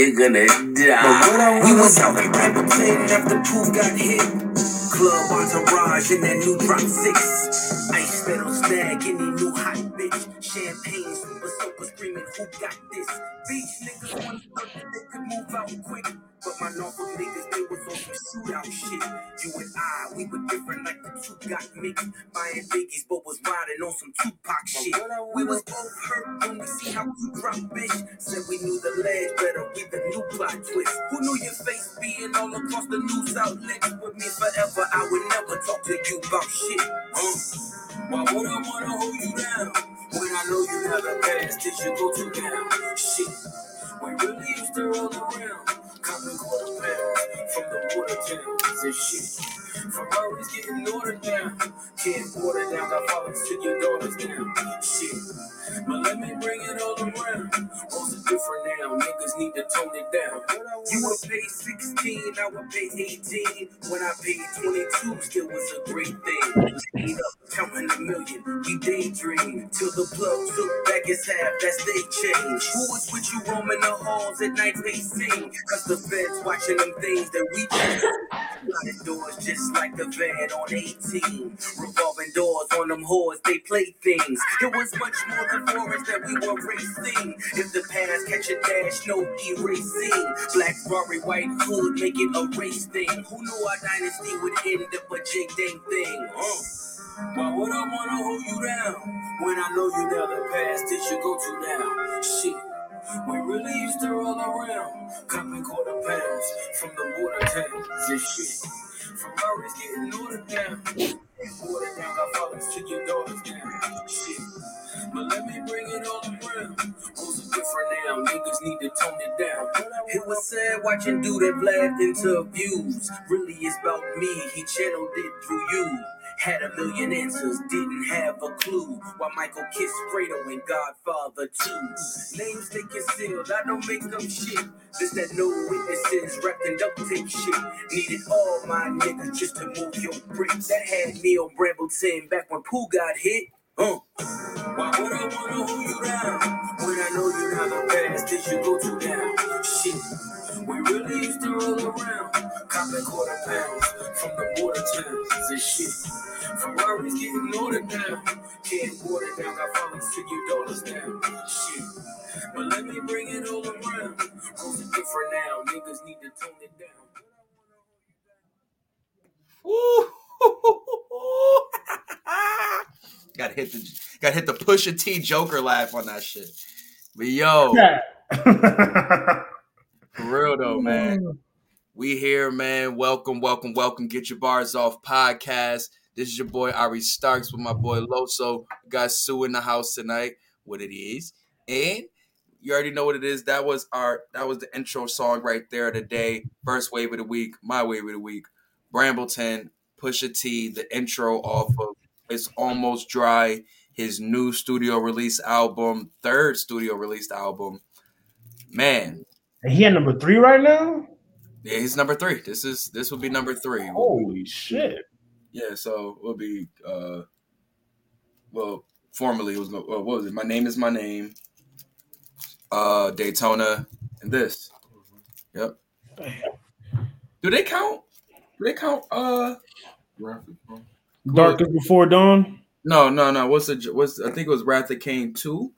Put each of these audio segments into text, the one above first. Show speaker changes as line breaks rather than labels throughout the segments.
they gonna die. We was out in Brambleton after Pooh got hit. Club entourage in that new drop six. Ice metal snag, any new hot bitch. Champagne, super soaker screaming, who got this? Shit. You and I, we were different like the two got mixed. Buying biggies, but was riding on some Tupac shit. We was both hurt when we see how you drop, bitch. Said we knew the ledge better with the new plot twist. Who knew your face being all across the news outlets? With me forever, I would never talk to you about shit. Uh, why would I wanna hold you down? When I know you never passed, did you go too down? Shit, we really used to roll around. Copping quarter pounds from the water towns and shit. Ferraris getting ordered down. Can't water down, got fathers to your daughters now. Shit. But let me bring it all around. Roles are different now. Niggas need to tone it down. You were paid 16, I would pay 18. When I paid 22, still was a great thing. Eat up, counting a million. We daydream till the plug took back his half. That's they change. Who was with you roaming the halls at night pacing? Cause the feds watching them things that we do. Sliding doors just like the van on 18. Revolving doors on them whores, they play things. It was much more than forest that we were racing. If the past catch a dash, no erasing. Black Ferrari, white hood, make it a race thing. Who knew our dynasty would end up a jig dang thing? Uh. Why would I wanna hold you down when I know you never passed? Did you go to now? Shit. We really used to roll around, copping quarter pounds from the border towns and shit. Ferraris getting ordered down, water down, got fathers to your daughters down. Shit. But let me bring it all around. Rules are different now, niggas need to tone it down. It was sad watching dude that laughed into views. Really, it's about me, he channeled it through you. Had a million answers, didn't have a clue. Why Michael kissed Fredo and Godfather too. Names they concealed, I don't make up shit. This that no witnesses, wrapped in duct tape shit. Needed all my niggas just to move your bricks. That had me on Brambleton back when Pooh got hit. Uh. Why would I wanna hold you down when I know you never passed? Did you go too down? Shit. We really used to roll around, copping quarter pounds from the border towns and shit. Ferraris getting ordered down, can't down, got fathers to your daughters now. Shit. But let me bring it all around. Rules are different now, niggas need to tone it down.
got hit the got hit the Pusha T Joker laugh on that shit. But yo, for real though, man. We here, man. Welcome, welcome, welcome. Get your bars off podcast. This is your boy Ari Starks with my boy Loso. We got Sue in the house tonight. What it is, and you already know what it is. That was our that was the intro song right there today. First wave of the week, my wave of the week. Brambleton, Pusha T, the intro off of It's Almost Dry, his new studio release album, third studio released album. Man,
And he at number three right now?
yeah, he's number three. This is this will be number three.
Holy shit.
Yeah, so we'll be uh well formerly it was what was it? My name is my name. Uh Daytona and this. Yep. Do they count? Do they count uh
Darkest Before Dawn?
no no no what's the what's I think it was Wrath of Caine 2?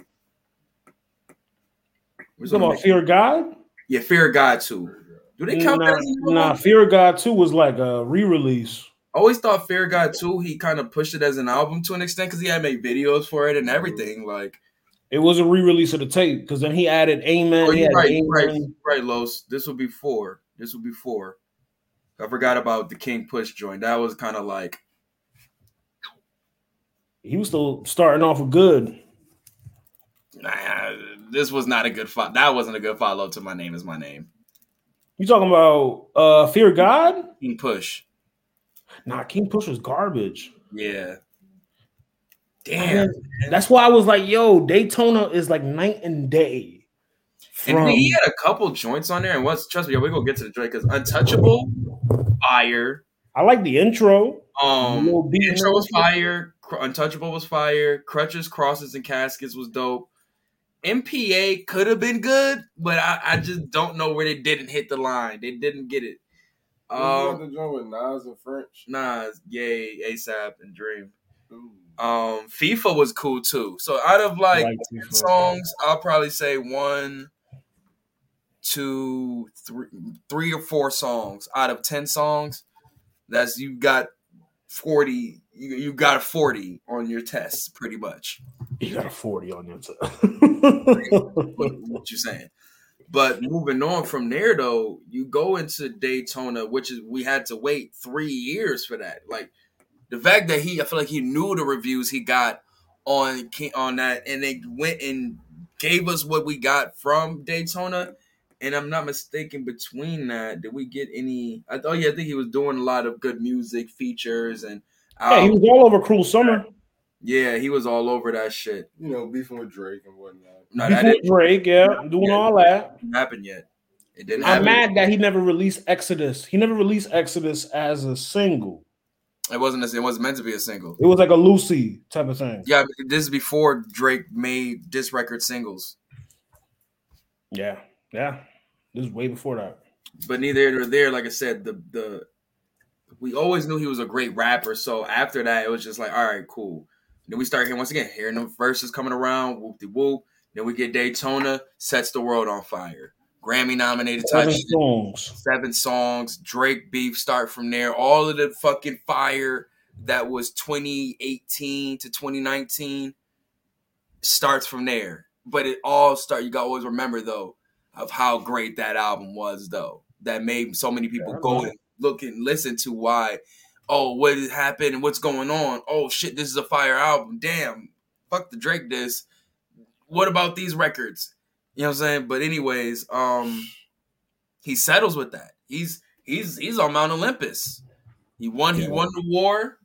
You talking about Fear of God?
Yeah, Fear of God 2. Do they count
Nah,
that? as
nah. Fear of God 2 was like a re-release.
I always thought Fear of God 2, he kind of pushed it as an album to an extent because he had made videos for it and everything. Like,
It was a re-release of the tape because then he added Amen.
oh,
he
right,
Amen.
right, right, Los. This will be four. This will be four. I forgot about the King Push joint. That was kind of like,
He was still starting off with good.
nah, this was not a good follow. That wasn't a good follow up to My Name is My Name.
You talking about uh Fear of God?
King Push.
Nah, King Push was garbage.
Yeah. Damn.
That's why I was like, yo, Daytona is like night and day.
And he had a couple joints on there. And what's, trust me, we're going to get to the joint because Untouchable, Fire.
I like the intro.
Um,
beat
the intro was fire. Cr- Untouchable was fire. Crutches, crosses, and caskets was dope. MPA could have been good, but I, I just don't know where they didn't hit the line. They didn't get it.
Um, the joint with Nas and French.
Nas, Yay, ASAP, and Dream. Um, FIFA was cool too. So out of like
Like FIFA.
songs, I'll probably say one, two, three, three or four songs out of ten songs. That's you got forty. You you got a forty on your test, pretty much.
You got a 40 on your test
What, what you saying? But moving on from there, though, you go into Daytona, which is we had to wait three years for that. Like the fact that he, I feel like he knew the reviews he got on on that, and they went and gave us what we got from Daytona. And I'm not mistaken. Between that, did we get any? I thought, yeah, I think he was doing a lot of good music features and.
Yeah, he
um,
was all over Cruel Summer.
yeah, he was all over that shit.
You know, beefing with Drake and whatnot.
No, that
Before
didn't
Drake, yeah, doing
Yeah.
all that.
happen yet. It didn't
I'm
happen.
mad that he never released Exodus. He never released Exodus as a single.
It wasn't. A, it wasn't meant to be a single.
It was like a Lucy type of thing.
Yeah, this is before Drake made this record singles.
Yeah, yeah. This is way before that.
But neither here nor there. Like I said, the the we always knew he was a great rapper. So after that, it was just like, all right, cool. Then we start hearing once again hearing the verses coming around, whoop de whoop. Then we get Daytona, sets the world on fire. Grammy nominated
Seven songs.
seven songs. Drake beef start from there. All of the fucking fire that was 2018 to 2019 starts from there. But it all start. You got always remember though of how great that album was though. That made so many people
Yeah,
go and look and listen to why. Oh, what has happened and what's going on? Oh shit, this is a fire album. Damn, fuck the Drake this. What about these records? You know what I'm saying? But anyways, um, he settles with that. He's he's he's on Mount Olympus. He won. He won the war.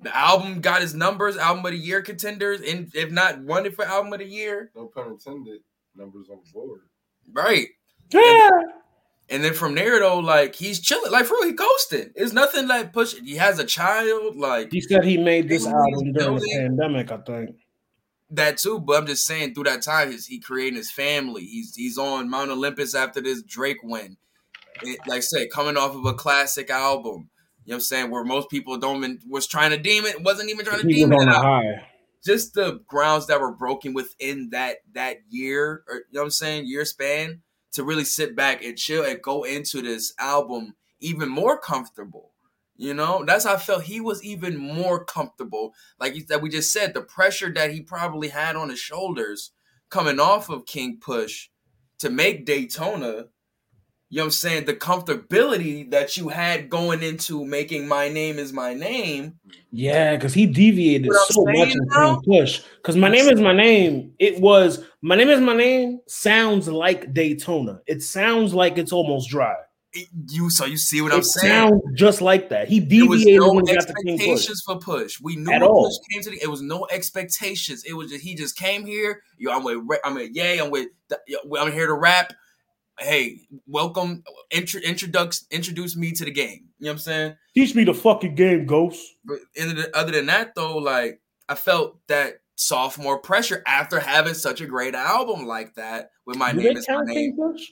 The album got his numbers. Album of the year contenders, and if not won it for album of the year,
No pun intended. Numbers on the board.
right?
Yeah.
And then from there though, like he's chilling. Like for real, he ghosted. It's nothing like pushing. He has a child, like
He said he made this album during the pandemic, I think.
that too. But I'm just saying, through that time, he's he creating his family. He's he's on Mount Olympus after this Drake win. It, like I said, coming off of a classic album. You know what I'm saying? Where most people don't even was trying to deem it, wasn't even trying to deem it out. Just the grounds that were broken within that that year, or you know what I'm saying, year span, to really sit back and chill and go into this album even more comfortable. You know, that's how I felt. He was even more comfortable. Like that we just said, the pressure that he probably had on his shoulders coming off of King Push to make Daytona. You know what I'm saying? The comfortability that you had going into making My Name is My Name.
Yeah, because he deviated so much
now?
Push. Because my name is my name. It was my name is my name. Sounds like Daytona. It sounds like it's almost dry.
It- you so you see what I'm saying?
sounds just like that. He deviated
no
when he got to King Push.
for Push. We knew
At all.
Push came to the. It was no expectations. It was just he just came here. Yo, I'm with. I'm with. Yay. I'm with. I'm here to rap. Hey, welcome. Intro, introduce introduce me to the game. You know what I'm saying?
Teach me the fucking game, Ghost.
But the, other than that, though, like I felt that sophomore pressure after having such a great album like that. With my
Do
name
they
is my name,
King Push?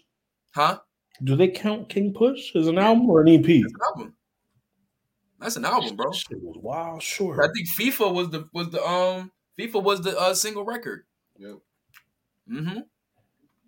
huh?
Do they count King Push as an album or an EP?
That's an album. That's an album, bro.
Shit was wild sure.
I think FIFA was the was the um FIFA was the uh, single record.
Yep.
hmm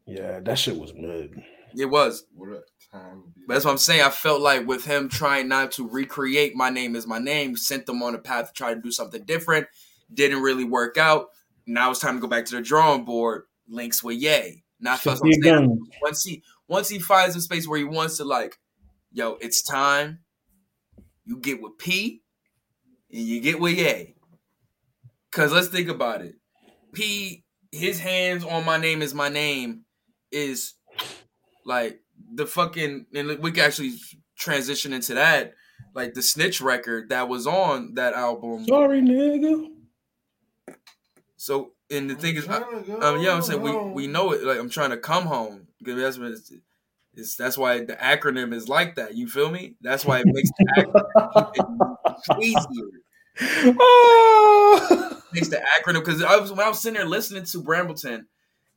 Yeah, that shit was mid.
It was.
What a time.
But that's what I'm saying. I felt like with him trying not to recreate my name is my name, sent them on a path to try to do something different. Didn't really work out. Now it's time to go back to the drawing board. Links with Yay. Now that's what I'm saying. Once he once he finds a space where he wants to like, yo, it's time. You get with P and you get with Ye. Cause let's think about it. P, his hands on my name is my name is like the fucking and we can actually transition into that. Like the snitch record that was on that album.
Sorry, nigga.
So and the thing is, I,
Tryna go
um, yeah, I'm saying we,
home.
we know it. Like I'm trying to come home because that's what it's, it's. That's why the acronym is like that. You feel me? That's why it makes the acronym easier.
Oh.
Makes the acronym because I was when I was sitting there listening to Brambleton,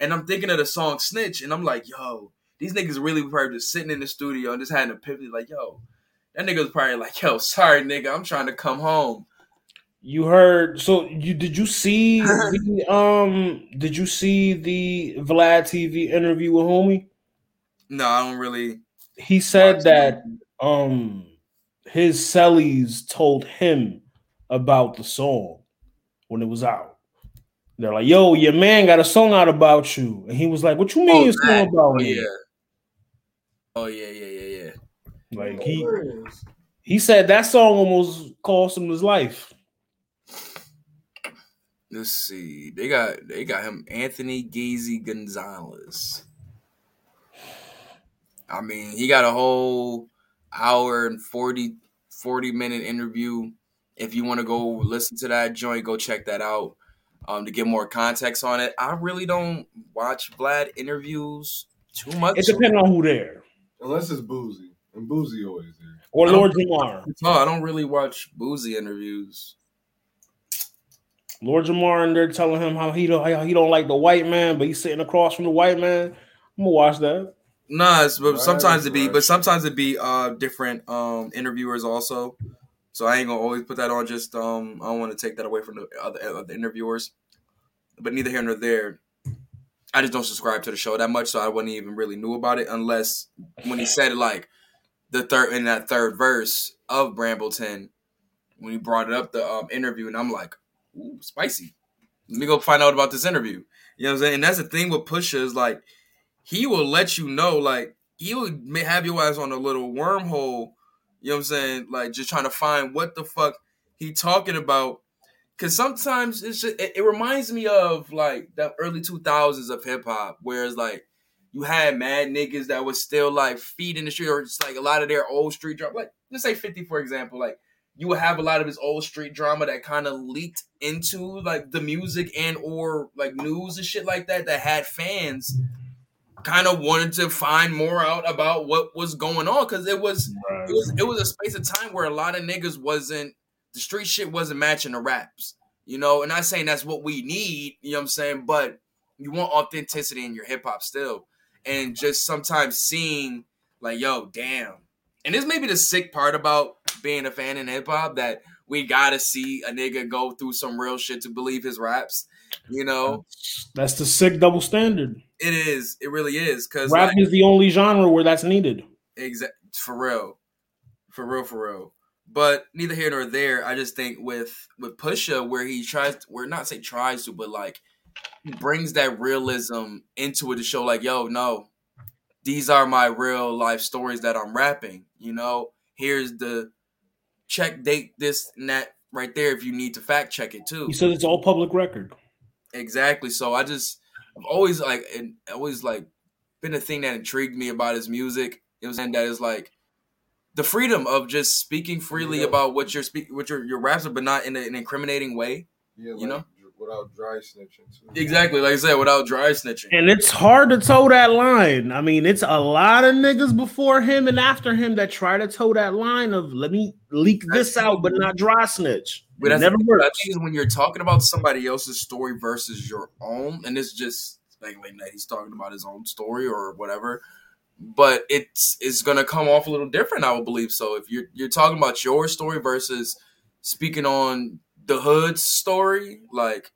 and I'm thinking of the song Snitch, and I'm like, yo, these niggas really probably just sitting in the studio and just had an epiphany, like, yo, that nigga was probably like, yo, sorry, nigga, I'm trying to come home.
You heard so you did you see the um did you see the Vlad TV interview with homie?
No, I don't really.
He said that um his cellies told him about the song when it was out. They're like, "Yo, your man got a song out about you," and he was like, "What you mean,
Oh,
a song
that.
about
Oh
me?"
yeah. Oh yeah, yeah, yeah, yeah.
Like he he said that song almost cost him his life.
Let's see. They got they got him Anthony Gazy Gonzalez. I mean, he got a whole hour and 40, 40 minute interview. If you want to go listen to that joint, go check that out. Um, to get more context on it. I really don't watch Vlad interviews too much.
It depends on who there
Unless it's Boosie. And Boosie always there.
or Lord Jamar.
No, I don't really watch Boosie interviews.
Lord Jamar and they're telling him how he don't how he don't like the white man, but he's sitting across from the white man. I'm gonna watch that.
Nah, it's, but
Right,
sometimes it be,
right.
but sometimes it be uh different um interviewers also. So I ain't gonna always put that on. Just um, I don't want to take that away from the other, other interviewers. But neither here nor there. I just don't subscribe to the show that much, so I wouldn't even really knew about it unless when he said like the third in that third verse of Brambleton when he brought it up the um, interview, and I'm like, ooh, spicy. Let me go find out about this interview. You know what I'm saying? And that's the thing with Pusha is like he will let you know, like he would have your eyes on a little wormhole. You know what I'm saying? Like just trying to find what the fuck he talking about. Cause sometimes it's just, it, it reminds me of like the early 2000s of hip hop, whereas like you had mad niggas that was still like feet in the street, or just like a lot of their old street drama. Like let's say 50 for example, like you would have a lot of his old street drama that kind of leaked into like the music and or like news and shit like that that had fans kind of wanted to find more out about what was going on because it was it was it was a space of time where a lot of niggas wasn't the street shit wasn't matching the raps you know? And not saying that's what we need you know what i'm saying? But you want authenticity in your hip-hop still. And just sometimes seeing like yo damn. And this may be the sick part about being a fan in hip-hop that we gotta see a nigga go through some real shit to believe his raps you know?
That's the sick double standard.
It is it really is because
Rap is the only genre where that's needed.
Exact for real, for real, for real. But neither here nor there. I just think with with Pusha, where he tries, to, where not say tries to, but like brings that realism into it to show, like, yo, no, these are my real life stories that I'm rapping. You know, here's the check date this and that right there. If you need to fact check it too.
He said it's all public record.
Exactly. So I just I've always like and always like been a thing that intrigued me about his music. It was and that is like the freedom of just speaking freely
Yeah.
about what you're speaking, what your your raps are, but not in a, an incriminating way.
Yeah,
You know?
Without dry snitching too.
Exactly, like I said, without dry snitching.
And it's hard to toe that line. I mean, it's a lot of niggas before him and after him that try to toe that line of let me leak this out, but not dry snitch.
But
It
that's
never
the thing, I
works.
think is when you're talking about somebody else's story versus your own, and it's just speculating that he's talking about his own story or whatever. But it's it's gonna come off a little different, I would believe. So if you're you're talking about your story versus speaking on the hood's story, like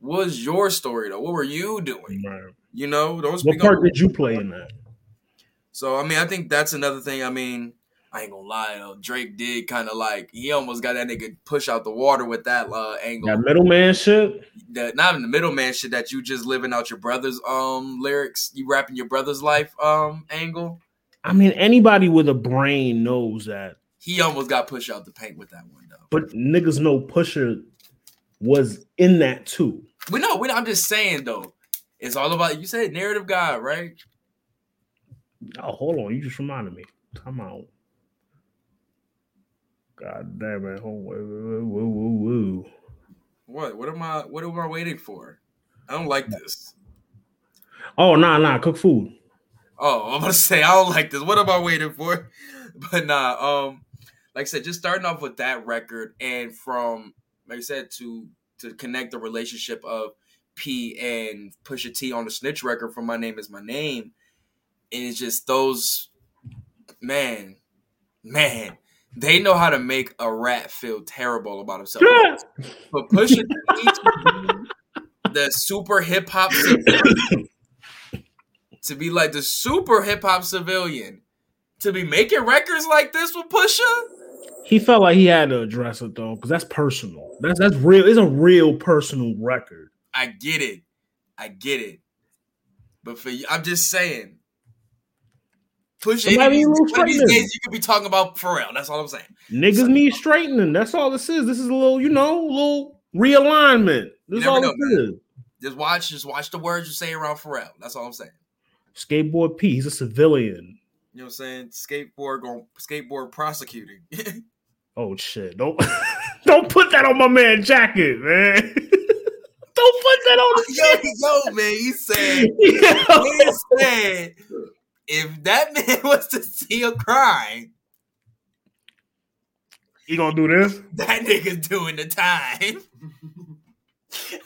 what's your story though? What were you doing?
Right.
You know, don't
What part did you play in that?
So I mean, I think that's another thing. I mean, I ain't gonna lie though. Drake did kind of like he almost got that nigga push out the water with that uh, angle.
That middleman shit.
that not in the middleman shit that you just living out your brother's um lyrics, you rapping your brother's life um angle.
I mean, anybody with a brain knows that.
He almost got pushed out the paint with that one though.
But niggas know Pusher was in that too.
We know, we know, I'm just saying though. It's all about you said narrative guy, right?
Oh, hold on. You just reminded me. Come on. God damn it. Hold woo, woo, woo.
What? What am I what am I waiting for? I don't like this.
Oh, nah, nah. Cook food.
Oh, I'm gonna say I don't like this. What am I waiting for? But nah, um, like I said, just starting off with that record and from like I said to to connect the relationship of P and Pusha T on the Snitch record for My Name Is My Name, and it's just those man, man, they know how to make a rat feel terrible about himself. but Pusha T the super hip hop to be like the super hip hop civilian, to be making records like this with Pusha.
He felt like he had to address it though, because that's personal. That's that's real. It's a real personal record.
I get it. I get it. But for you, I'm just saying. Push it. These,
need a
one of these days you could be talking about Pharrell. That's all I'm saying.
Niggas need straightening. That's all this is. This is a little, you know, a little realignment. This is all
know,
this is.
Just watch, just watch the words you say around Pharrell. That's all I'm saying.
Skateboard P, he's a civilian.
You know what I'm saying? Skateboard going skateboard prosecuting.
Oh shit! Don't don't put that on my man jacket, man. don't put that on
yo,
the
yo, man, he said,
Yo.
he said, if that man was to see a crime,
You gonna do this?
that nigga's doing the time.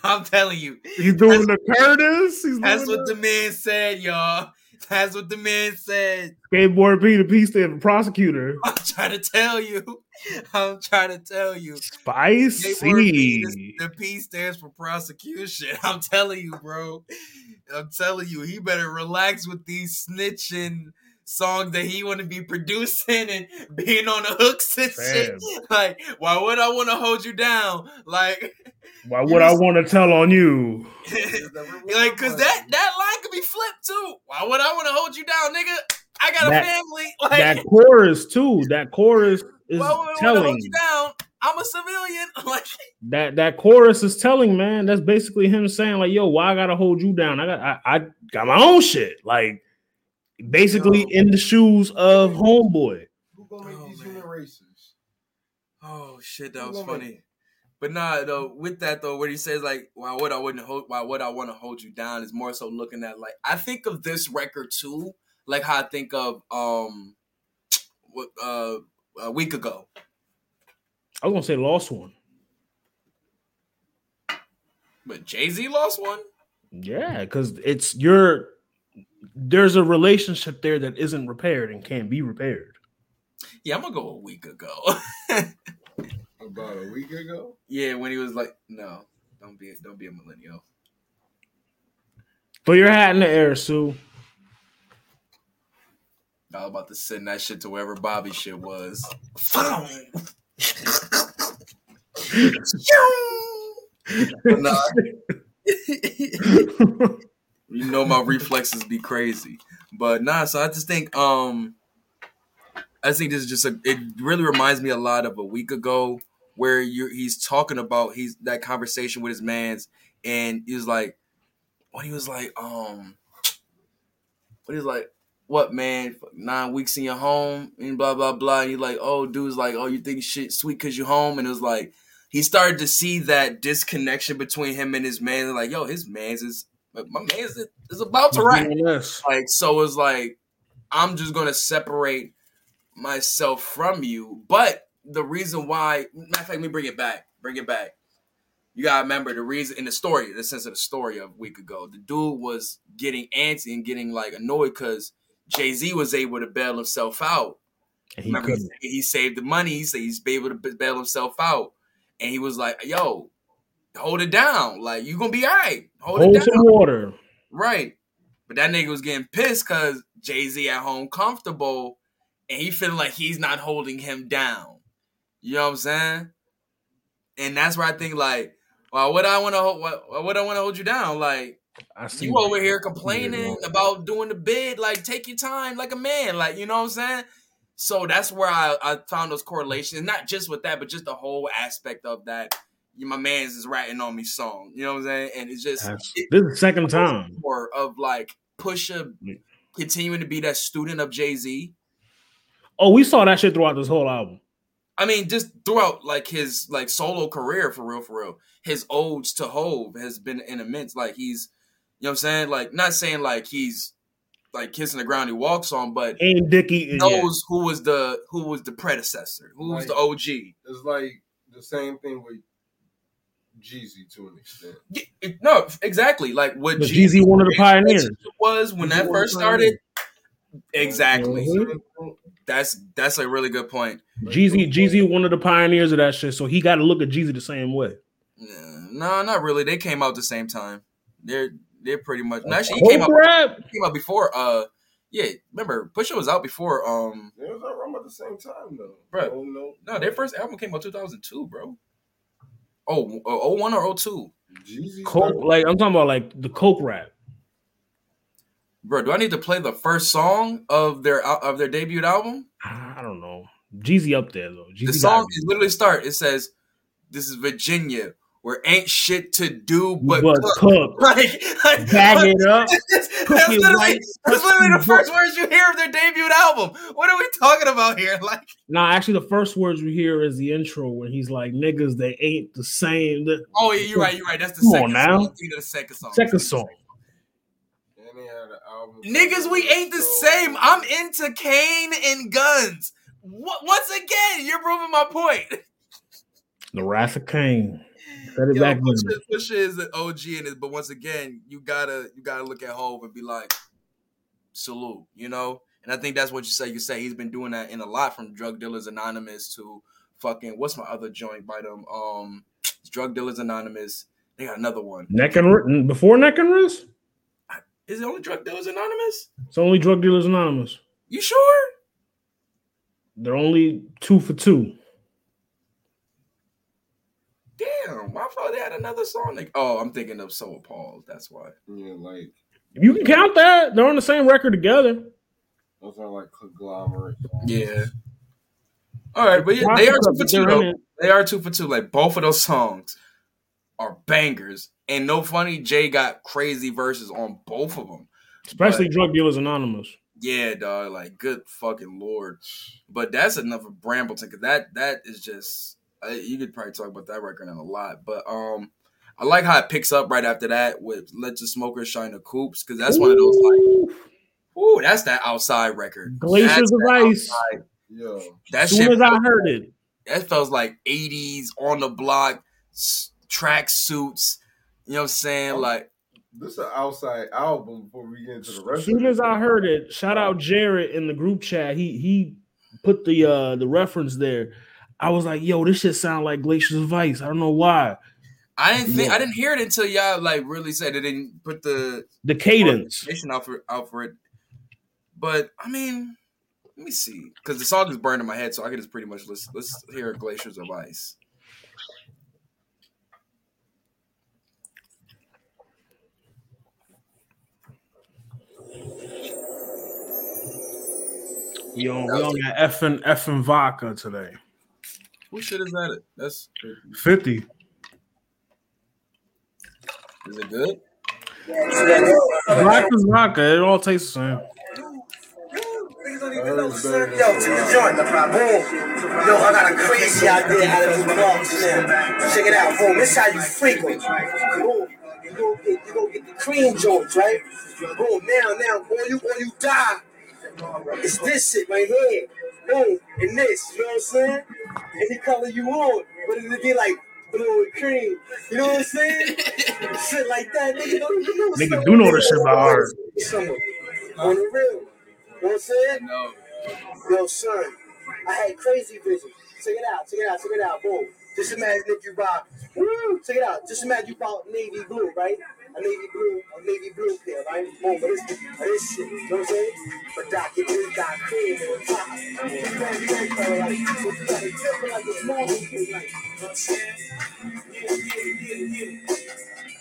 I'm telling you,
He's doing the Curtis. He's
That's
doing
what the man said, y'all. That's what the man said.
skateboard P. The P stand for prosecutor.
I'm trying to tell you. I'm trying to tell you.
Spicy.
P, the P stands for prosecution. I'm telling you, bro. I'm telling you, he better relax with these snitching songs that he want to be producing and being on the hooks and shit. Like, why would I want to hold you down? Like,
Why would I want to tell on you?
like, cause that that line could be flipped too. Why would I want to hold you down, nigga? I got
That-
a family. Like,
That chorus too. That chorus is
why would I want to
telling.
hold you down? I'm a civilian. Like,
That that chorus is telling, man. That's basically him saying, like, "Yo, why I gotta hold you down? I got I, I got my own shit." Like, basically
Yo.
in the shoes of homeboy.
Who gonna make
Oh,
these
man.
human races?
oh shit, that
Who
was
gonna make
funny. But nah, though, with that though, where he says like, why would I wouldn't hold, why would I want to hold you down? Is more so looking at like, I think of this record too, like how I think of um, what uh, a week ago.
I was gonna say lost one.
But Jay Z lost one.
Yeah, because it's your there's a relationship there that isn't repaired and can't be repaired.
Yeah, I'm gonna go a week ago.
About a week ago?
yeah, when he was like, no, don't be, don't be a millennial.
Throw your hat in the air, Sue.
I was about to send that shit to wherever Bobby shit was. But nah, you know my reflexes be crazy. But nah, so I just think um I think this is just a it really reminds me a lot of a week ago where you he's talking about he's that conversation with his mans and he was like what he was like um what he's like what man? Nine weeks in your home and blah blah blah. And he's like oh dude's like oh you think shit sweet cause you home? And it was like he started to see that disconnection between him and his man. Like yo his man's is my man is, is about to
Yes.
like so it's like i'm just gonna separate myself from you. But the reason why matter of fact let me bring it back. Bring it back. You gotta remember the reason in the story the sense of the story of a week ago the dude was getting antsy and getting like annoyed because jay-z was able to bail himself out.
And he
Remember, he, he saved the money. He said he's able to bail himself out, and he was like, "Yo, hold it down. Like you gonna be all right. Hold,
Hold
it down,
some water.
right?" But that nigga was getting pissed because Jay Z at home comfortable, and he feeling like he's not holding him down. You know what I'm saying? And that's where I think like, well, what I want to hold, what, what I want to hold you down, like
I see
you over here
I see where
complaining about doing the bid, like take your time, like a man, like you know what I'm saying. So that's where I, I found those correlations, not just with that, but just the whole aspect of that. You, my man's is ratting on me song, you know what I'm saying, and it's just it,
This is the second time.
more of like Pusha continuing to be that student of Jay Z.
Oh, we saw that shit throughout this whole album.
I mean, just throughout like his like solo career for real, for real. His odes to Hove has been an immense. Like he's, you know what I'm saying? Like not saying like he's like kissing the ground he walks on, but
and Dickie in yet.
knows who was the who was the predecessor, who was the OG.
It's like the same thing with Jeezy to an extent.
Yeah, it- no, exactly. Like what
But Jeezy one of the pioneers.
was when
Jeezy
that first started. Exactly.
Mhm.
That's that's a really good point.
Jeezy, Jeezy, one of the pioneers of that shit. So he got to look at Jeezy the same way.
Yeah, No, not really. They came out the same time. They're they're pretty much. no, Actually, he came out
Coke
came out before. Uh, yeah. Remember, Pusha was out before. Um,
They was around at the same time though.
Bruh.
Oh, no.
no, their first album came out two thousand two, bro. Oh, oh, oh, 01 or 02.
Jeezy.
Coke, like I'm talking about like the Coke rap.
bro. Do I need to play the first song of their of their debut album?
I don't know. Jeezy up there though. Jeezy
The song is literally start. It says, "This is Virginia, where ain't shit to do but,
but
cook."
cook.
Like, like
Bag it up.
That's,
Cook
that's literally,
right,
that's literally the
it
first words you hear of their debut album. What are we talking about here? Like,
Nah, actually, the first words we hear is the intro when he's like, "Niggas, they ain't the same." The
oh yeah, you're right, you're right. That's the
Come
second
on now.
song. Think the second song.
second song.
And they had an album.
Niggas, we ain't the same. I'm into Kane and guns. What, once again, you're proving my point.
The Wrath of Caine. It
Yo,
back.
Pusha, Pusha is an OG in it, but once again, you gotta you gotta look at Hove and be like, salute, you know. And I think that's what you say. You say he's been doing that in a lot from Drug Dealers Anonymous to fucking what's my other joint by them? Um, Drug Dealers Anonymous. They got another one.
Neck and Wri- before Neck and Wrist,
Is it only Drug Dealers Anonymous?
it's only Drug Dealers Anonymous.
You sure?
They're only two for two.
Damn, I thought they had another song. Like, oh, I'm thinking of So Appalled. That's why.
Yeah, like
You can count that. They're on the same record together.
those are like conglomerate. songs.
Yeah. All right, but yeah, they are two for two
They're
though. They are two for two. Like both of those songs are bangers. And no funny, Jay got crazy verses on both of them.
Especially Drug Dealers Anonymous.
Yeah, dog. Like good fucking lord. But that's enough of Brambleton because that that is just uh, you could probably talk about that record in a lot. But um, I like how it picks up right after that with "Let the Smokers Shine the Coupes" because that's one of those like,
Ooh.
ooh, that's that outside record.
Glaciers
That's
of
that
Ice.
outside.
Yo,
That
As soon
shit
as I heard it,
that feels like 80s on the block track suits. You know what I'm saying? Like,
this is an outside album before we get into the
as
rest.
soon
of
as I heard it, shout out Jared in the group chat. He he put the uh the reference there. I was like, yo, this shit sound like Glaciers of Ice. I don't know why.
I didn't think
Yeah.
I didn't hear it until y'all like really said it didn't put the
The cadence.
information out for out for it. But I mean, let me see, because the song is burned in my head, so I can just pretty much let's let's hear Glaciers of Ice.
We on we on that effing effing vodka today.
Who shit is that? That's
50.
is it good?
Vodka's vodka. It all tastes the same.
Yo, to the joint. Boom. Yo, I got a crazy idea out of these blocks now. Check it out. Boom. This how you freak 'em. Boom. You go get you go get the cream joints, right? Boom. Now, now, boy, you boy, you die. It's this shit right here. Boom. And this, you know what I'm saying? Any color you want. But it'll be like blue and cream. You know what I'm saying? shit like that, nigga. Don't even know
Nigga do know this shit by heart.
Somewhere. On the real. You know what I'm saying?
No.
Yo, son, I had crazy vision. Check it out, check it out, check it out. Boom. Just imagine if you buy, woo, check it out. Just imagine you bought navy blue, right? A navy blue, a navy blue pair, right? Boom, but this, this shit, you know what I'm saying? But Doc, it is Doc cream on top. You gotta, you gotta color like, you a small thing, like, you know what I'm saying? Yeah, yeah, yeah, yeah.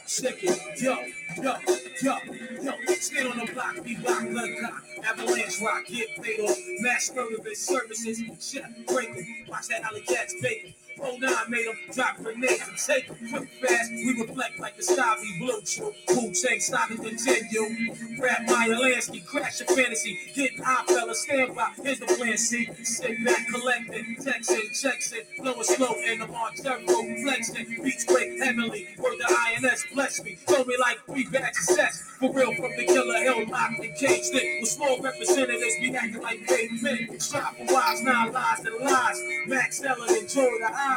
Check it, yo, yo, yo, yo. Stand on the block, be block, blood clock. Avalanche rock, get paid off. Mass relevant services, shit, break 'em. Watch that alley cats bacon. Oh, nine made them drop grenades and take 'em. Quick fast, we reflect like the sky we blue. True, Wu Tang stop and continue. Rap Meyer Lansky, crash your fantasy. Get hot, fella, stand by. Here's the plan, see. Sit back, collecting, texting, checks it. Slow, I'm on tempo, flexing. Beats break heavenly. Word the INS, bless me. Throw me like be bad success. For real, from the killer held locked and caged in. With small representatives be acting like paid men. Strive for wise, not lies and lies. Max Ellen enjoy the.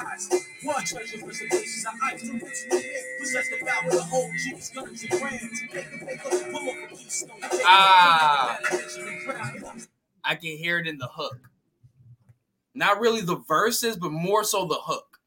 One treasure reservations, I ice to rich new hit. Possess the power to hold jeeps, guns, and grams. Paper, paper, pull up a keystone.
Ah. I can hear it in the hook. Not really the verses, but more so the hook.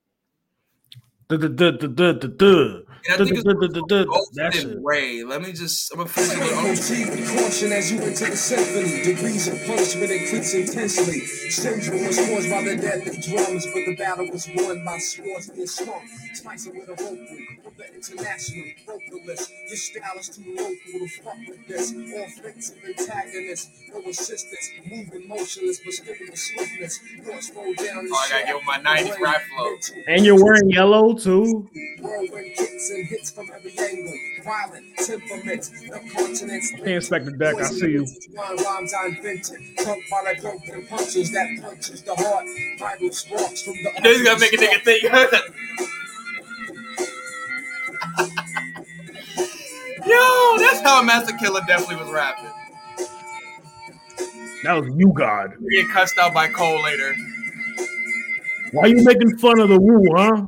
Duh, duh, duh,
And I think it's and Ray. Let me just. I'm gonna finish it. with-
Proceed caution as you enter the symphony. Degrees of punishment increase intensely. Syndrome was caused by the deadly drums, but the battle was won by swords being swung. Spice it with a vocal from the international vocalist. Your style is too local to fuck with this. Offensive antagonist, no assistance. Moving motionless, but still with swiftness. Yours roll down
Oh, I gotta
shaft.
give my 90s rap flow.
And you're wearing yellow too.
Whirlwind kicks and hits from every angle. Violent temperaments, the continents.
Hey, Inspectah Deck, I see you.
One rhymes I invented. Trunk by the broken punches that punches the heart. Vital sparks from the.
This is gonna make a nigga think. Yo, that's how Masta Killa definitely was rapping.
That was you, God.
We get cussed out by Cole later.
Why are you making fun of the woo, huh?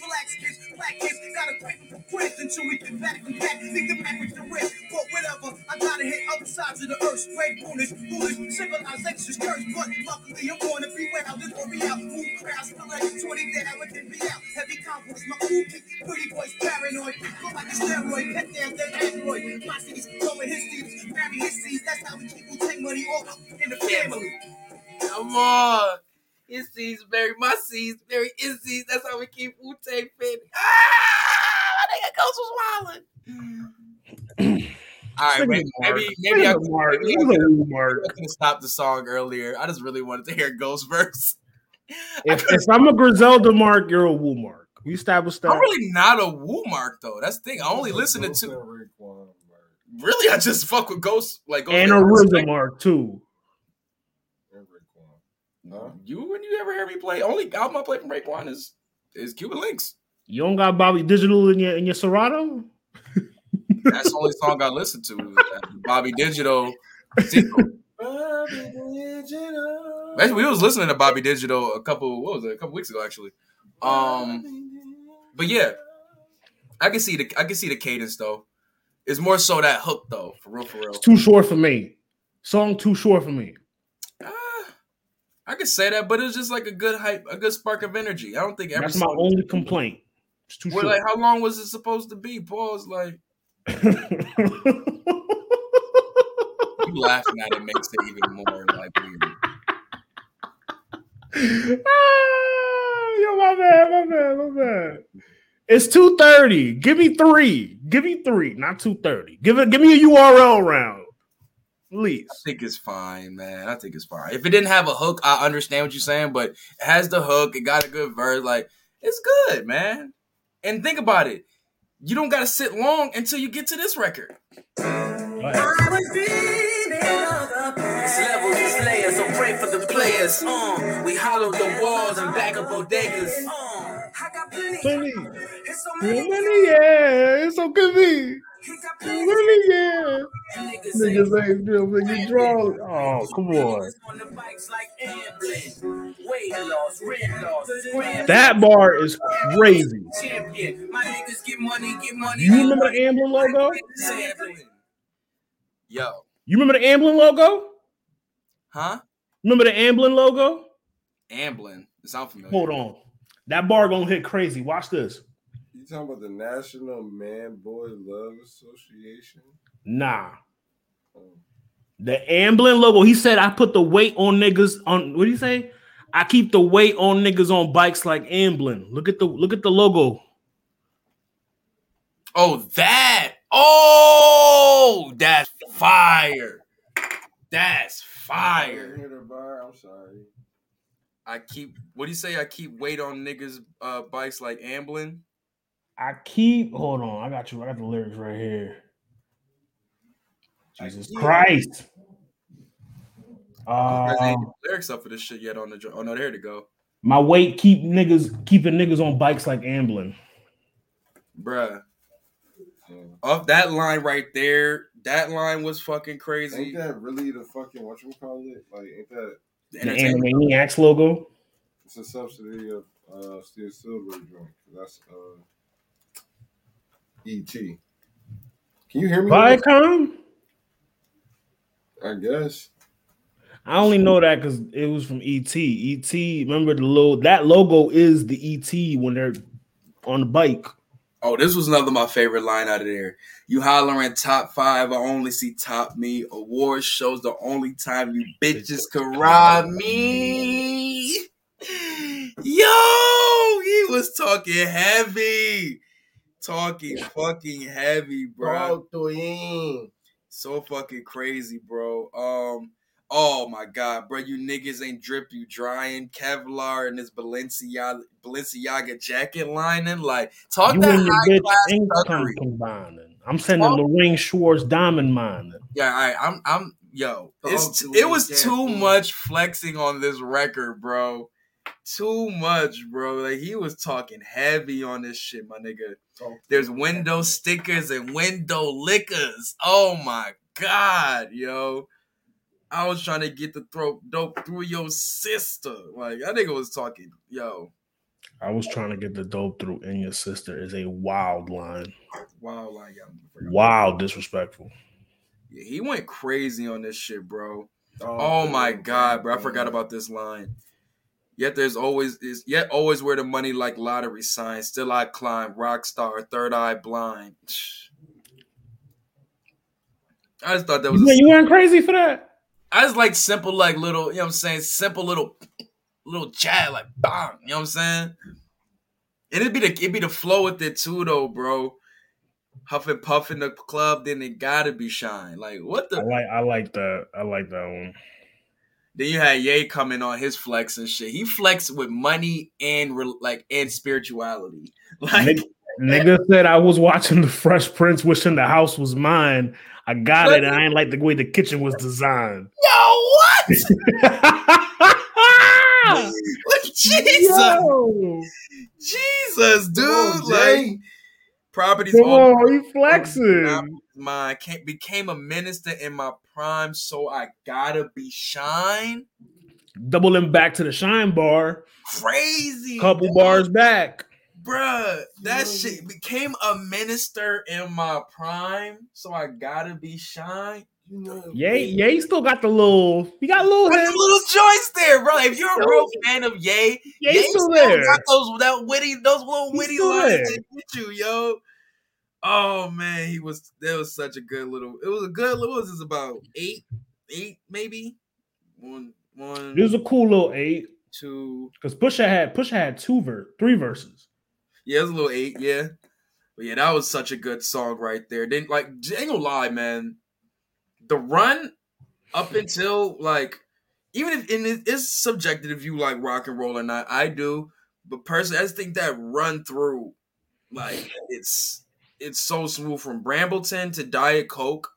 Relax, kids. Black kids gotta pay for quiz until we get back and back. Think the back But whatever, I gotta hit other sides of the earth. Straight foolish, foolish. Civilization's cursed. But luckily, I'm gonna be well. This gonna be out. Crowds, feel like 20 down. It can be out. Heavy confidence, my cool kick. Pretty boys paranoid. Go like a steroid. Pet down android. My city's seeds. Marry. That's how we keep take money all in the family.
Come on. Seeds bury my seeds, bury his. That's how we keep Wu Tang fit. Ah, my nigga Ghost was wildin'. All right, maybe maybe maybe I,
Look at Mark.
maybe I
Look at Mark.
I could have stopped the song earlier. I just really wanted to hear Ghost verse.
If, if I'm a Griselda Mark, you're a woo Mark. We established that.
I'm really not a Woo Mark though. That's the thing. I only listen to two.
and Raekwon, Mark.
Really, I just fuck with Ghost like Ghost
and a RZA Mark too.
Huh?
You when you ever hear me play? Only album I play from Raekwon is is Cuban Links.
You don't got Bobby Digital in your in your Serato?
That's the only song I listened to. is that Bobby Digital. Actually, we was listening to Bobby Digital a couple. What was it? A couple weeks ago, actually. Um, but yeah, I can see the I can see the cadence though. It's more so that hook though, for real, for real.
It's too short for me. Song too short for me.
Ah, I could say that, but it's just like a good hype, a good spark of energy. I don't think every
That's my only complaint. It's too
We're
short.
like, how long was it supposed to be? Pause. Like you laughing at it makes it even more like weird.
Ah, Yo, my bad, my bad, my bad. It's 230. Give me three. Give me three, not 230. Give it, give me a URL round. Please.
I think it's fine, man. I think it's fine. If it didn't have a hook, I understand what you're saying, but it has the hook. It got a good verse. Like it's good, man. And think about it. You don't got to sit long until you get to this record.
Go ahead.
It's levels, it's layers, so pray for the players. Uh, we hollow the walls and back up bodegas. Uh, I got plenty.
Plenty.
It's so many.
yeah. It's so good. Me.
He got plenty.
Money, yeah.
Niggas
Niggas ain't real niggas draw. Oh, come on.
on the bikes like Amblin. Weight loss, rent loss, scram.
That bar is crazy.
champion. My niggas get money, get money.
You remember the Amblin logo?
Yo,
You remember the Amblin logo?
huh?
Remember the Amblin logo?
Amblin. It sound familiar.
Hold on. That bar gonna hit crazy. Watch this.
You talking about the National Man Boy Love Association?
Nah.
Oh.
The Amblin logo. He said I put the weight on niggas on what do you say? I keep the weight on niggas on bikes like Amblin. Look at the look at the logo.
Oh, that. Oh, that's fire. That's
I didn't
fire.
the bar. I'm sorry.
I keep what do you say? I keep weight on niggas uh bikes like Amblin.
I keep hold on. I got you. I got the lyrics right here. Jesus Christ.
There's
Uh,
ain't lyrics up for this shit yet on the oh no, there to go.
my weight keep niggas keeping niggas on bikes like Amblin.
Bruh.
Yeah.
Off that line right there, that line was fucking crazy.
Ain't that really the fucking what you call it? Like, ain't that
The
Entertainment.
Animaniacs logo.
it's a subsidy of uh Steel Silver joint? That's uh ET. Can you hear me?
Viacom.
I guess.
I only know that because it was from ET. ET. Remember the logo? That logo is the ET when they're on the bike.
Oh, this was another my favorite line out of there. You hollering top five, I only see top me. Award shows the only time you bitches can rob me. Yo, he was talking heavy. Talking fucking heavy, bro. So fucking crazy, bro. Um, oh my god, bro, you niggas ain't drip, you drying Kevlar and this Balenciaga Balenciaga jacket lining. Like, talk
You
that
and your
high
bitch
class
income
thuggery.
combining. I'm sending
Oh.
Lorraine Schwartz diamond mining.
Yeah, I, I'm, I'm, yo, it's
Talk
it was too
fool.
much flexing on this record, bro. Too much, bro. Like he was talking heavy on this shit, my nigga. There's window stickers and window liquors. Oh my god, yo. I was trying to get the throat dope through your sister. Like that nigga was talking, yo.
I was trying to get the dope through in your sister is a wild line.
Wow, like I'm
Wild disrespectful.
Yeah, he went crazy on this shit, bro. Oh, oh my god, bro! I forgot about this line. Yet there's always is yet always where the money like lottery sign. Still I climb, rock star, third eye blind. I just thought that was.
You, you weren't crazy for that?
I just like simple, like little. You know what I'm saying? Simple little, little chat, like bang. You know what I'm saying? And it'd be the it'd be the flow with it too, though, bro. Huff and puff in the club, then it gotta be shine. Like what the
I like I like that. I like that one.
Then you had Ye coming on his flex and shit. He flexed with money and re- like and spirituality. Like
Nigga, said I was watching the Fresh Prince, wishing the house was mine. I got it, and I ain't like the way the kitchen was designed.
yo, what? Jesus,
Yo,
Jesus, dude.
on,
like properties
come
all
on, you flexing?
Mine. Can't became a minister in my prime, so I gotta be shine.
Doubling back to the shine bar,
Crazy,
couple
dog.
bars back.
Bruh, that
Yo.
shit became a minister in my prime, so I gotta be shine.
You know,
Yay, Yay still got the little. He got a little
Got the little joints there, bro. If you're a real fan of Ye,
Yay
Ye
still
still
there.
got those that witty, those little
He's
witty
still
lines
there.
that hit you, yo. Oh man, he was. That was such a good little. It was a good. What was this about? Eight, eight, maybe. One, one,
It was a cool little eight
two.
because Pusha had Pusha had two ver three verses.
Yeah, it was a little eight, yeah. But yeah, that was such a good song right there. Then like ain't gonna lie, man. The run up until like even if and it is subjective if you like rock and roll or not, I do. But personally, I just think that run through, like it's it's so smooth from Brambleton to Diet Coke.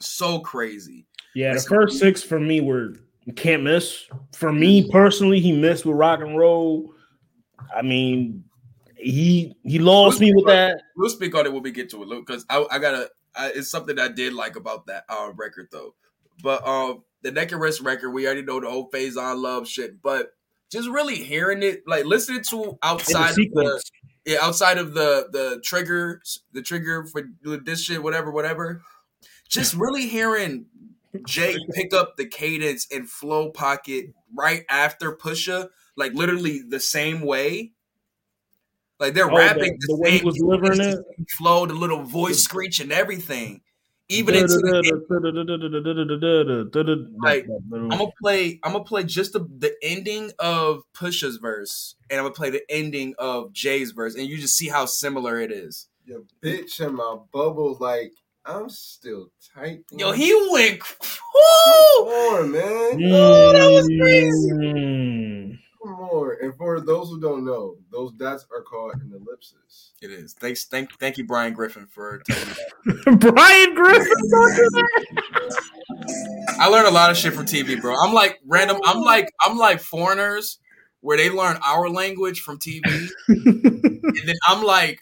So crazy.
Yeah, the
That's-
first six for me were can't miss. For me personally, he missed with rock and roll. I mean, he he lost me with that.
We'll speak on it when we get to it, because I, I gotta. I, it's something I did like about that uh, record though. But um, the Neck and Wrist record, we already know the whole phase on love shit. But just really hearing it, like listening to
In the
outside of the. Yeah, outside of the the trigger, the trigger for this shit, whatever, whatever. Just really hearing Jay pick up the cadence and flow pocket right after Pusha, like literally the same way. Like they're
Oh, the-
rapping
the way he was delivering it?
flow, the little voice screech and everything. Even into the Like, I'm gonna play. I'm gonna play just the, the ending of Pusha's verse, and I'm gonna play the ending of Jay's verse, and you just see how similar it is.
Your bitch in my bubble, like I'm still tight.
Yo, he went.
Come on, man. Mm.
Oh, that was crazy.
Come on. And for those who don't know, those dots are called an ellipsis.
It is. Thanks, thank, thank you, Brian Griffin, for telling me that.
Brian Griffin. don't do that.
I learned a lot of shit from TV, bro. I'm like random. I'm like I'm like foreigners where they learn our language from TV, and then I'm like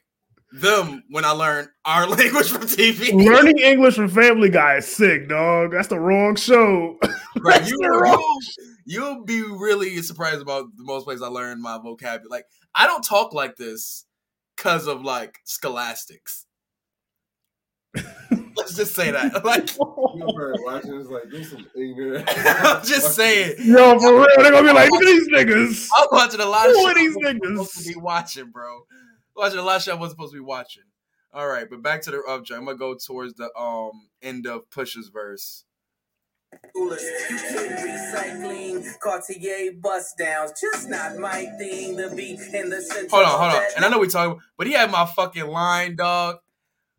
them when I learn our language from TV.
Learning English from Family Guy is sick, dog. That's the wrong show.
Right,
That's
you,
the wrong-
you'll, you'll be really surprised about the most places I learned my vocabulary. Like I don't talk like this because of like scholastics. Let's just say that. Like
You ever watching this like this some ignorant.
I'm just saying.
Yo, for real, they're gonna be like, look at these niggas.
I'm watching a lot of
Who
shit
are
I
these
wasn't
niggas?
supposed to be watching, bro. Watching a lot of shit I wasn't supposed to be watching. All right, but back to the object. I'm gonna go towards the um end of Push's verse.
You can recycling, Cartier bust downs, just not my thing. The beat in the center.
Hold on, hold on. And I know we talking, but he had my fucking line, dog.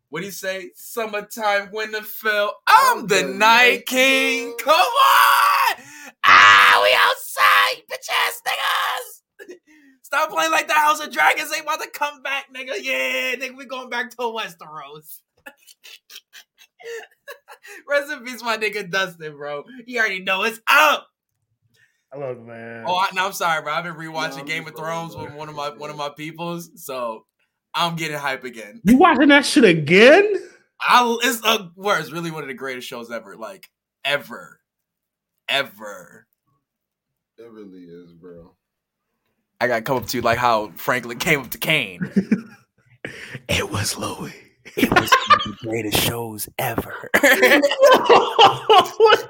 What do you say? Summertime, winter fell. I'm the night king. Come on! Ah, we outside, bitch ass niggas. Stop playing like the House of Dragons ain't about to come back, nigga. Yeah, nigga, we going back to Westeros. Rest in peace, my nigga Dustin, bro. You already know it's up.
Look, man.
Oh, I, no, I'm sorry, bro. I've been rewatching
No,
Game of Thrones
fucking
with
with
one of my one of my peoples, so I'm getting hype again.
you watching that shit again?
I it's a where it's really one of the greatest shows ever, like ever, ever.
It really is, bro.
I gotta come up to you like how Franklin came up to Kane.
It was Louis.
It was one of the greatest shows ever.
what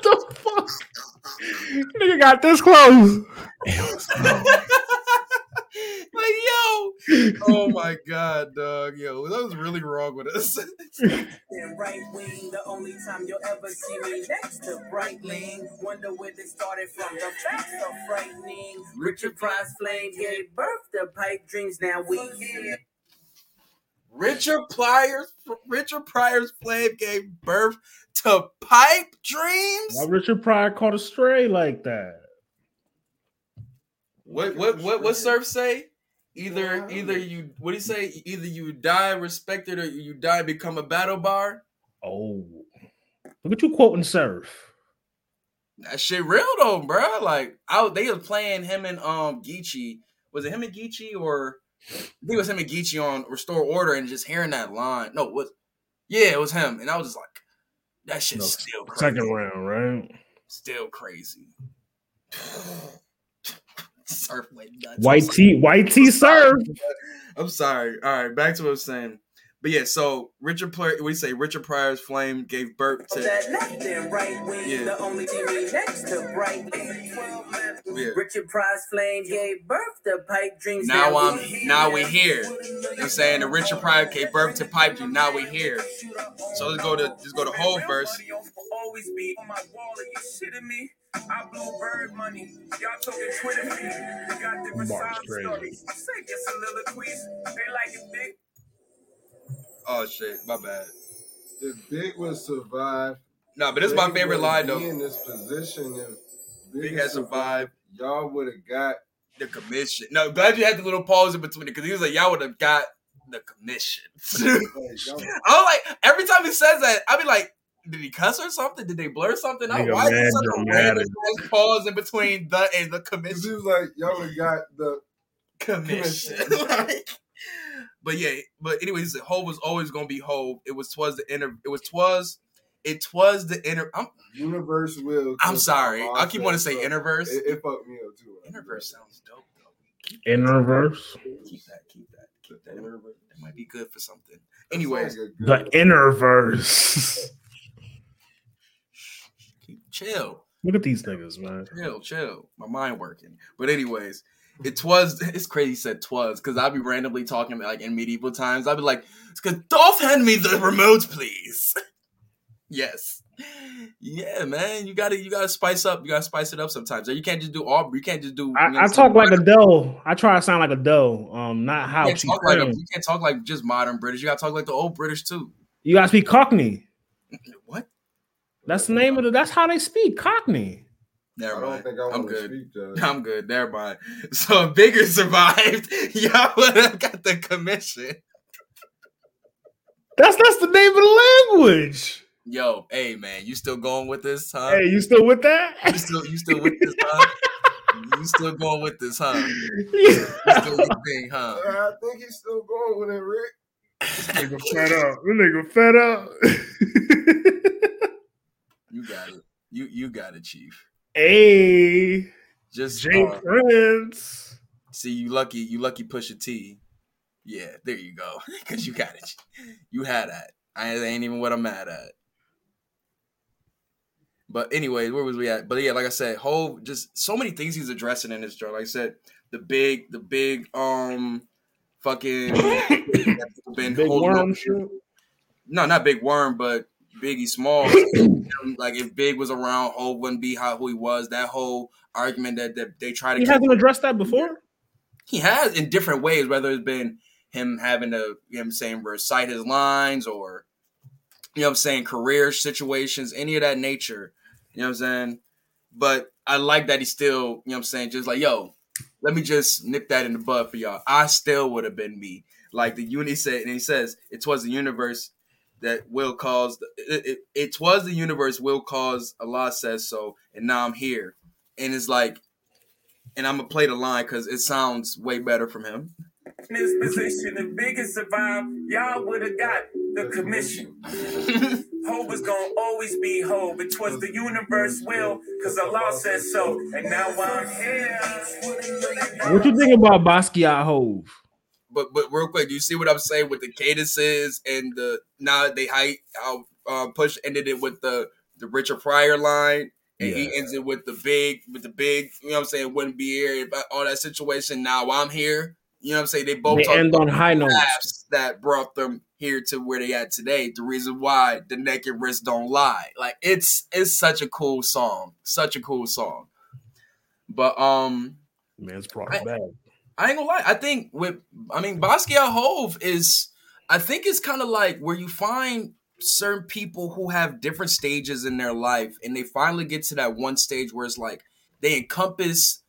the fuck? Nigga got this close.
like yo, oh my god, dog, yo, that was really wrong with us.
And right wing, the only time you'll ever see me next to Breitling. Wonder where they started from. The facts are frightening. Richard Pryor's Flame gave birth to pipe dreams. Now we here.
Richard Pryor's Richard Pryor's flame gave birth to pipe dreams.
Why Richard Pryor caught a stray like that?
What what what what Surf say? Either either you what do you say? Either you die respected or you die become a battle bar.
Oh, look at you quoting Surf.
That shit real though, bro. Like I, they was playing him and um Geechi. Was it him and Geechi or I think it was him and Geechi on Restore Order and just hearing that line. No, what? Yeah, it was him, and I was just like, that shit's
No,
still crazy.
Second round, right?
Still crazy. Surf went nuts.
White tee, white tee Surf.
I'm sorry. All right, back to what I was saying. But yeah, so Richard Pryor, we say? Richard Pryor's flame gave birth to.
That left and right wing,
Yeah.
the only team next to Breitling.
Yeah.
Richard Pryor's Flame gave birth to pipe dreams.
Now I'm
we
now we here. You know what I'm saying the Richard Pryor gave birth to pipe dream. Now we here. So let's go to let's go to whole verse.
Always be on my wall. Are you shitting me? I blew bird money. Y'all talking Twitter feed. We got different
Mark's
side
crazy.
stories. Say your soliloquies. They like it big.
Oh shit, my bad.
If Big would survive,
No, but this is my favorite
wouldn't
line though.
In this position, if Big,
Big
had
had survived.
y'all would have got.
The commission. No, glad you had the little pause in between it because he was like, y'all would have got the commission. I was like, every time he says that, I'd be like, did he cuss or something? Did they blur something out?
Nigga,
Why is
mad
there such a random pause in between the and the
'cause he
commission?
was like, y'all would have got the.
Commission.
Commission.
like, but yeah, but anyways, Hove was always gonna be Hove. It was twas the inner. It was twas. It twas the inner. I'm
Universe will.
I'm sorry. I keep wanting to say
It,
interverse.
it fucked me up too.
Interverse sounds dope though. Keep,
Interverse.
keep that. Keep that. Keep that. That might be good for something. Anyways,
The Interverse.
keep chill.
Look at these niggas, man.
chill, chill. My mind working. But anyways, it was. It's crazy. Said twas because I'd be randomly talking like in medieval times. I'd be like, "Could Dolph hand me the remote, please?" yes. Yeah, man. You gotta you gotta spice up. You gotta spice it up sometimes. You can't just do all. You can't just do.
I,
you know,
I talk like Adele. I try to sound like Adele. Um, not
You
how
can't, talk like a, you can't talk like just modern British. You gotta talk like the old British too.
You gotta speak Cockney.
What?
That's the name of the. That's how they speak Cockney.
I
Never
don't
mind.
think I
I'm
want to
good.
speak that.
I'm good. Never mind. So if Bigger survived, y'all would have got the commission.
That's that's the name of the language.
Yo, hey man, you still going with this, huh?
Hey, you still with that?
You still you still with this, huh? you still going with this, huh? You still your thing, huh?
I think he's still going with it, Rick.
nigga fed up. This nigga fed up.
You got it. You you got it, Chief.
Hey,
Just
Jay
uh,
Prince.
see you lucky. You lucky. Pusha T. Yeah, there you go. Cause you got it. You had that. I ain't even what I'm mad at. But anyway, where was we at? But yeah, like I said, whole just so many things he's addressing in this joint. Like I said, the big, the big, um, fucking been
Big
holding
worm
up- No, not big worm, but Biggie Small. Um, like if Big was around, Hov wouldn't be how who he was. That whole argument that, that they try to
He hasn't addressed that before.
he has in different ways, whether it's been him having to, you know what saying, recite his lines or, you know what I'm saying, career situations, any of that nature, you know what I'm saying? But I like that he still, you know what I'm saying, just like, yo, let me just nip that in the bud for y'all. I still would have been me. Like the uni said, and he says, it was the universe that will cause, it, it, it was the universe will cause, Allah says so, and now I'm here. And it's like, and I'm gonna play the line because it sounds way better from him.
In this position, if Big had survived, y'all would have got the commission. Hove is gonna always be Hove. It was the universe will, cause Allah says so. And now I'm here.
What you think about Basquiat Hove?
But but real quick, do you see what I'm saying with the cadences and the now they height how uh, push ended it with the the Richard Pryor line and he ends it with the big with the big you know what I'm saying wouldn't be here if all that situation. Now I'm here. You know what I'm saying? They both
They end on high notes.
that brought them here to where they at today. The reason why the neck and wrist don't lie. Like it's it's such a cool song. Such a cool song. But um
Man's brought back.
I ain't gonna lie. I think with I mean Basquiat Hove is I think it's kind of like where you find certain people who have different stages in their life and they finally get to that one stage where it's like they encompass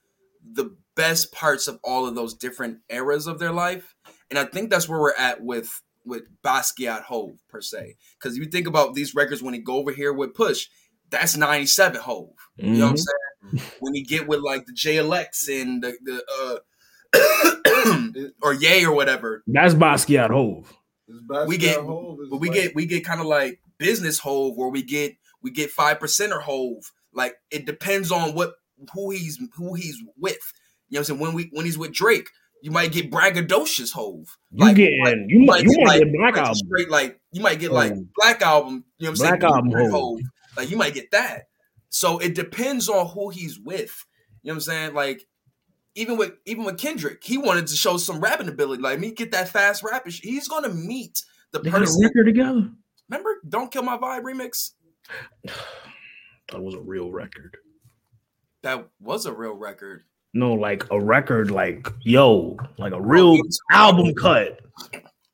the best parts of all of those different eras of their life. And I think that's where we're at with with Basquiat Hove per se. Because if you think about these records when he go over here with Push, that's 97 Hove. You know what I'm saying? When you get with like the JLX and the, the uh or Yay or whatever,
That's Basquiat Hove.
Basquiat
we get
Hove
but we
like-
get we get kind of like business Hove where we get we get five percent or Hove. Like it depends on what who he's who he's with. You know what I'm saying? When we when he's with Drake, you might get braggadocious Hove.
You
Like,
getting you might you
get,
might
like,
get Black
like,
Album.
straight like you might get like. Black Album, you know what I'm saying?
Black
saying?
Album
Blueprint
Hove.
Like you might get that. So it depends on who he's with. You know what I'm saying? Like even with even with Kendrick, he wanted to show some rapping ability. Like me get that fast rapping. shit. He's gonna meet the
They got a
person.
record together.
Remember Don't Kill My Vibe remix?
That was a real record.
That was a real record.
No, like a record, like yo, like a real
Oh,
album cut.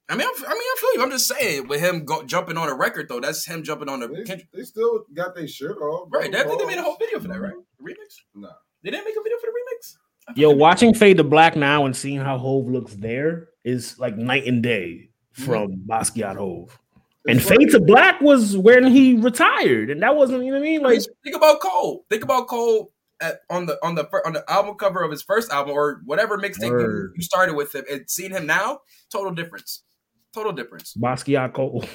I mean, I'm, I mean, I feel you. I'm just saying, with him go, jumping on a record though, that's him jumping on a
They,
Kendrick.
they still got their shirt off. bro.
Right? They, I think they made a whole video for that, right? The remix?
Nah.
They didn't make a video for the remix. I thought
Yo, watching Fade to Black now and seeing how Hove looks there is like night and day mm-hmm. from Basquiat Hove. And
It's like-
Fade to Black was when he retired, and that wasn't you know what I mean.
I mean,
Like
think about Cole. Think about Cole at, on the on the on the album cover of his first album or whatever mixtape you, you started with him, and seeing him now, total difference. Total difference.
Basquiat Cole.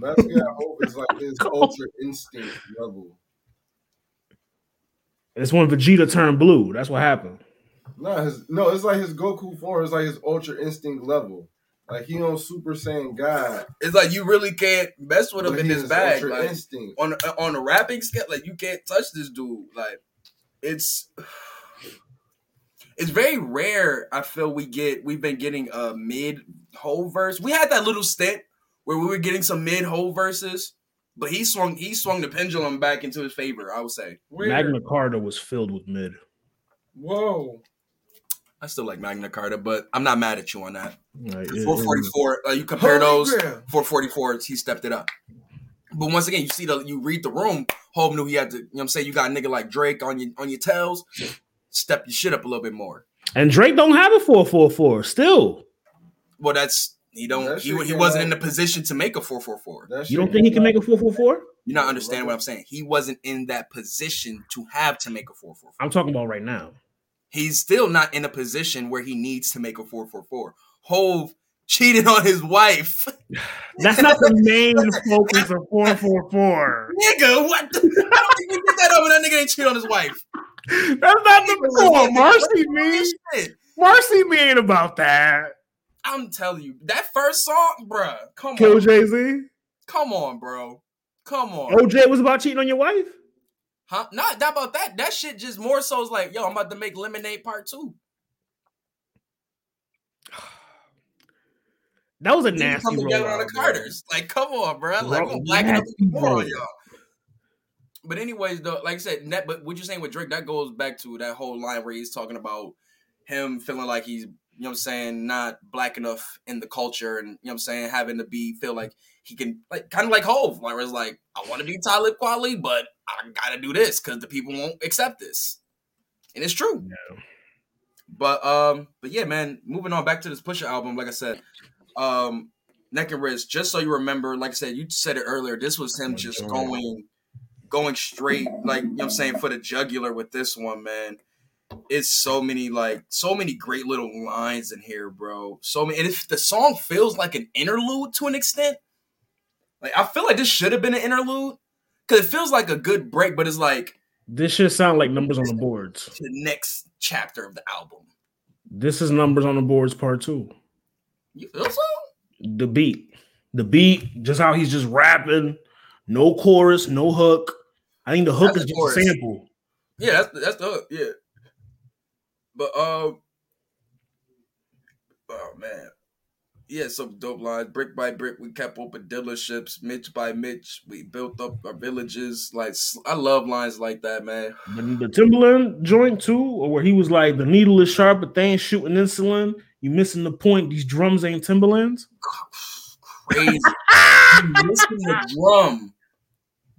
Basquiat Hove is like his
Come on.
ultra instinct level.
It's when Vegeta turned blue. That's what happened.
No, his no, it's like his Goku form. It's like his ultra instinct level. Like he on Super Saiyan God.
It's like you really can't mess with him
but
in
he
his
is
bag.
Ultra
Like,
instinct.
on a, on a rapping scale, like you can't touch this dude. Like it's it's very rare. I feel we get we've been getting a mid whole verse. We had that little stint where we were getting some mid whole verses. but he swung he swung the pendulum back into his favor. I would say.
Where?
Magna Carta was filled with mid.
Whoa.
I still like Magna Carta, but I'm not mad at you on that.
Like, it-
444. Uh, you compare
Holy
those.
grail.
444. He stepped it up. But once again, you see the you read the room. Hove knew he had to. You know what I'm saying? You got a nigga like Drake on your on your tails. Step your shit up a little bit more.
And Drake don't have a 444 still.
Well, that's he don't.
That
He, he wasn't
out-
in the position to make a 444.
You don't think he
came
can make a 444?
You're not understanding what I'm saying. He wasn't in that position to have to make a 444.
I'm talking about right now.
He's still not in a position where he needs to make a 444. Hove cheated on his wife.
That's not the main focus of 444.
Nigga, what? The, I don't think we did that over. That nigga ain't cheat on his wife.
That's not the point. Marcy me. Marcy me ain't about that.
I'm telling you, that first song, bruh. Come
Kill
on, Kill
Jay Z.
come on, bro. Come on,
OJ was about cheating on your wife.
Huh? Not that about that. That shit just more so is like, yo, I'm about to make Lemonade Part Two.
That was a nasty
come together on the
rollout, bro.
Carters. Like, come on, bro. Like,
Bro,
I'm blacking up more on y'all. But anyways, though, like I said, net, but what you're saying with Drake, that goes back to that whole line where he's talking about him feeling like he's, you know what I'm saying, not black enough in the culture and, you know what I'm saying, having to be, feel like he can, like, kind of like Hove, like, where it's like, I want to be Talib Kweli, but I got to do this because the people won't accept this. And it's true.
Yeah.
But, um, but yeah, man, moving on back to this Pusha album, like I said, um, Neck and Wrist, just so you remember, like I said, you said it earlier, this was him just going going straight, like you know what I'm saying, for the jugular with this one, man. It's so many like so many great little lines in here, bro. So many and if the song feels like an interlude to an extent, like I feel like this should have been an interlude. Cause it feels like a good break, but it's like
This should sound like numbers on the boards.
the next chapter of the album.
This is numbers on the boards part two.
You feel so?
The beat, the beat, just how he's just rapping, no chorus, no hook. I think the hook
That's
is
a
just a sample.
Yeah, that's that's the hook, yeah. But um, oh man, yeah, some dope lines. Brick by brick, we kept open dealerships. Mitch by Mitch, we built up our villages. Like s- I love lines like that, man.
The, the Timberland joint too, or where he was like, the needle is sharp, but they ain't shooting insulin. You missing the point. These drums ain't Timberlands.
Crazy, You missing the drum.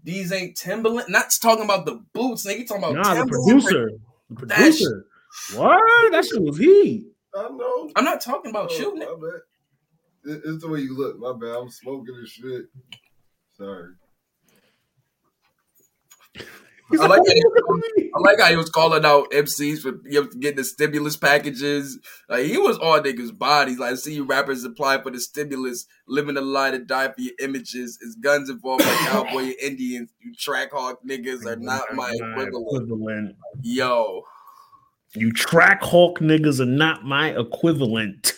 These ain't Timberland. Not talking about the boots, nigga. You talking about
Nah, the
Timberland.
producer. The
That
producer. What? That shit was heat.
I know.
I'm not talking about
Oh,
shooting.
my
it.
bad. It- It's the way you look. My bad. I'm smoking this shit. Sorry.
I like how he, I like how he was calling out MCs for you know, getting the stimulus packages. Like he was on niggas' bodies. Like see you rappers apply for the stimulus, living a lie to die for your images. Is guns involved like cowboy and Indians? You track hawk niggas are not my equivalent.
equivalent.
Yo,
You track hawk niggas are not my equivalent.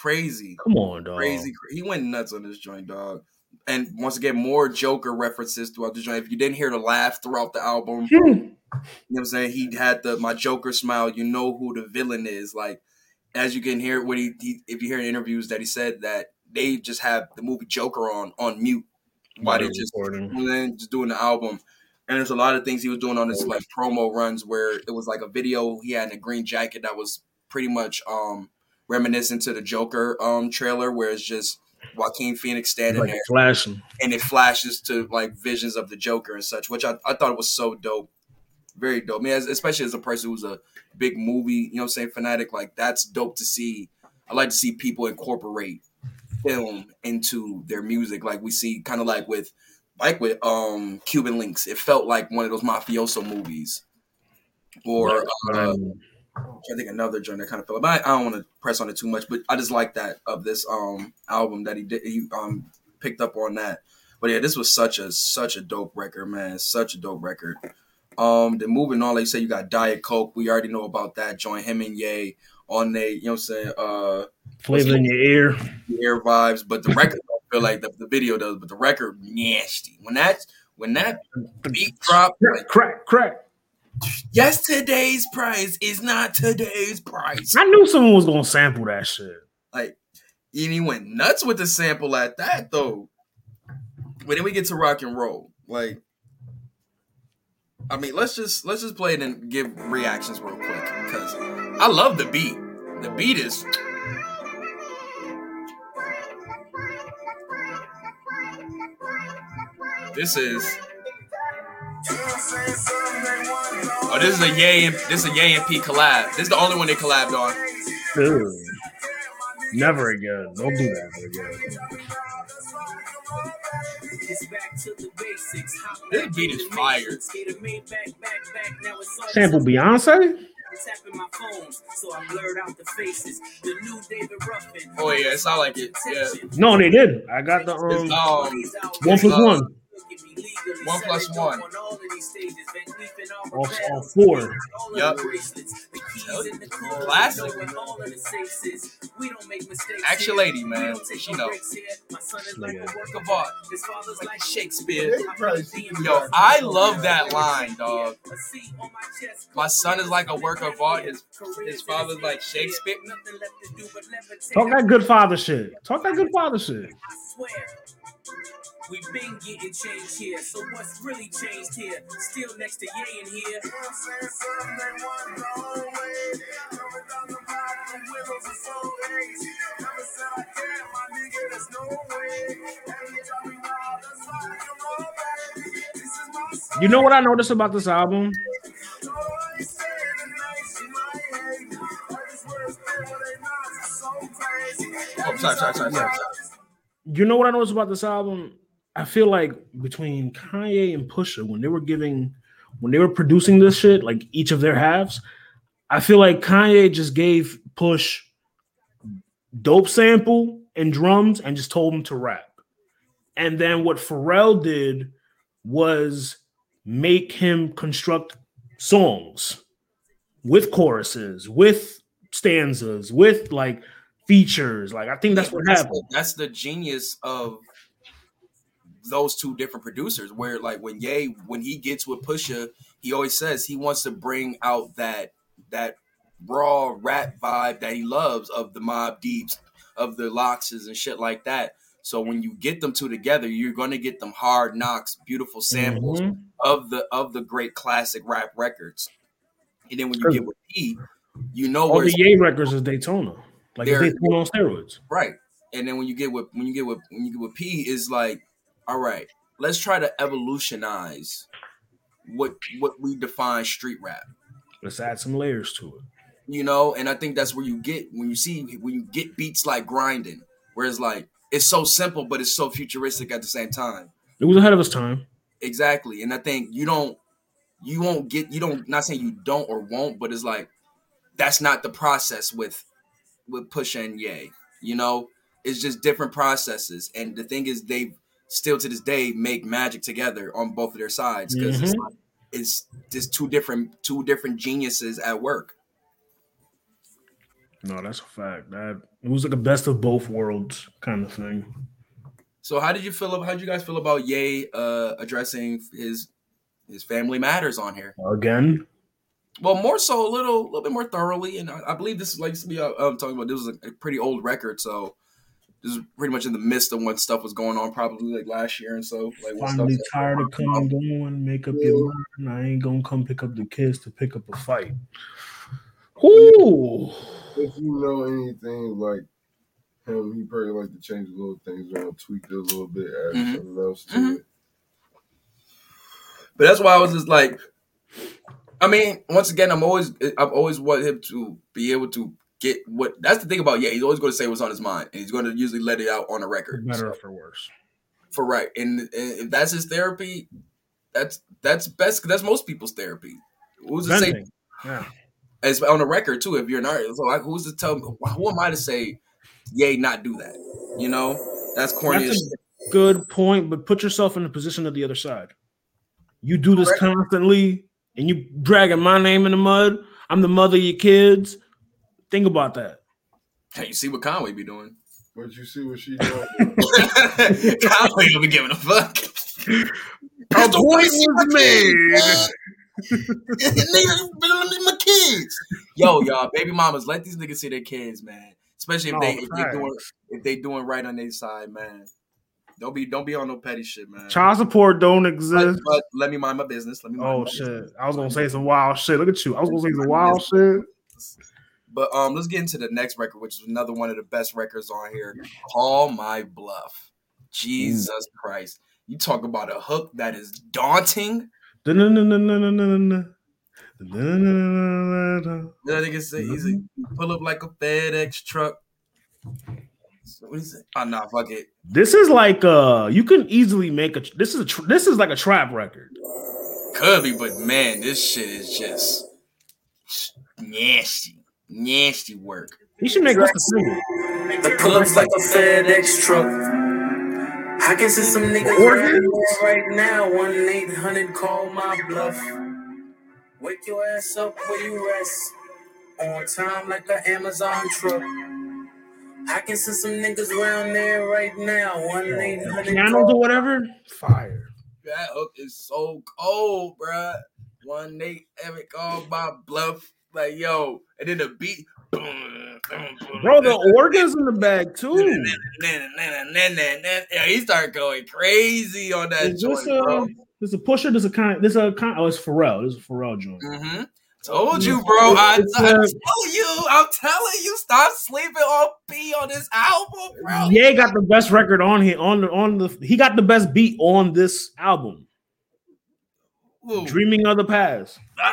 Crazy,
Come on, dog.
crazy. He went nuts on this joint, dog. And once again, more Joker references throughout the joint. If you didn't hear the laugh throughout the album,
Hmm.
You know what I'm saying? He had the my Joker smile. You know who the villain is. Like as you can hear what he, he if you hear in interviews that he said that they just have the movie Joker on on mute while they just then just doing the album. And there's a lot of things he was doing on his like promo runs where it was like a video he had in a green jacket that was pretty much um reminiscent to the Joker um trailer where it's just Joaquin Phoenix standing
Like
there
flashing.
and it flashes to like visions of the Joker and such, which I, I thought was so dope. Very dope. I mean, as, especially as a person who's a big movie, you know I'm saying, fanatic, like that's dope to see. I like to see people incorporate film into their music, like we see kind of like with like with um Cuban Links. It felt like one of those mafioso movies. Or uh,
Um,
I think another joint that kind of felt. But I, I don't want to press on it too much. But I just like that of this um album that he did. He um picked up on that. But yeah, this was such a such a dope record, man. Such a dope record. Um, then moving on, like you say, you got Diet Coke. We already know about that. Joint him and Ye on they, you know what I'm saying, uh,
flavor in your ear.
air vibes. But the record, I feel like the, the video does. But the record, nasty. When that when that beat drop, like,
Crack, crack.
Yesterday's price is not today's price.
I knew someone was gonna sample that shit.
Like, and he went nuts with the sample at that though. But then we get to rock and roll. Like, I mean, let's just let's just play it and give reactions real quick because I love the beat. The beat is. This is. Oh, this is a Ye and this is a Ye and P collab. This is the only one they collabed on.
Ew. Never again. Don't do that again.
This beat is fire.
Sample Beyonce?
tapping my phones, so I blurred out the faces. The new David Ruffin.
Oh yeah, it sound like it. Yeah.
No, they did. I got the um
It's, um,
one plus one.
One plus one.
All, all four.
Yup. Classic. Ask your lady, man. She know. Like a work of art. His father's Like Shakespeare.
They probably see me
Yo. I love that line, dog. My son is like a work of art. His his father's like Shakespeare.
Talk that good father shit. Talk that good father shit.
I swear. We've been getting changed here, so what's really changed here? Still next to Ye in here.
You know what I noticed about this album?
Oh, sorry, sorry, sorry, sorry. sorry.
You know what I noticed about this album? I feel like between Kanye and Pusha, when they were giving, when they were producing this shit, like each of their halves, I feel like Kanye just gave Push dope sample and drums and just told him to rap. And then what Pharrell did was make him construct songs with choruses, with stanzas, with like features. Like I think that's what
That's
happened.
the, that's the genius of those two different producers. Where like when Ye, when he gets with Pusha, he always says he wants to bring out that that raw rap vibe that he loves of the Mob Deeps, of the Loxes and shit like that. So when you get them two together, you're going to get them hard knocks, beautiful samples
Mhm.
of the of the great classic rap records. And then when you get with P, you know
All
where
the Ye records is Daytona. Like Daytona on steroids.
Right. And then when you get with when you get with when you get with P is like, all right, let's try to evolutionize what what we define street rap.
Let's add some layers to it.
You know, and I think that's where you get when you see when you get beats like grinding, where it's like it's so simple but it's so futuristic at the same time.
It was ahead of its time.
Exactly. And I think you don't you won't get you don't not saying you don't or won't, but it's like that's not the process with with Pusha and Ye. You know, it's just different processes. And the thing is they still to this day make magic together on both of their sides because it's
Mhm.
like it's just two different two different geniuses at work.
No, that's a fact. That it was like a best of both worlds kind of thing.
So how did you feel about how did you guys feel about Ye uh addressing his his family matters on here?
Again,
Well, more so, a little, a little bit more thoroughly, and I, I believe this is like to be uh, um, talking about. This was a, a pretty old record, so this is pretty much in the midst of when stuff was going on, probably like last year and so. Like when
finally
stuff-
tired of coming going. Make up your mind. I ain't gonna come pick up the kids to pick up a fight. Ooh.
If you know anything like him, he probably like to change a little things around, tweak it a little bit, add
Mhm.
something else to
Mhm.
it.
But that's why I was just like, I mean, once again, I'm always, I've always wanted him to be able to get what. That's the thing about yeah, he's always going to say what's on his mind, and he's going to usually let it out on a
For
record.
better or for worse.
for right, and, and if that's his therapy, that's that's best. That's most people's therapy. Who's to say
Yeah.
as on the record too. If you're an artist, so like, who's to tell me? Who am I to say, yay, not do that? You know, that's corny.
That's a good point, but put yourself in the position of the other side. You do this
Correct.
constantly and you dragging my name in the mud. I'm the mother of your kids. Think about that.
Hey, you see what Conway be doing?
But you see what she doing?
Conway don't be giving a fuck.
A point was made.
Nigga, been on my kids. Yo, y'all, baby mamas, let these niggas see their kids, man. Especially if they
Oh,
if they doing if they doing right on their side, man. Don't be don't be on no petty shit, man.
Child support don't
But,
exist.
but let me mind my business. Let me oh, mind
Oh
my
shit!
business.
I was gonna say some wild shit. Look at you. I was gonna say some wild shit.
But um, let's get into the next record, which is another one of the best records on here. Call my bluff. Jesus Christ! You talk about a hook that is daunting. That nigga say he's a, pull up like a FedEx truck. What is it? Oh no, fuck it.
This is like uh, you can easily make a. This is a. Tr- this is like a trap record.
Could be, but man, this shit is just nasty, nasty work.
He should make this a single.
The pull-ups like a FedEx truck. I can see some niggas
Organs?
right right now. One eight hundred, call my bluff. Wake your ass up where you rest. On time like an Amazon truck. I can see some niggas around there right now. One eight hundred.
Pianos or whatever. Fire.
That hook is so cold, bruh. One Nate ever called my bluff. Like, yo, and then the beat.
Bro, the organs in the bag too.
Yeah, he started going crazy on that
Is this
joint,
a
bro.
this a pusher? This a kind. This a kind. Oh, it's Pharrell. This is a Pharrell joint.
Mm-hmm. Told you, bro. I,
It's,
I
uh,
tell you, I'm telling you, stop sleeping on B on this album, bro.
Ye got the best record on here. On the on the he got the best beat on this album.
Ooh.
Dreaming of the past.
No.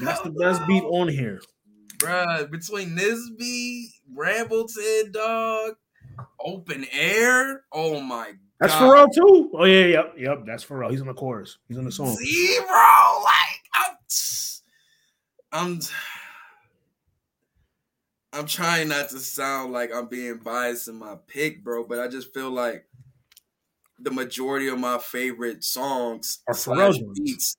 That's the best beat on here.
Bruh, between this beat, Brambleton, dog, open air. Oh my
That's
God.
Pharrell too. Oh yeah, yep, yep. That's Pharrell. He's on the chorus. He's on the song.
Zero. Like I'm, I'm, I'm trying not to sound like I'm being biased in my pick, bro. But I just feel like the majority of my favorite songs
Are
slash
Pharrell joints.
beats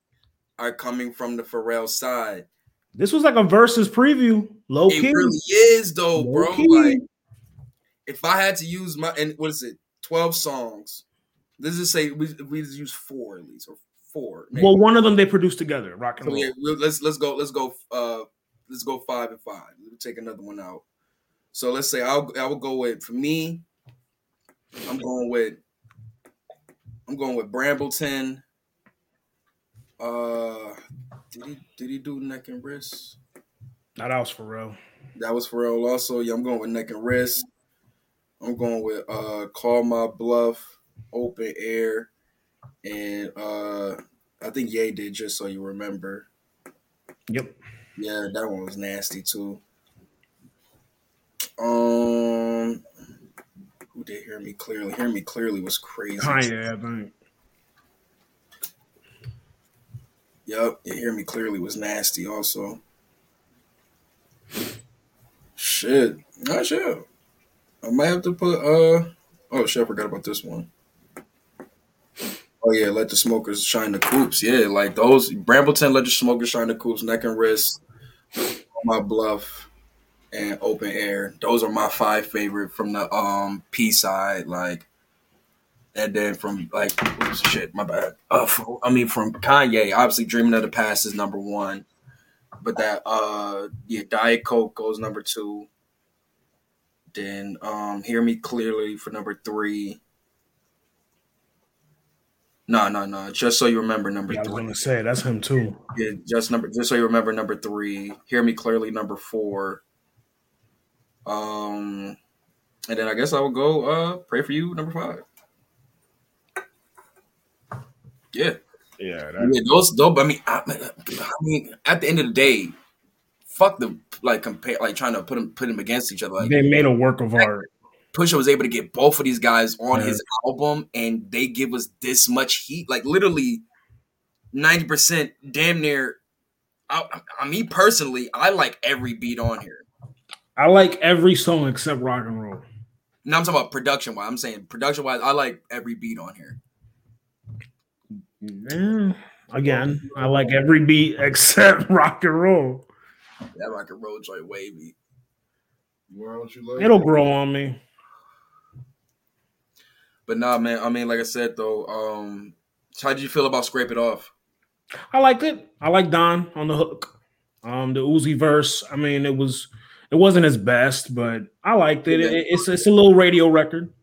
are coming from the Pharrell side.
This was like a versus preview. Low
It
key.
really is, though,
Low
bro.
key.
Like, if I had to use my and what is it, twelve songs? Let's just say we we just use four at least, or four. maybe.
well, one of them they produced together. Rock and
So
roll.
yeah, we'll- let's let's go let's go uh let's go five and five. We'll take another one out. So let's say I'll I will go with for me. I'm going with I'm going with Brambleton. Uh, did he did he do neck and wrist?
Now that was Pharrell.
That was Pharrell also. Yeah, I'm going with neck and wrist. I'm going with uh call my bluff, open air, and uh I think Ye did just so you remember.
Yep.
Yeah, that one was nasty too. Um, who did hear me clearly? Hear me clearly was crazy.
Kanye, I think.
Yep, you hear me clearly was nasty also. Shit, not sure. I might have to put uh. Oh shit, I forgot about this one. Oh yeah, let the smokers shine the coupes. Yeah, like those Brambleton, let the smokers shine the coupes, neck and wrist, my bluff, and open air. Those are my five favorite from the um P side. Like, and then from like oops, shit, my bad. Uh, from, I mean from Kanye, obviously, Dreaming of the Past is number one, but that uh yeah, Diet Coke goes number two. Then um, Hear Me Clearly for number three. No, no, no. Just so you remember number
Yeah, I was
three.
gonna say that's him too.
Yeah, just number. Just so you remember number three. Hear Me Clearly number four. Um, and then I guess I will go. Uh, Pray for You number five. Yeah,
Yeah,
yeah. Those, those. I mean, I, I mean, at the end of the day, fuck the like compare, like trying to put them put them against each other. Like
they made a work of art.
Pusha was able to get both of these guys on
Yeah.
his album, and they give us this much heat. Like literally, ninety percent, damn near. I, I, me personally, I like every beat on here.
I like every song except rock and roll.
Now I'm talking about production wise. I'm saying production wise, I like every beat on here.
Yeah. Again, I like every beat except rock and roll.
That rock and roll joint wavy.
Why don't you like
It'll
it?
grow on me.
But nah, man. I mean, like I said though, um, how did you feel about scrape it off?
I liked it. I like Don on the hook. Um, the Uzi verse. I mean, it was it wasn't his best, but I liked it. It- it's it's a little radio record.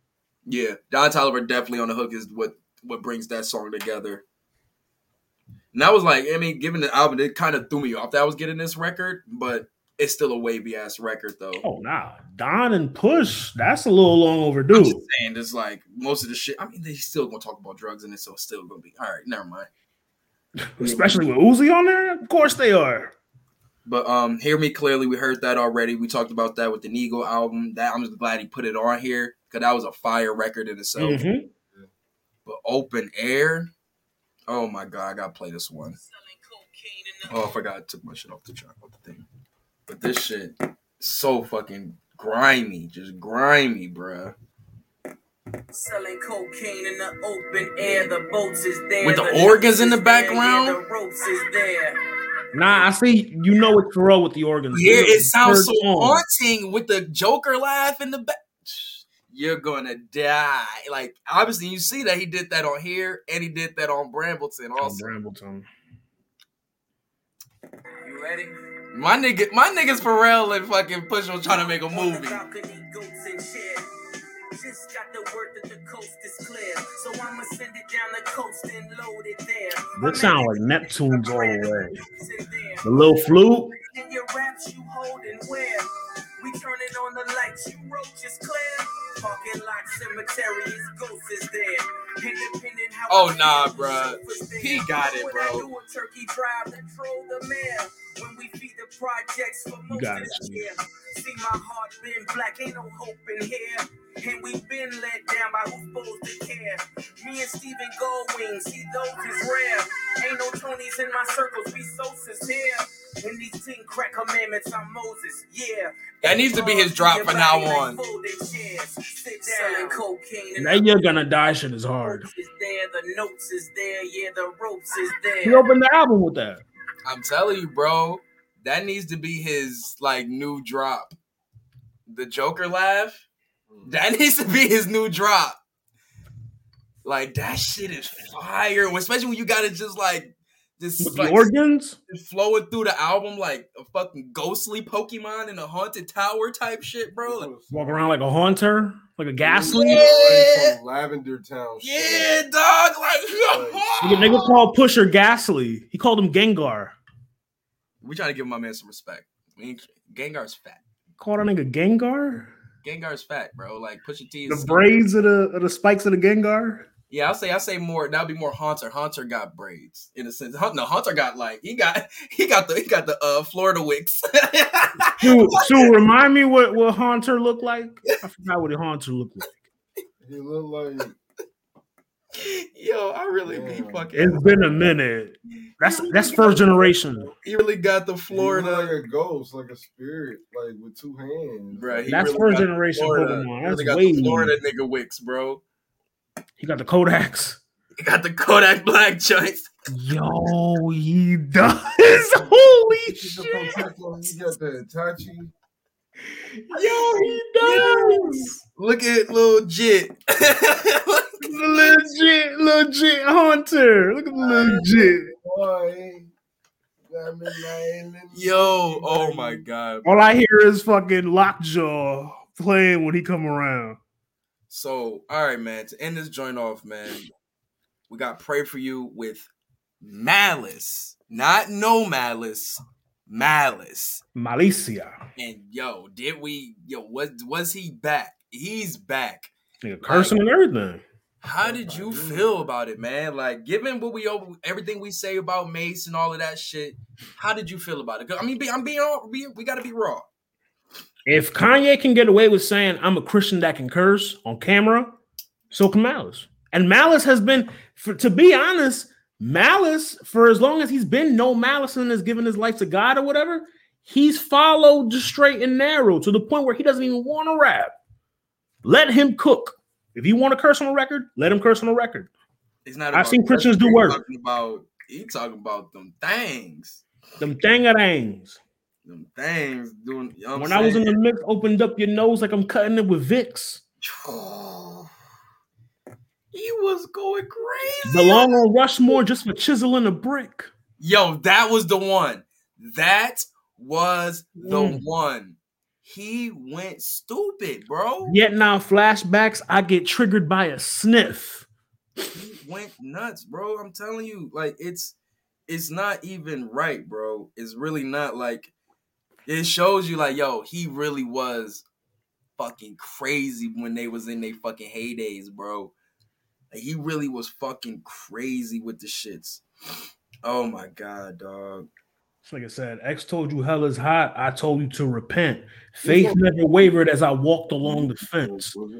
Yeah, Don Toliver definitely on the hook is what what brings that song together. And that was like, I mean, given the album, it kind of threw me off that I was getting this record, but it's still a wavy ass record though.
Oh nah, Don and Push, that's a little long
I'm
overdue.
just saying, it's like most of the shit. I mean, they still gonna talk about drugs in it, so it's still gonna be all right. Never mind.
Especially with Uzi on there. Of course they are.
But um, hear me clearly. We heard that already. We talked about that with the Nigo album. That I'm just glad he put it on here because that was a fire record in itself.
Mhm.
But open air, oh my god, I gotta play this one. Oh, I forgot I took my shit off the track off the thing. But this shit, so fucking grimy, just grimy, bruh.
Selling cocaine in the open air, the boats is there.
With the organs in the
is there,
background?
yeah, the ropes is there.
Nah, I see. You know it's Pharrell with the organs.
Yeah, it sounds so haunting with the Joker laugh in the back. You're gonna die. Like obviously, you see that he did that on here, and he did that on Brambleton also.
Brambleton.
You ready?
My nigga, my niggas Pharrell and fucking Push was trying to make a
On the
movie.
balcony, goats and. Just got the word that the coast is clear. So I'ma send it down the coast and load it there.
This sound like Neptune's all the way.
It's in there.
The little flute.
In your raps you hold and wear. We turning on the lights, you roaches clear. Parking lot cemetery is ghosts is there. Independent house.
Oh, nah, bruh. He got it, bro.
I do a turkey drive, control the mayor. When we feed the projects for most
got
of
it,
year. See my heart been black, ain't no hope in here. And we been let down by who's supposed to care. Me and Steven Goldwing, see those is rare. Ain't no Tonys in my circles, we Sosa's here. In these ten crack commandments, I'm Moses, yeah.
That needs to be his drop from now on.
Selling cocaine and
That you're gonna die shit is hard.
ropes is there, the notes is there, yeah, the ropes is there.
He opened the album with that.
I'm telling you, bro, that needs to be his like new drop. The Joker laugh. That needs to be his new drop. Like that shit is fire, especially when you got it just like just
With
like,
organs.
just flowing through the album like a fucking ghostly Pokemon in a haunted tower type shit, bro. Like,
Walk around like a haunter, like a ghastly.
Yeah.
Some Lavender Town. shit.
yeah, dog.
Nigga,
Like,
nigga called Pusha Ghastly. He called him Gengar.
we trying to give my man some respect. I mean, Gengar's fat.
Called a nigga Gengar.
Gengar's fat, bro. Like Pusha T
The
is
braids of the of the spikes of the Gengar.
Yeah, I'll say I say more. That'd be more Haunter. Haunter got braids in a sense. Hun- No, Haunter got like he got he got the he got the uh Florida wicks.
Sue, Sue, remind me what what Haunter looked like. I forgot what a Haunter looked like.
He looked like
Yo, I really be
Yeah.
fucking.
It's been a minute. That's that's first generation.
He really got the Florida.
like a ghost, like a spirit, like with two hands.
Bruh, he
That's
really
first generation
Florida-
Pokemon.
he
That's
really got
way-
the Florida nigga wicks, bro.
He got the Kodaks.
He got the Kodak Black joints.
Yo, he does. Holy
He
shit.
got the Itachi.
Yo, he does.
Look at little Jit.
Legit, legit Haunter. Look at the legit.
Boy. got me lying in the-
Yo, oh my god.
All I hear is fucking Lockjaw playing when he come around.
So, all right, man. To end this joint off, man, we got pray for you with malice, not no malice, malice.
Malicia.
And yo, did we? Yo, was was he back? He's back.
Nigga, cursing and everything.
How did you feel about it, man? Like, given what we over everything we say about Mace and all of that shit, how did you feel about it? I mean, be, I'm being all, be, we got to be raw.
If Kanye can get away with saying I'm a Christian that can curse on camera, so can Malice. And Malice has been, for, to be honest, Malice for as long as he's been no Malice and has given his life to God or whatever, he's followed just straight and narrow to the point where he doesn't even want to rap. Let him cook. If you want to curse on a record, let him curse on a record.
It's not.
I've seen Christians do
He's
work.
Talking about he talking about them things,
Them dangadangs.
Them things doing. You know
When I was in the mix, opened up your nose like I'm cutting it with Vicks.
he was going crazy.
The long on Rushmore just for chiseling a brick.
Yo, that was the one. That was the
Mm.
one. he went stupid, bro.
Yet now flashbacks, I get triggered by a sniff.
He went nuts, bro. I'm telling you, like it's it's not even right, bro. It's really not like it shows you like, yo, he really was fucking crazy when they was in their fucking heydays, bro. Like, he really was fucking crazy with the shits. Oh my god, dog.
It's like I said, X told you hell is hot. I told you to repent. Faith never wavered as I walked along the fence.
Mm-hmm.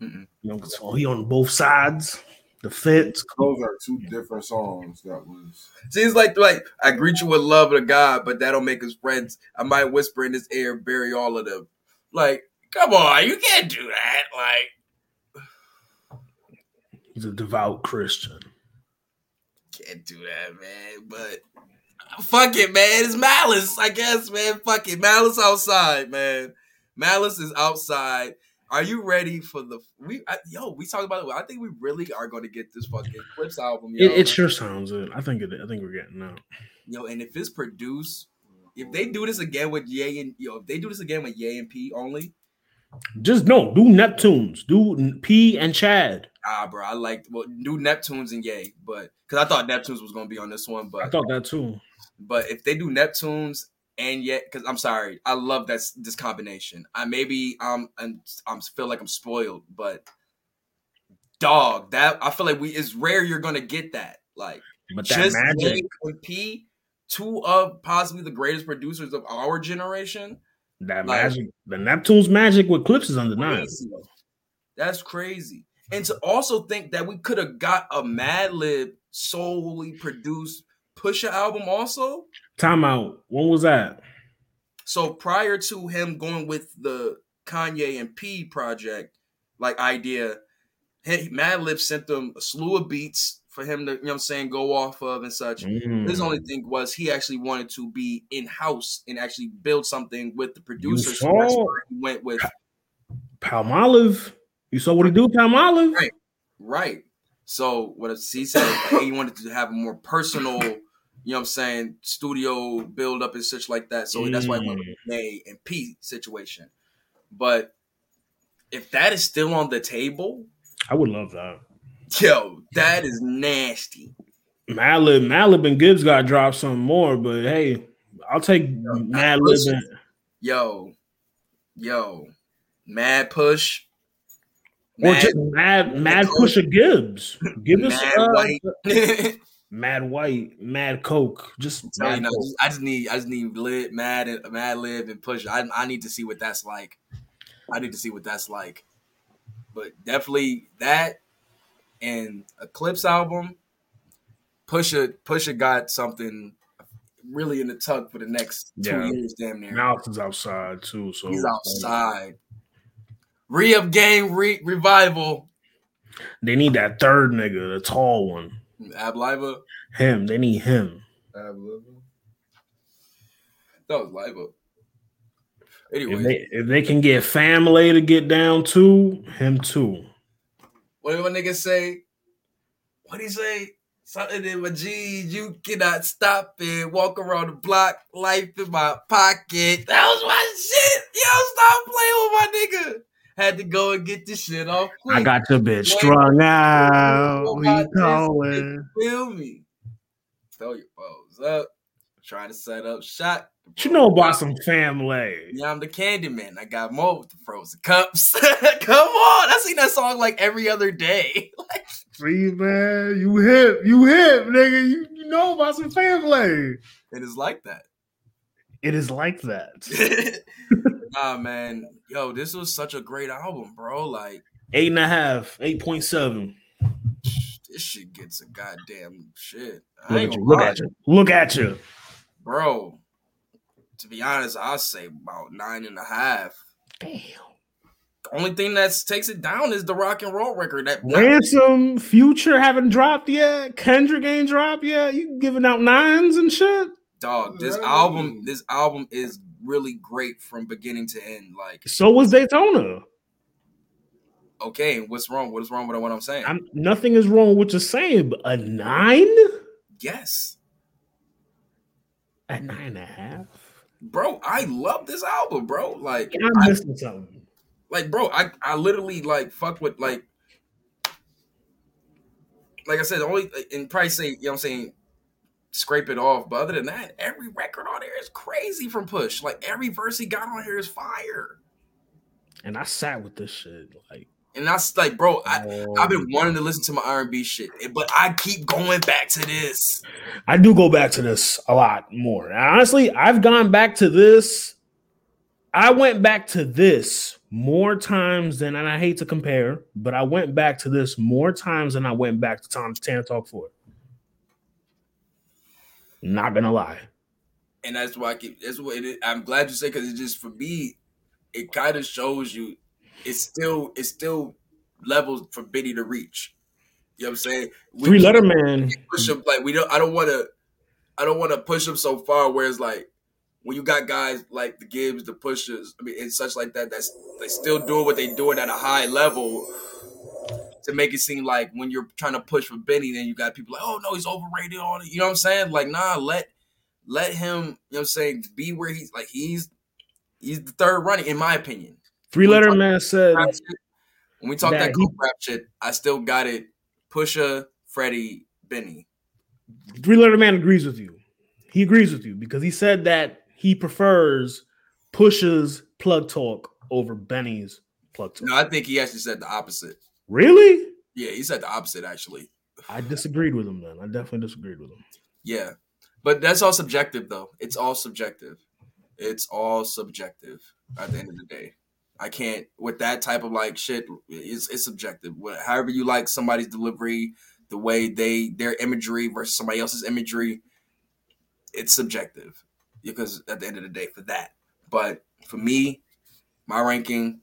Was.
You know, so he on both sides, the fence.
Those are two different songs. That was
Seems like like I greet you with love of God, but that'll make us friends. I might whisper in his ear, bury all of them. Like, come on, you can't do that. Like,
He's a devout Christian.
can't do that, man. But fuck it, man. It's malice, I guess, man. Fuck it, malice outside, man. Malice is outside. Are you ready for the we? I, yo, we talked about it. I think we really are going to get this fucking Clipse album. Yo.
It, it sure sounds it. I think it. I think we're getting out.
yo, and if it's produced, if they do this again with Ye and yo, if they do this again with Ye and P only,
Just no, do Neptunes, do P and Chad.
ah, bro, I like well, do Neptunes and Ye, but because I thought Neptunes was going to be on this one, but I
thought that too.
but if they do Neptunes and yet because I'm sorry, I love that this combination. I maybe um I'm I'm feel like I'm spoiled, but dog, that I feel like we it's rare you're gonna get that. Like
But that
just
magic,
and P, two of possibly the greatest producers of our generation.
that
like-
magic, the Neptune's magic with Clipse is undeniable.
That's crazy. And to also think that we could have got a Madlib solely produced Pusha album also.
Time out. When was that?
So prior to him going with the Kanye and P project, like idea, hey, Madlib sent them a slew of beats for him to, you know what I'm saying, go off of and such.
Mm.
His only thing was he actually wanted to be in house and actually build something with the producers. So that's where he went with
Palmolive. You saw what he do, with Palmolive?
Right. Right. So what he said, he wanted to have a more personal, you know what I'm saying, studio build up and such like that. So that's why he went with May and P situation. But if that is still on the table,
I would love that.
yo, that is nasty.
Madlib, Madlib and Gibbs got dropped some more, but hey, I'll take Madlib.
listen.
And,
Yo, yo, Mad Push.
or
Mad,
just Mad Mad Pusha Gibbs. Give us uh. Mad White, Mad Coke. Just
you
Mad Coke.
I just need I just need lit mad and mad live and push. I I need to see what that's like. I need to see what that's like. But definitely that and Eclipse album. Pusha Pusha got something really in the tuck for the next two years, damn near.
Is outside too, so
He's outside. Re up game re- revival.
They need that third nigga, the tall one.
Ab Liva.
Him. They need him.
Ab Livin.
That was Liva.
If
Anyway,
they if they can get family to get down to him too.
What did one nigga say? What he say? Something in my jeans, you cannot stop it. Walk around the block, life in my pocket. That was my shit. Yo, stop playing with my nigga. Had to go and get this shit off quick.
I got your bitch strung out.
Oh,
We calling.
Feel me? Throw your balls up. Try to set up shot.
You know about some family?
Yeah, I'm the candy man. I got more with the frozen cups. Come on. I sing that song like every other day. like,
See, man, you hip, you hip, nigga. You, you know about some family.
And it is like that.
It is like that.
nah, man. Yo, this was such a great album, bro. Like,
Eight and a half, eight point seven.
this shit gets a goddamn shit.
Look at you. Look at you. Look at you.
bro. To be honest, I'll say about nine and a half.
Damn.
The only thing that takes it down is the rock and roll record. That
Ransom, Future haven't dropped yet. Kendrick ain't dropped yet. You giving out nines and shit.
Dog. This
Yeah.
album, this album is really great from beginning to end. Like,
So was Daytona.
okay, what's wrong? What is wrong with what I'm saying?
I'm, nothing is wrong with what you're saying, but a nine?
yes,
A nine and a half?
bro, I love this album, bro. Like,
I'm
I,
missing something.
like, bro, I, I literally like fuck with like, like I said, only and probably say, you know, what I'm saying, scrape it off. But other than that, every record on there is crazy from Push. Like every verse he got on here is fire.
And I sat with this shit. Like,
And that's like, bro, I,
oh,
I've been um, wanting to listen to my R&B shit, but I keep going back to this.
I do go back to this a lot more. And honestly, I've gone back to this. I went back to this more times than, and I hate to compare, but I went back to this more times than I went back to Tana Talk 4. Not gonna lie.
And that's why I keep. That's what it is. I'm glad you say because it just for me, it kind of shows you it's still it's still levels for Biddy to reach. You know what I'm saying? We
Three letter man.
push him like we don't. I don't want to. I don't want to push him so far where it's like when you got guys like the Gibbs, the pushers, I mean, and such like that. That's they still doing what they doing at a high level to make it seem like when you're trying to push for Benny, then you got people like, oh no, he's overrated on it. You know what I'm saying? Like, nah, let let him. You know what I'm saying? Be where he's like he's he's the third running in my opinion.
Three letter man said
shit, When we talk
That
that,
he-
rap shit, I still got it. Pusha, Freddie, Benny.
Three letter man agrees with you. He agrees with you because he said that he prefers Pusha's plug talk over Benny's plug talk.
No, I think he actually said the opposite.
Really?
Yeah, he said the opposite actually.
I disagreed with him then. I definitely disagreed with him.
Yeah. But that's all subjective though. It's all subjective. It's all subjective at the end of the day. I can't with that type of like shit, it's it's subjective. What- However you like somebody's delivery, the way they their imagery versus somebody else's imagery, it's subjective. Because at the end of the day for that. But for me, my ranking,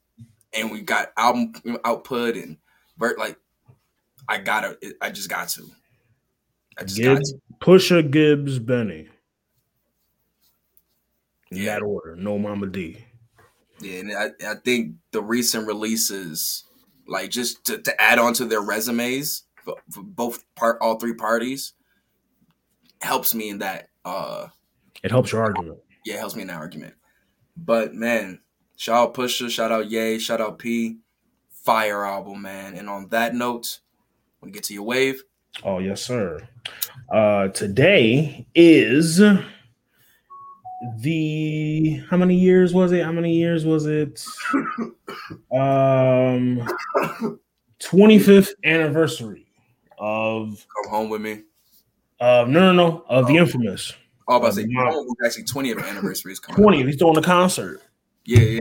and we got album output and vert like I gotta I just got to. I just got
Gibbs,
to.
Pusha, Gibbs, Benny. In
Yeah.
that order. No Mama D.
Yeah, and I, I think the recent releases, like just to, to add on to their resumes for, for both part all three parties, helps me in that. Uh,
It helps your argument.
yeah, it helps me in that argument. But man, shout out Pusha, shout out Ye, shout out P, fire album, man. And on that note, when we get to your wave,
Oh, yes, sir. Uh today is the how many years was it? How many years was it? Um 25th anniversary of
come home with me.
uh no no no of the infamous
Oh, about to say, actually 20th anniversary is coming.
20th. He's doing the concert.
Yeah, yeah.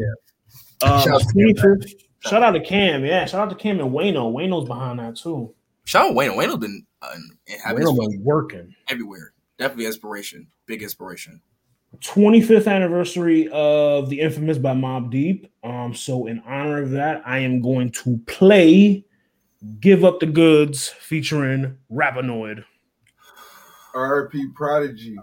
Uh,
Shout out to
25th. Shout out to Cam, yeah. Shout out to Cam and Wayno. Wayno's behind that too.
Shout out Wayne. Wayne been uh,
Wayno
fun
been working.
everywhere. Definitely inspiration. Big inspiration.
25th anniversary of the infamous by Mobb Deep. Um, so in honor of that, I am going to play "Give Up the Goods" featuring Rapper Noyd.
RP Prodigy.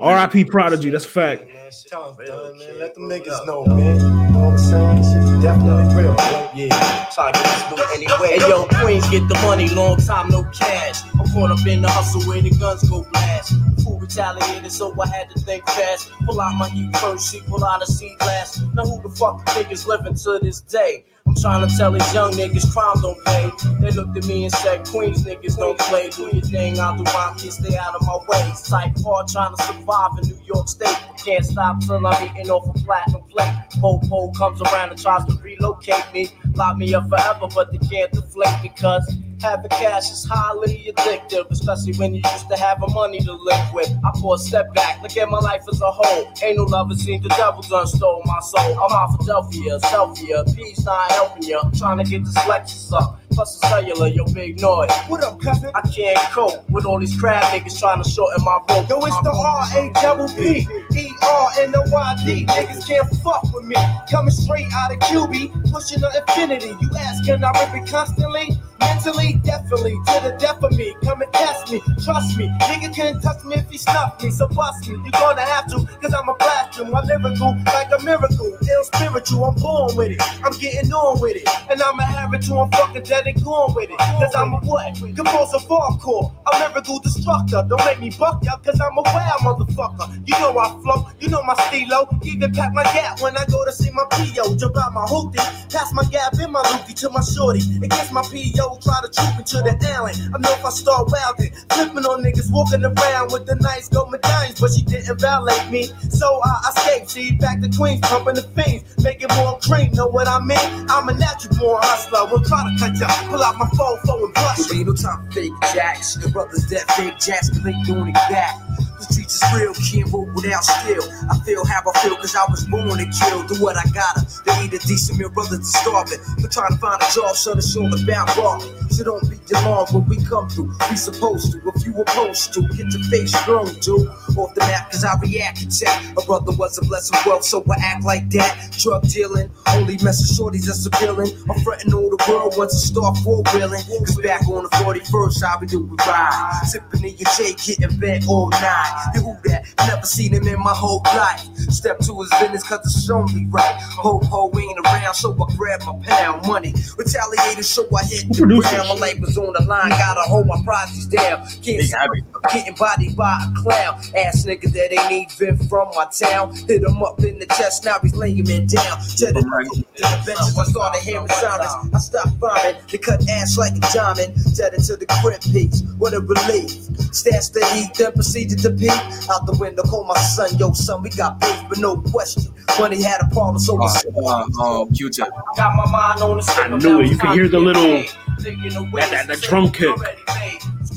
R.I.P. Prodigy. That's a fact.
Let them niggas know, man. You know what I'm saying? Shit's definitely real, bro. Yeah. Try to get this loot anyway.
Hey yo, Queens get the money, long time no cash. I'm caught up in the hustle where the guns go blast. Fool retaliated, so I had to think fast. Pull out my heat first, she pull out a seat last. Now who the fuck the niggas living to this day? Trying to tell these young niggas crime don't pay. They looked at me and said, Queens niggas don't play. Do your thing, I'll do my kid, stay out of my way. Type hard trying to survive in New York State. Can't stop till I'm eating off a platinum plate. Popo comes around and tries to relocate me. Lock me up forever, but they can't deflate because having cash is highly addictive, especially when you used to have a money to live with. I pour a step back, look at my life as a whole. Ain't no lover seen the devil done stole my soul. I'm out Philadelphia, selfie, peace not helping you. I'm trying to get this Lexus up. Plus a cellular, yo, big noise.
What up, cousin?
I can't cope with all these crab niggas trying to shorten my rope.
Yo, it's the R A double P E R N O Y D. Niggas can't fuck with me. Coming straight out of QB, pushing the infinity. You ask, can I rip it constantly?
Mentally, definitely, to the death of me. Come and test me, trust me. Nigga can't touch me if he snuff me, so bust me. You gonna have to, cause I'm a blast. My lyrical, like a miracle. Ill spiritual, I'm born with it. I'm getting on with it. And I'm a habit to I'm fucking dead and gone with it. Cause I'm a what? Composer hardcore. A lyrical destructor. Don't make me buck ya, cause I'm a wild motherfucker. You know I flow, you know my stilo. Even pack my gap when I go to see my PO. Jump out my hoopty, pass my gap in my loopy to my shorty. Against my PO, try to troop into the alley. I know if I start wilding, flipping on niggas, walking around with the nice gold medallions, but she didn't violate me. So I escaped, see, back to Queens, pumping the fiends, making more cream, know what I mean? I'm a natural born hustler, we'll try to cut ya, pull out my phone, phone and blush.
Ain't no time for fake jacks. The brothers that fake jacks, ain't doing it back. The streets is real, can't move without skill. I feel how I feel, cause I was born to kill. Do what I gotta. They need a decent meal, brothers to starving. For trying to find a job, son, it's all about barking. So don't be alarmed when we come through. We supposed to, if you opposed to, get your face strong, dude. Off the map, cause I react to that. A brother was a blessing wealth, so I act like that. Drug dealing, only messing shorties that's appealing. I'm fretting all the world once I start four wheeling. Cause back on the 41st, I'll be doing ride. Sipping in your J, getting bent all night. And who that? Never seen him in my whole life. Step to his business cause it's only right. Ho ho ain't around, so I grab my pound money. Retaliated, so I hit the ground. My life was on the line, gotta hold my prices down. Can't stop getting bodied by a clown. Ass nigga that ain't even from my town. Hit him up in the chest, now he's laying me down. To the, to the benches, I started hearing silence. I stopped rhyming, they cut ass like a diamond. Jetted to the crib piece, what a relief. Stats the heat, then proceeded to peek. Out the window, call my son, yo, son, we got beef, but no question. Money had a problem, so we
Uh, uh, um, Q-tip.
Got my mind on the
I knew it. You can hear the little- that- that- that drum kick.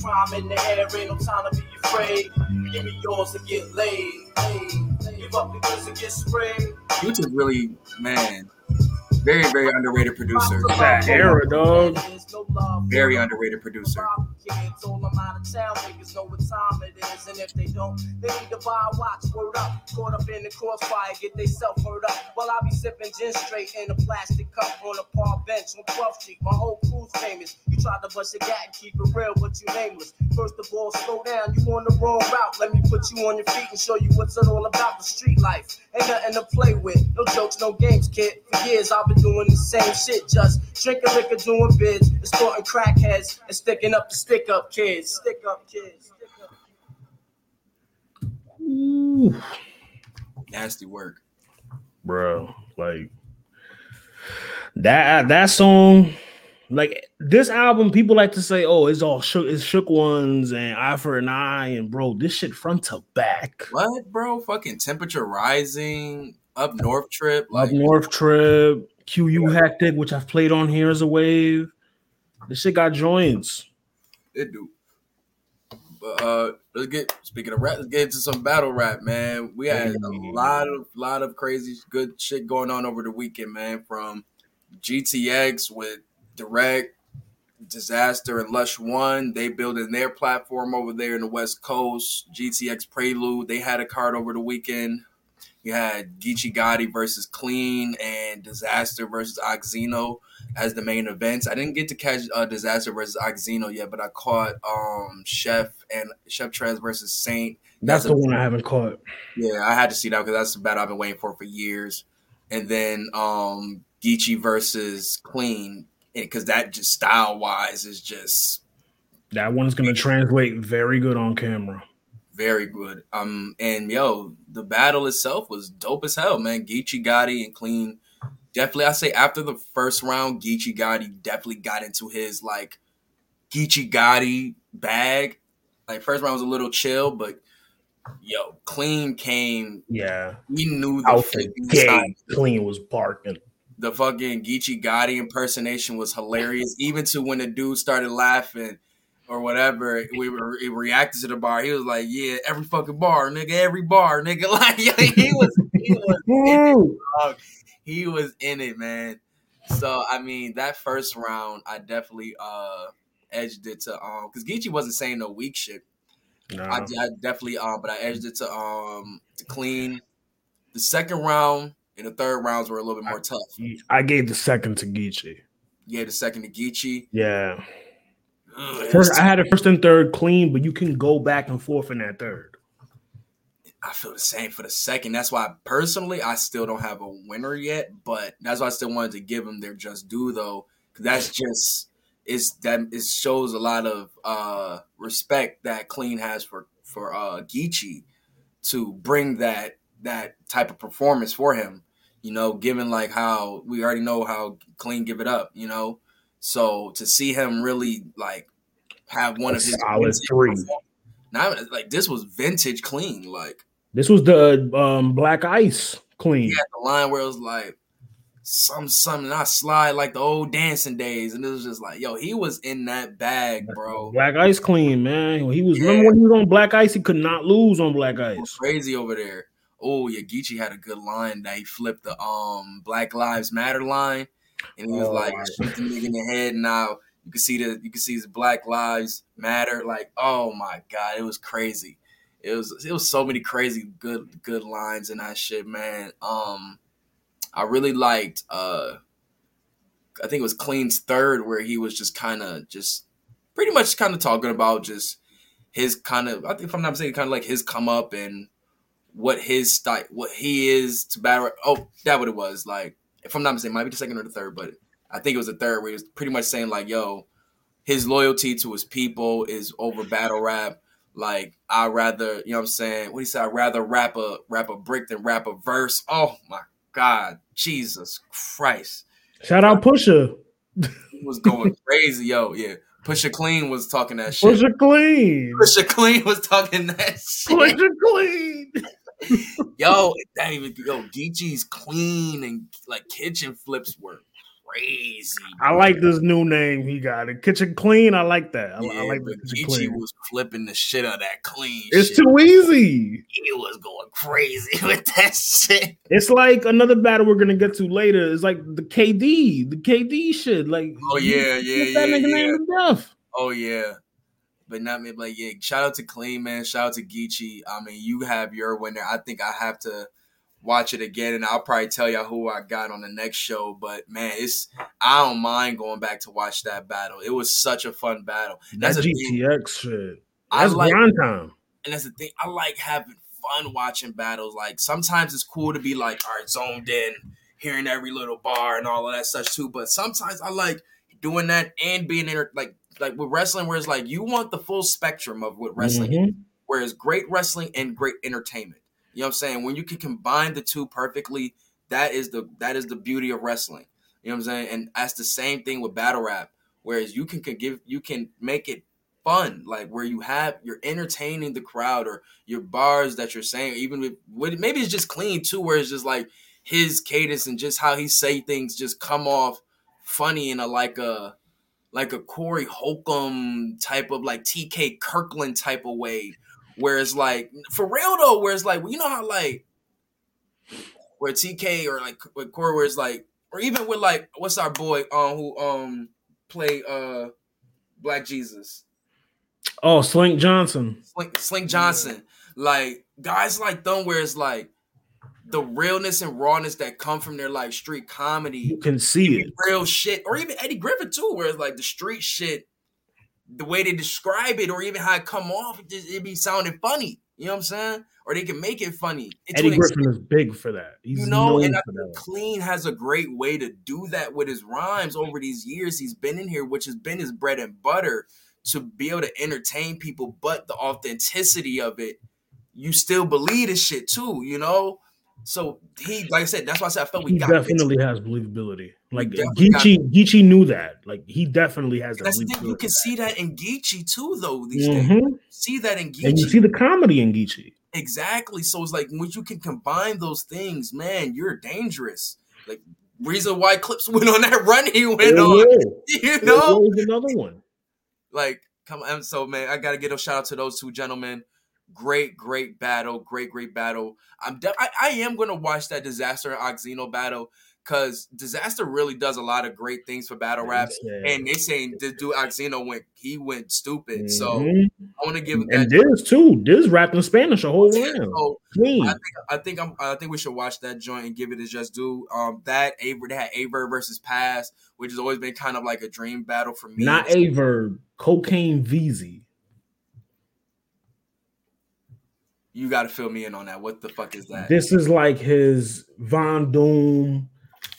Crime in the air, ain't no time to be afraid. Give me yours to get laid. Give up because it gets sprayed.
Q-tip really, man, very, very underrated producer.
That era, dog.
Very underrated producer.
Kids all I'm out of town, niggas know what time it is, and if they don't, they need to buy a watch. Word up, caught up in the crossfire, get they self hurt up. While I be sipping gin straight in a plastic cup on a park bench on 12th Street. My whole crew's famous. You tried to bust a gat and keep it real, but you nameless. First of all, slow down, you on the wrong route. Let me put you on your feet and show you what's it all about. The street life ain't nothing to play with. No jokes, no games, kid. For years I've been doing the same shit, just drinking liquor, doing bids, escorting crackheads, and sticking up the stick up kids. Stick up kids. Stick up.
Ooh,
Nasty work.
bro. Like that that song, like this album, people like to say, "Oh, it's all shook, it's shook ones and eye for an eye," and bro, this shit front to back.
What, bro? Fucking temperature rising, up north trip.
Up
Like,
North Trip, QU Hectic, which I've played on here as a wave. This shit got joints.
It do. But uh, let's get speaking of rap. Let's get into some battle rap, man. We had a lot of lot of crazy good shit going on over the weekend, man. From GTX with D-Rec, Disaster, and Lush One. They building their platform over there in the West Coast. GTX Prelude. They had a card over the weekend. You had Geechi Gotti versus Clean and Disaster versus Oxino as the main events. I didn't get to catch uh, Disaster versus Oxino yet, but I caught um Chef and Chef Trez versus Saint.
That's
That's
the
a-
one I haven't caught.
Yeah, I had to see that because that's the battle I've been waiting for for years. And then um Geechi versus Clean, because that just style wise is just
That one's gonna translate very good on camera.
very good. Um, and yo, the battle itself was dope as hell, man. Geechi Gotti and Clean. Definitely, I say after the first round, Geechi Gotti definitely got into his like Geechi Gotti bag. Like first round was a little chill, but yo, Clean came.
Yeah,
We knew the
the
fucking
clean was barking.
The fucking Geechi Gotti impersonation was hilarious. Even to when the dude started laughing or whatever, we were he reacted to the bar. He was like, "Yeah, every fucking bar, nigga, every bar, nigga." Like he was, he was, it. He was in it, man. So I mean, that first round, I definitely uh edged it to um because Geechi wasn't saying no weak shit. I,
Nah.
I definitely um, but I edged it to um to clean. The second round and the third rounds were a little bit more tough.
I gave the second to Geechi.
Yeah, the second to Geechi.
Yeah.
Ugh,
First, I had a first and third clean, but you can go back and forth in that third.
I feel the same for the second. That's why personally I still don't have a winner yet, but that's why I still wanted to give them their just due though. 'cause that's just it's that it shows a lot of uh respect that Clean has for for uh Geechi to bring that that type of performance for him. You know, given like how we already know how Clean give it up, you know. So to see him really like have one
A
of his
solid three.
Now like this was vintage clean, like
This was the um, black ice clean.
he had the line where it was like some something I slide like the old dancing days, and it was just like, yo, he was in that bag, bro.
Black ice clean, man. He was
Yeah.
remember when he was on black ice, he could not lose on black
It was
ice.
crazy over there. Oh, yeah, Geechi had a good line that he flipped the um Black Lives Matter line, and he was
Oh,
like, shoot the nigga in the head. Now you can see the you can see his Black Lives Matter. Like, oh my god, it was crazy. It was it was so many crazy good good lines in that shit, man. Um, I really liked. uh I think it was Clean's third where he was just kind of just pretty much kind of talking about just his kind of I think if I'm not mistaken, kind of like his come up and what his style, what he is to battle. Oh, that what it was. Like if I'm not mistaken, might be the second or the third, but I think it was the third where he was pretty much saying like, "Yo, his loyalty to his people is over battle rap." Like I rather, you know what I'm saying? What he said, I'd rather rap a rap a brick than rap a verse. Oh my God, Jesus Christ.
Shout out Pusha.
He was going crazy, yo. Yeah. Pusha Clean was talking that shit.
Pusha clean.
Pusha Clean was talking that shit.
Pusha clean.
Yo, that even yo, Geechi's clean and like kitchen flips were crazy.
I like this new name he got. It kitchen clean. I like that. I,
Yeah,
I like
but
the kitchen
Geechi
clean.
was flipping the shit out of that clean.
It's
shit.
too easy.
he was going crazy with that shit.
It's like another battle we're gonna get to later. It's like the KD, the KD shit. Like,
Oh yeah, yeah,
get that
yeah,
nigga
yeah.
name to death.
Oh yeah. But not me like yeah, shout out to Clean man, shout out to Geechi. I mean, you have your winner. I think I have to watch it again and I'll probably tell y'all who I got on the next show. But man, it's I don't mind going back to watch that battle. It was such a fun battle.
That's
a.
GTX shit.
I
That's
like
grind time.
and that's the thing. I like having fun watching battles. Like sometimes it's cool to be like, all right, zoned in, hearing every little bar and all of that such too. But sometimes I like doing that and being in like like with wrestling, where it's like you want the full spectrum of what wrestling is,
Mhm.
where it's great wrestling and great entertainment. You know what I'm saying? When you can combine the two perfectly, that is the that is the beauty of wrestling. You know what I'm saying? And that's the same thing with battle rap. Whereas you can, can give you can make it fun, like where you have you're entertaining the crowd or your bars that you're saying, even with, maybe it's just clean too, where it's just like his cadence and just how he say things just come off funny in a like a like a Corey Holcomb type of like TK Kirkland type of way. Whereas like for real though, where it's like you know how like where TK or like with Corey where it's like or even with like what's our boy um who um play uh Black Jesus.
Oh, Slink Johnson.
Slink, Slink Johnson. Like guys like them where it's like the realness and rawness that come from their like street comedy
You can see it.
real shit, or even Eddie Griffin too, where it's like the street shit, the way they describe it, or even how it come off, it, just, it be sounding funny. You know what I'm saying? Or they can make it funny. It's
Eddie Griffin is big for that. He's
you know, and I think. Clean has a great way to do that with his rhymes over these years he's been in here, which has been his bread and butter to be able to entertain people, but the authenticity of it, you still believe this shit too, you know? So he, like I said, that's why I said I felt we
definitely has believability. Like Geechi, Geechi knew that. Like he definitely has that.
That's the thing. You can see that in Geechi too, though. These days,
Mhm.
see that in
And you see the comedy in Geechi.
exactly. So it's like when you can combine those things, man, you're dangerous. Like reason why Clips went on that run he went
Yo,
on,
yo.
you know.
another one.
Like come on. So man, I gotta give a shout out to those two gentlemen. Great, great battle. Great, great battle. I'm de- I, I am gonna watch that disaster and Oxino battle because Disaster really does a lot of great things for battle rap.
Yeah.
And they saying this dude Oxino went he went stupid. So
Mhm.
I want to give
and
that.
Diz too. Diz rapped in Spanish a whole round.
so
Clean.
I think I think I'm I think we should watch that joint and give it its just due. Um, that Aver they had Aver versus Pass, which has always been kind of like a dream battle for me.
Not Aver. Cocaine VZ.
You got to fill me in on that. What the fuck is that?
This is like his Von Doom.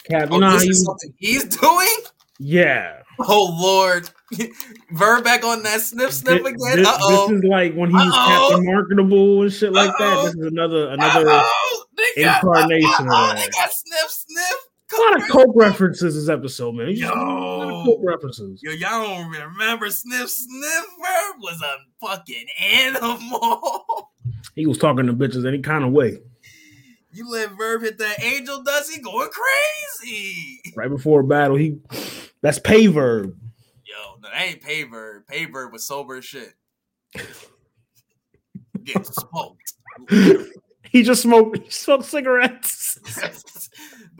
Cap.
oh,
nah,
this is something he's doing.
yeah.
Oh Lord, Verb back on that sniff sniff again.
This,
Uh oh.
this is like when he was Captain Marketable and shit like that.
Uh-oh.
This is another another
Uh-oh, they got-
incarnation of
uh-oh,
that.
They got sniff sniff.
A lot of coke references this episode, man. Just- a lot of
Yo.
coke references.
Yo, y'all don't remember Sniff Sniff? Verb was a fucking animal.
He was talking to bitches any kind of way.
You let Verb hit that angel dust, he going crazy.
Right before a battle, he that's pay verb.
Yo, no, that ain't pay Verb. Pay Verb was sober as shit. Get smoked.
He just smoked he smoked cigarettes.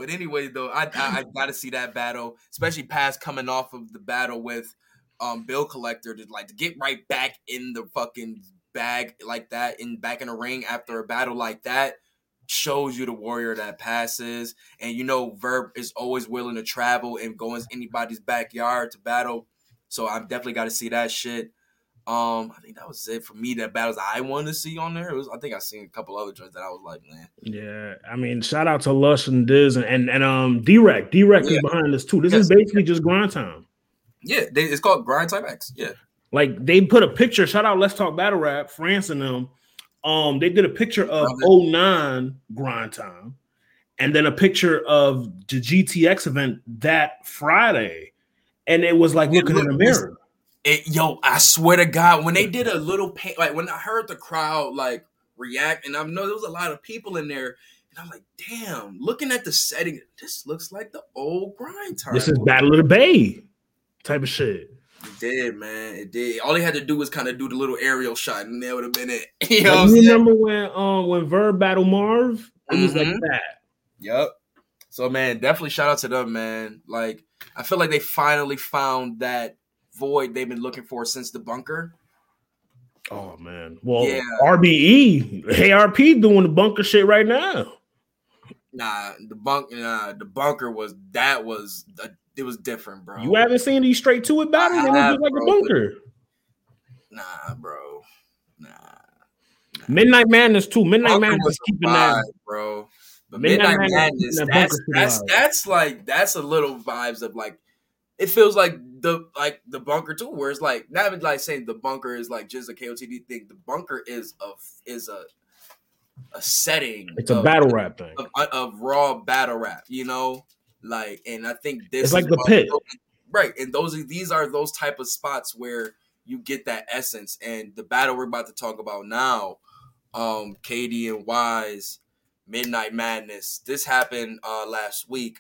But anyway, though, I, I I gotta see that battle, especially Pass coming off of the battle with um Bill Collector to like to get right back in the fucking bag like that in back in the ring after a battle like that shows you the warrior that passes. And you know verb is always willing to travel and go in anybody's backyard to battle. So i'm definitely got to see that shit um i think that was it for me that battles i wanted to see on there it was i think i seen a couple other joints that i was like man
Yeah, I mean, shout out to Lush and Diz and and, and um D-Rec. D-Rec
Yeah.
is behind this too. This
Yes.
is basically just grind time.
Yeah, they, it's called Grind time X. Yeah.
Like they put a picture. Shout out, Let's Talk Battle Rap, France and them. Um, they did a picture of
Love
09 grind time, and then a picture of the GTX event that Friday, and it was like
Yeah,
looking in the mirror.
It, yo, I swear to God, when they did a little paint, like when I heard the crowd like react, and I know there was a lot of people in there, and I'm like, damn, looking at the setting, this looks like the old grind time.
This is Battle of the Bay type of shit.
It did, man. It did. All they had to do was kind of do the little aerial shot, and that would have been it. You know what
Like,
I'm
you remember when um when Verb battle Marv? It was like
Mhm.
that.
Yep. So man, definitely shout out to them, man. Like I feel like they finally found that void they've been looking for since the bunker.
Oh man. Well,
Yeah.
RBE, ARP doing the bunker shit right now.
Nah, the bunk, nah, the bunker was that was it was different, bro.
You haven't seen these straight to it battles? They
I
look
have,
just like
bro.
a bunker.
nah, bro, nah.
Midnight Madness too. Midnight
Bunker
Madness
was a
keeping that.
bro. But
Midnight
Midnight,
Madness
Madness, that's that's that's like that's a little vibes of like it feels like the like the bunker too, where it's like not even like saying the bunker is like just a KOTD thing. The bunker is a is a a setting.
It's a
of-
battle rap thing.
of, of raw battle rap, you know, like, and I think this
It's like the pit.
right? And those these are those type of spots where you get that essence. And the battle we're about to talk about now, um, KD and Wise, Midnight Madness. This happened uh last week.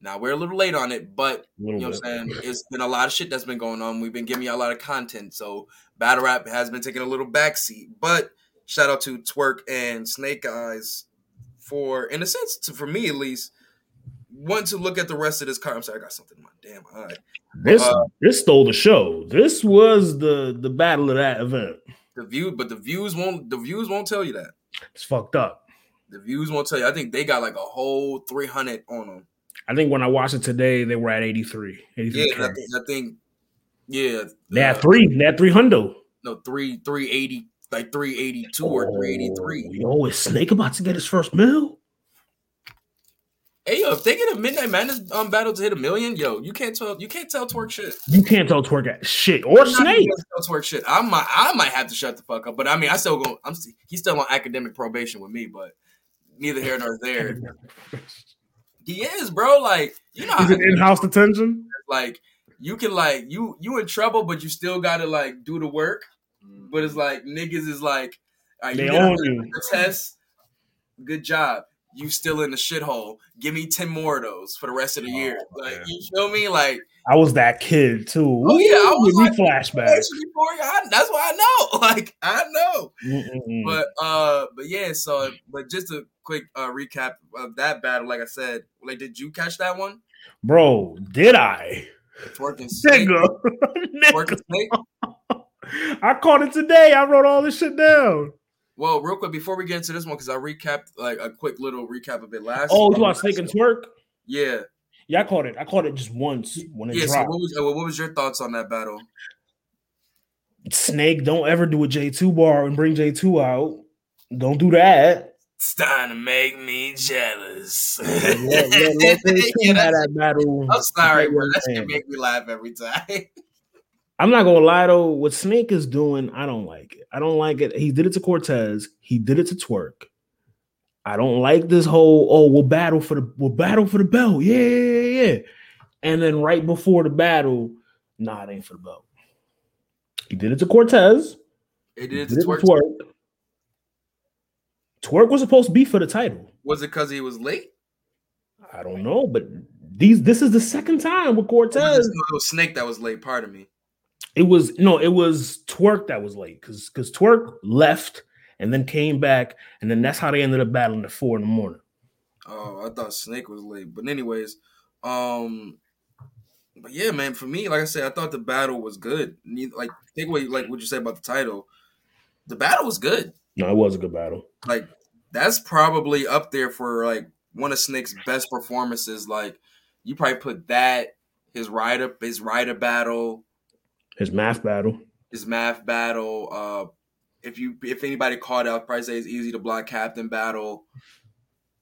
Now we're a little late on it, but you know
bit.
what I'm saying? It's been a lot of shit that's been going on. We've been giving you a lot of content. So battle rap has been taking a little backseat. But shout out to Twerk and Snake Eyes for, in a sense, to, for me at least, want to look at the rest of this card. I'm sorry, I got something in my damn eye.
This
Uh,
this stole the show. This was the the battle of that event.
The view, but the views won't the views won't tell you that.
It's fucked up.
The views won't tell you. I think they got like a whole 300 on them.
I think when I watched it today, they were at 83. 83
Yeah, I think, I think yeah,
They had
uh,
three. They had three hundo.
no three 380 like 382 or
Oh,
383.
Yo, is Snake about to get his first mill?
Hey yo, if they get a Midnight Madness um, battle to hit a million, yo, you can't tell you can't tell twerk shit.
You can't tell Twerk at shit or
I'm
Snake.
Tell twerk shit. I might I might have to shut the fuck up, but I mean I still go. I'm he's still on academic probation with me, but neither here nor there. He is, bro. Like you know, how
Is it in house detention?
like you can like you you in trouble, but you still gotta like do the work. But it's like niggas is like, all right,
They
you did
own
a-
you.
a test. Good job. You still in the shithole. Give me ten more of those for the rest of the year.
Oh,
Like
man.
you feel me? Like
I was that kid too.
Oh, yeah, I was like-
flashbacks.
before I- that's why I know. Like I know.
Mm-mm-mm.
But uh, but yeah. So, but just to quick uh, recap of that battle. Like I said, like, did you catch that one?
Bro, did I?
Twerk and Snake.
Nigga.
Twerk
Nigga.
and Snake.
I caught it today. I wrote all this shit down.
Well, real quick before we get into this one, because I recapped like a quick little recap of it last.
Oh, you want snake and twerk?
Yeah,
Yeah, I caught it. I caught it just once when it
yeah. So
dropped.
what was uh, what was your thoughts on that battle?
Snake, don't ever do a J2 bar and bring J2 out. Don't do that.
Starting to make me jealous.
Let, let, let
Yeah, that's-
that battle.
I'm sorry,
Let
bro.
your
That shit
man.
make me laugh every time.
I'm not gonna lie though, what Snake is doing, I don't like it. I don't like it. He did it to Cortez, he did it to Twerk. I don't like this whole oh we'll battle for the we'll battle for the belt. Yeah, yeah, yeah, yeah. And then right before the battle, nah, it ain't for the belt. He did it to Cortez.
It
He
did
did
to
it
twerk.
to Twerk. Twerk was supposed to be for the title.
Was it because he was late?
I don't know, but these this is the second time with Cortez.
it was Snake that was late? Pardon me.
It was no, it was Twerk that was late because because Twerk left and then came back, and then that's how they ended up battling at four in the morning.
Oh, I thought Snake was late. But anyways, um, but yeah, man. For me, like I said, I thought the battle was good. Like take away like what you said about the title. The battle was good.
No, it was a good battle.
Like that's probably up there for like one of Snake's best performances. Like you probably put that his Ryder his Ryder battle,
His math battle.
his math battle. Uh, if you if anybody caught out, probably say his easy to block captain battle.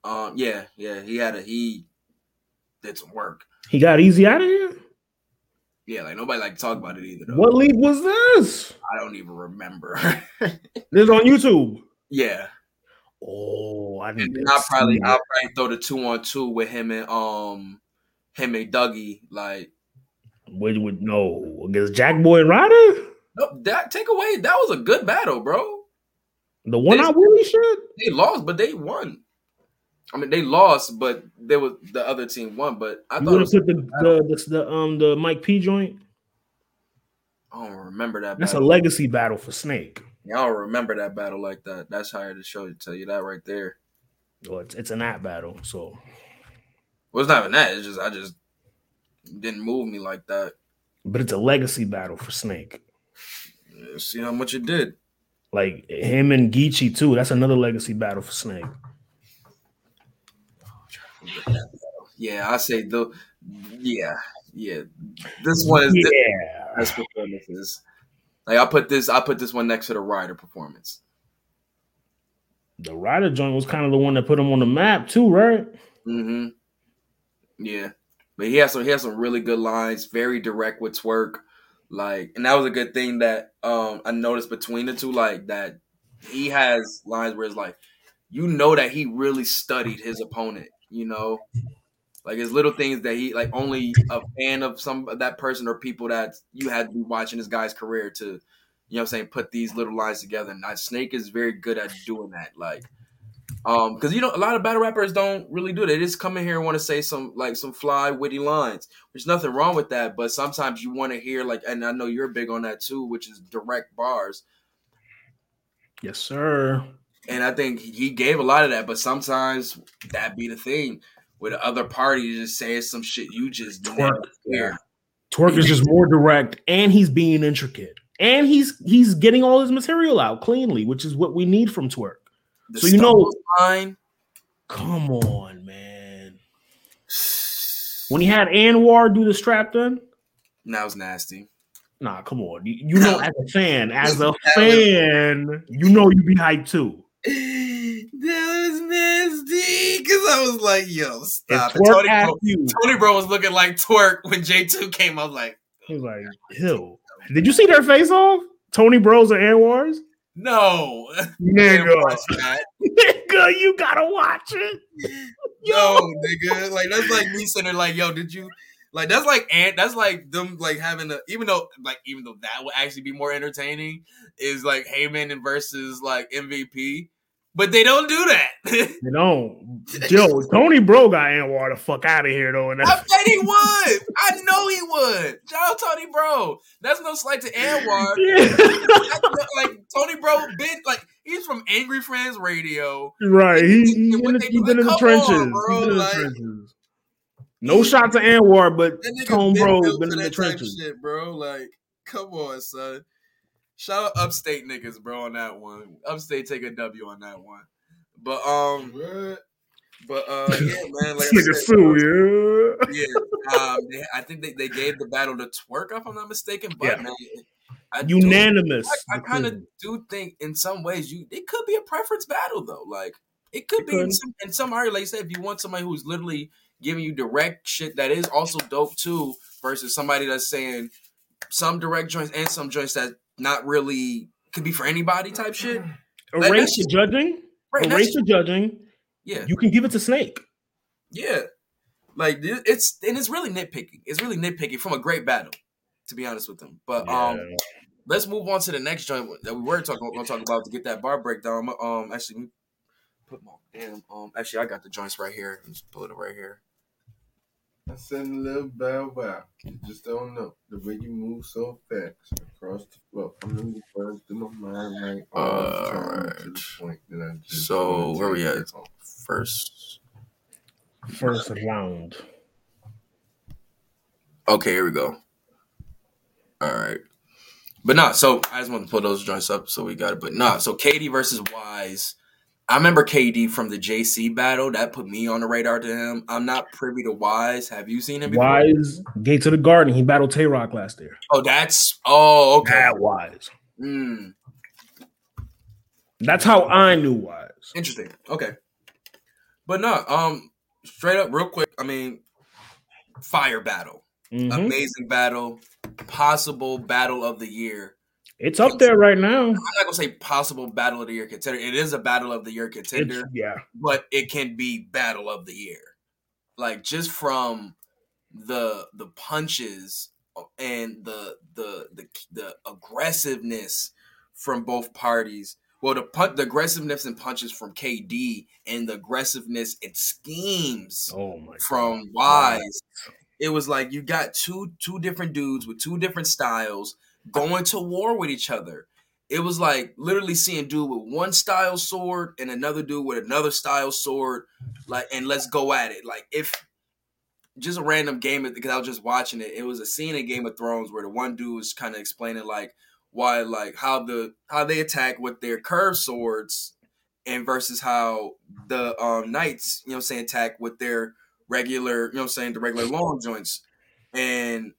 Um, yeah, yeah, he had a he did some work.
He got easy out of here.
Yeah, like nobody like talk about it either. Though.
What league was this?
I don't even remember.
This on YouTube.
yeah,
Oh, I didn't.
I'll probably I'll probably throw the two on two with him and um him and Dougie. Like
Would would no against Jack Boy and Ryder?
no, that take away that was a good battle, bro.
The one
This-
I really should.
They lost, but they won. I mean, they lost, but there was the other team won. But I
You
thought it
would
was,
have put the, the the the um the Mike P joint.
I don't remember that.
That's a legacy battle for Snake.
I remember that battle like that. That's hard to show you, tell you that right there.
Well, it's it's an app battle, so
Well, it's not even that. It's just I just didn't move me like that.
but it's a legacy battle for Snake.
Yeah, See how much it did.
Like him and Geechi too. That's another legacy battle for Snake.
Yeah, I say the. Yeah, yeah. This one is
Yeah.
best performances. Like I put this, I put this one next to the Ryder performance.
The Ryder joint was kind of the one that put him on the map too, right?
Mm-hmm. Yeah, but he has some, he has some really good lines. Very direct with twerk, like, and that was a good thing that um I noticed between the two, like that he has lines where it's like, you know that he really studied his opponent. You know, like his little things that he like only a fan of some of that person or people that you had to be watching this guy's career to, you know, what I'm saying put these little lines together. And uh, Snake is very good at doing that. Like, um, because you know a lot of battle rappers don't really do that. They just come in here and want to say some like some fly witty lines. There's nothing wrong with that, but sometimes you want to hear like, and I know you're big on that too, which is direct bars.
Yes, sir.
And I think he gave a lot of that, but sometimes that be the thing with the other party just saying some shit you just never hear.
Twerk is just more direct, and he's being intricate, and he's he's getting all his material out cleanly, which is what we need from Twerk.
The
So you know-
line,
Come on, man. When he had Anwar do the strap then,
that was nasty.
nah, come on. You, you know, as a fan, as a fan, you know you'd be hyped too.
That was nasty because I was like, "Yo, stop!" And Tony, bro,
you,
Tony bro was looking like twerk when J two came. I was like,
he was like, "Hill." Did you see their face off? Tony Bros and Anwar's?
"No,
Nigga, nigga, you gotta watch it.
Yo, nigga, like that's like me sitting there, like, yo, did you?" Like that's like and that's like them like having a even though like even though that would actually be more entertaining is like Heyman and versus like MVP. But they don't do that.
You know, Joe Tony Bro got Anwar the fuck out of here though, and
I bet he would. I know he would. Shout out Tony Bro. That's no slight to Anwar. No- like Tony Bro been like he's from Angry Friends Radio.
right. He, he
what
been,
they
he been in the trenches.
on,
He
bro,
been in the
like-
trenches. No shot to Anwar, but
That nigga
Tone
been
Bro
built
been in the trenches.
shit, bro. Like, come on, son. Shout out upstate niggas, bro, on that one. Upstate take a W on that one. But um,
What?
but uh, yeah, man. Like
This
I
nigga
said,
Sue, yeah.
yeah, um, they, I think they, they gave the battle to twerk, if I'm not mistaken. But
Yeah.
man, I do-
Unanimous.
I, I kind of do think in some ways you it could be a preference battle though. Like it could
It
be in some, in some area. Like you said, if you want somebody who's literally giving you direct shit that is also dope too, versus somebody that's saying some direct joints and some joints that not really could be for anybody type shit.
Erase the judging.
Right?
Erase the judging.
yeah,
You can give it to Snake.
yeah. Like it's and it's really nitpicking. It's really nitpicking from a great battle, to be honest with them. But um. let's move on to the next joint that we were talking going to talk about to get that bar breakdown. Um, actually, put my damn. Um, actually, I got the joints right here. Let's pull it right here.
I said a little bow wow. You just don't know the way you move so fast across the floor. I'm in the first in my mind right all the time to
Alright.
the point that I just
So,
wanna
where we at?
home.
First,
First round.
okay, here we go. All right, but nah. So I just want to pull those joints up so we got it. But nah. So KD versus Wise. I remember KD from the JC battle. That put me on the radar to him. I'm not privy to Wise. Have you seen him before?
Wise, Gates of the Garden. He battled Tay Roc last year.
Oh, that's oh okay.
That Wise.
Mm.
That's how I knew Wise.
Interesting. Okay. But no, um, straight up, real quick. I mean, fire battle,
Mhm.
amazing battle, possible battle of the year.
It's up there right now.
I'm not gonna say possible battle of the year contender. It is a battle of the year
It's,
contender,
yeah.
but it can be battle of the year. Like just from the the punches and the the the the aggressiveness from both parties. Well, the the aggressiveness and punches from KD and the aggressiveness and schemes
Oh
from Wise. It was like you got two two different dudes with two different styles going to war with each other. It was like literally seeing dude with one style sword and another dude with another style sword, like and let's go at it. Like if just a random game because I was just watching it. It was a scene in Game of Thrones where the one dude was kind of explaining like why like how the how they attack with their curved swords and versus how the um knights, you know I'm saying, attack with their regular, you know I'm saying, the regular long joints. And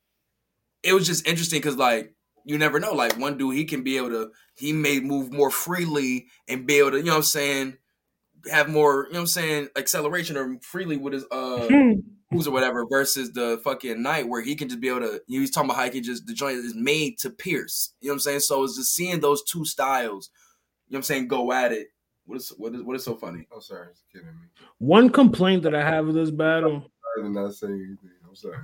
it was just interesting because like you never know. Like one dude, he can be able to, he may move more freely and be able to, you know what I'm saying, have more, you know what I'm saying, acceleration or freely with his uh
God.
moves or whatever versus the fucking knight where he can just be able to he was talking about how he can just the joint is made to pierce. You know what I'm saying? So it's just seeing those two styles, you know what I'm saying, go at it. What is what is what is so funny?
I'm sorry, it's kidding me.
One complaint that I have with this battle,
I did not say anything. I'm sorry.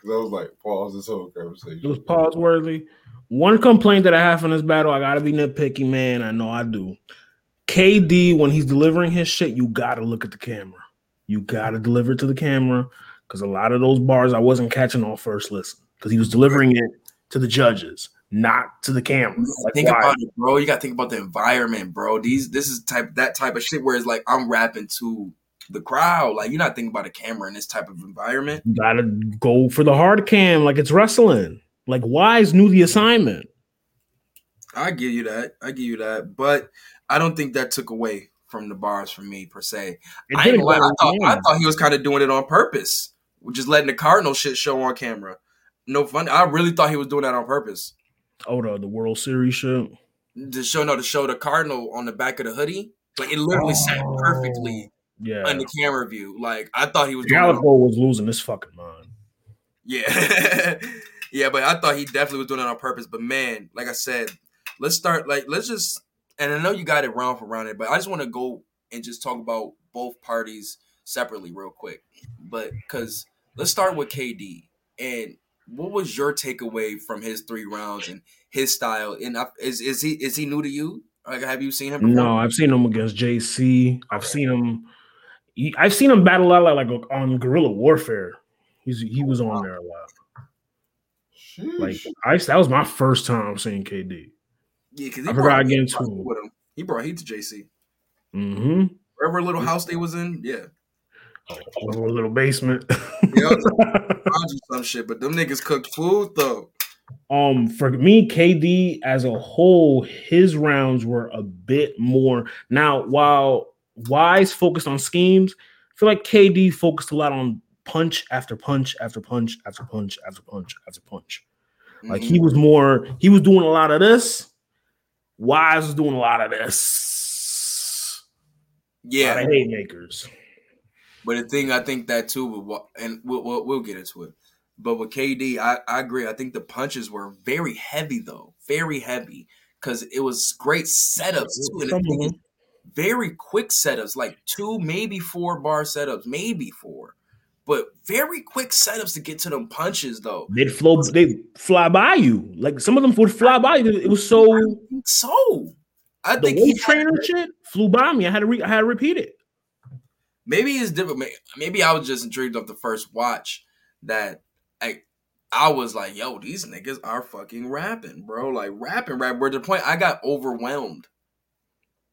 Because I was like, pause this whole conversation.
it was pause worthy. One complaint that I have in this battle, I gotta be nitpicky, man. I know I do. KD, when he's delivering his shit, you gotta look at the camera. You gotta deliver it to the camera because a lot of those bars I wasn't catching on first listen because he was delivering it to the judges, not to the camera. Like,
think
why?
about it, bro. You gotta think about the environment, bro. These this is type that type of shit where it's like I'm rapping to the crowd. Like you're not thinking about a camera in this type of environment.
You gotta go for the hard cam like it's wrestling. Like Wise knew the assignment.
I give you that. I give you that. But I don't think that took away from the bars for me per se. I, I thought I thought he was kind of doing it on purpose, just letting the Cardinal shit show on camera. No fun. I really thought he was doing that on purpose.
Oh, the, the World Series shit.
To show no to show the Cardinal on the back of the hoodie. Like it literally sat perfectly
Yeah.
the camera view. Like I thought he was
Gallipo was losing his fucking mind.
Yeah. yeah, but I thought he definitely was doing it on purpose. But man, like I said, let's start like let's just and I know you got it round for round it, but I just want to go and just talk about both parties separately real quick. But cause let's start with KD. And what was your takeaway from his three rounds and his style? And I- is is he is he new to you? Like, have you seen him? Before?
No, I've seen him against JC. I've seen him. He, I've seen him battle a lot like, like on Guerrilla Warfare. He's he was on there a lot. Like I that was my first time seeing KD.
Yeah, because
I forgot again, too.
with him. He brought heat to JC.
Mm-hmm.
Wherever little house they was in, yeah.
Over a little basement.
Yeah, I'll do some shit, but them niggas cooked food though.
um, for me, KD as a whole, his rounds were a bit more. Now, while Wise focused on schemes, I feel like KD focused a lot on punch after punch after punch after punch after punch after punch. Like
Mhm.
he was more, he was doing a lot of this. Wise was doing a lot of this. A
yeah,
of haymakers.
but the thing I think that too, and we'll, we'll we'll get into it. But with KD, I, I agree. I think the punches were very heavy though, very heavy, because it was great setups too. And the thing is,
them.
Very quick setups, like two, maybe four bar setups, maybe four, but very quick setups to get to them punches though.
They'd flow, they fly by you. Like some of them would fly by you. It was so
so. I
the
think he had-
trainer shit flew by me. I had to re- I had to repeat it.
maybe it's different. Maybe I was just intrigued off the first watch that I I was like, yo, these niggas are fucking rapping, bro. Like rapping, rap. Where the point I got overwhelmed.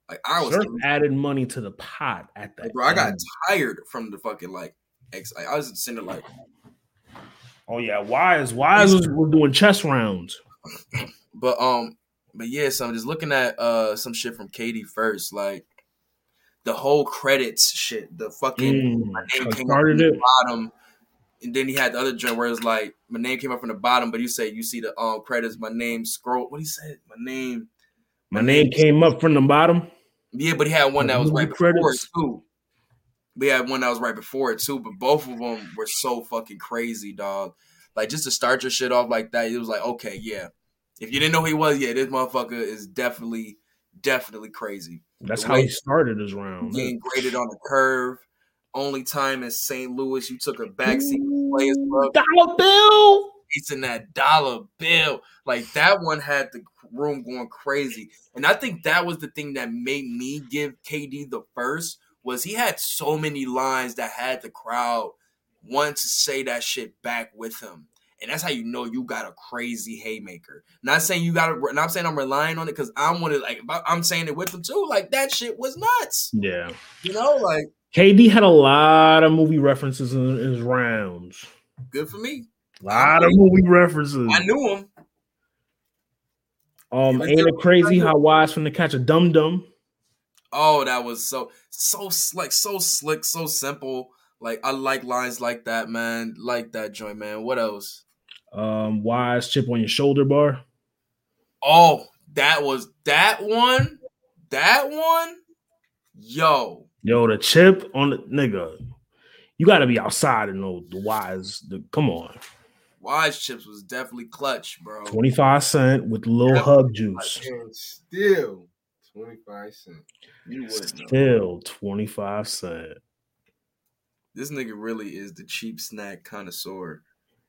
Like I was,
Surf added money to the pot at that.
like, bro. I got tired from the fucking like. Ex- like, I was sitting there like,
Oh yeah, Wise Wise was, was doing chess rounds.
but um, but yeah. So I'm just looking at uh some shit from KD first, like the whole credits shit. The fucking
Mm,
my name came up from the bottom, and then he had the other joint where it's like my name came up from the bottom, but you say you see the um credits, my name scroll. What he said? My name.
My name came up from the bottom.
Yeah, but he had one that was right before it too. We had one that was right before it too, but both of them were so fucking crazy, dog. Like just to start your shit off like that, it was like, okay, yeah. If you didn't know who he was, yeah, this motherfucker is definitely, definitely crazy.
That's
The
how he started his round.
Getting graded on the curve. Only time in St. Louis you took a backseat Players.
Dollar bill.
He's in that dollar bill. Like that one had the room going crazy. And I think that was the thing that made me give KD the first was he had so many lines that had the crowd want to say that shit back with him. And that's how you know you got a crazy haymaker. Not saying you got to, not saying I'm relying on it because I'm one of like I'm saying it with them too. Like that shit was nuts.
Yeah.
You know, like
KD had a lot of movie references in his rounds.
good for me.
A lot of movie references.
I knew him.
Um,
Like,
ain't it
it-
crazy how Wise from the catch a dum dum?
Oh, that was so so like so slick, so simple. Like I like lines like that, man. Like that joint, man. What else?
Um, Wise chip on your shoulder bar.
Oh, that was that one. That one. Yo,
Yo, the chip on the nigga. You got to be outside and know the Wise. The, come on,
Wise Chips was definitely clutch, bro.
twenty five cent with little
Yeah.
hug juice.
Still 25 cents.
You would know.
Still twenty five cent.
This nigga really is the cheap snack connoisseur.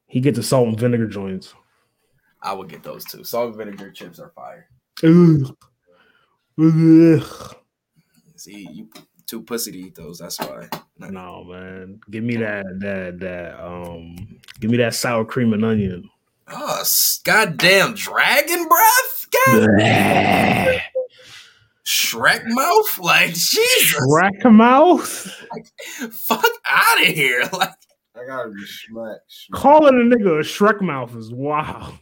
He gets the salt and vinegar joints.
I would get those too. Salt and vinegar chips are fire.
Ugh. Ugh.
See, you too pussy to eat those. That's why.
No man, give me that that that um, give me that sour cream and onion.
Oh, s- goddamn dragon breath. God, Shrek mouth. Like Jesus.
Rack mouth.
fuck out of here. Like,
I gotta be smacked. smacked.
Calling a nigga a Shrek mouth is wild.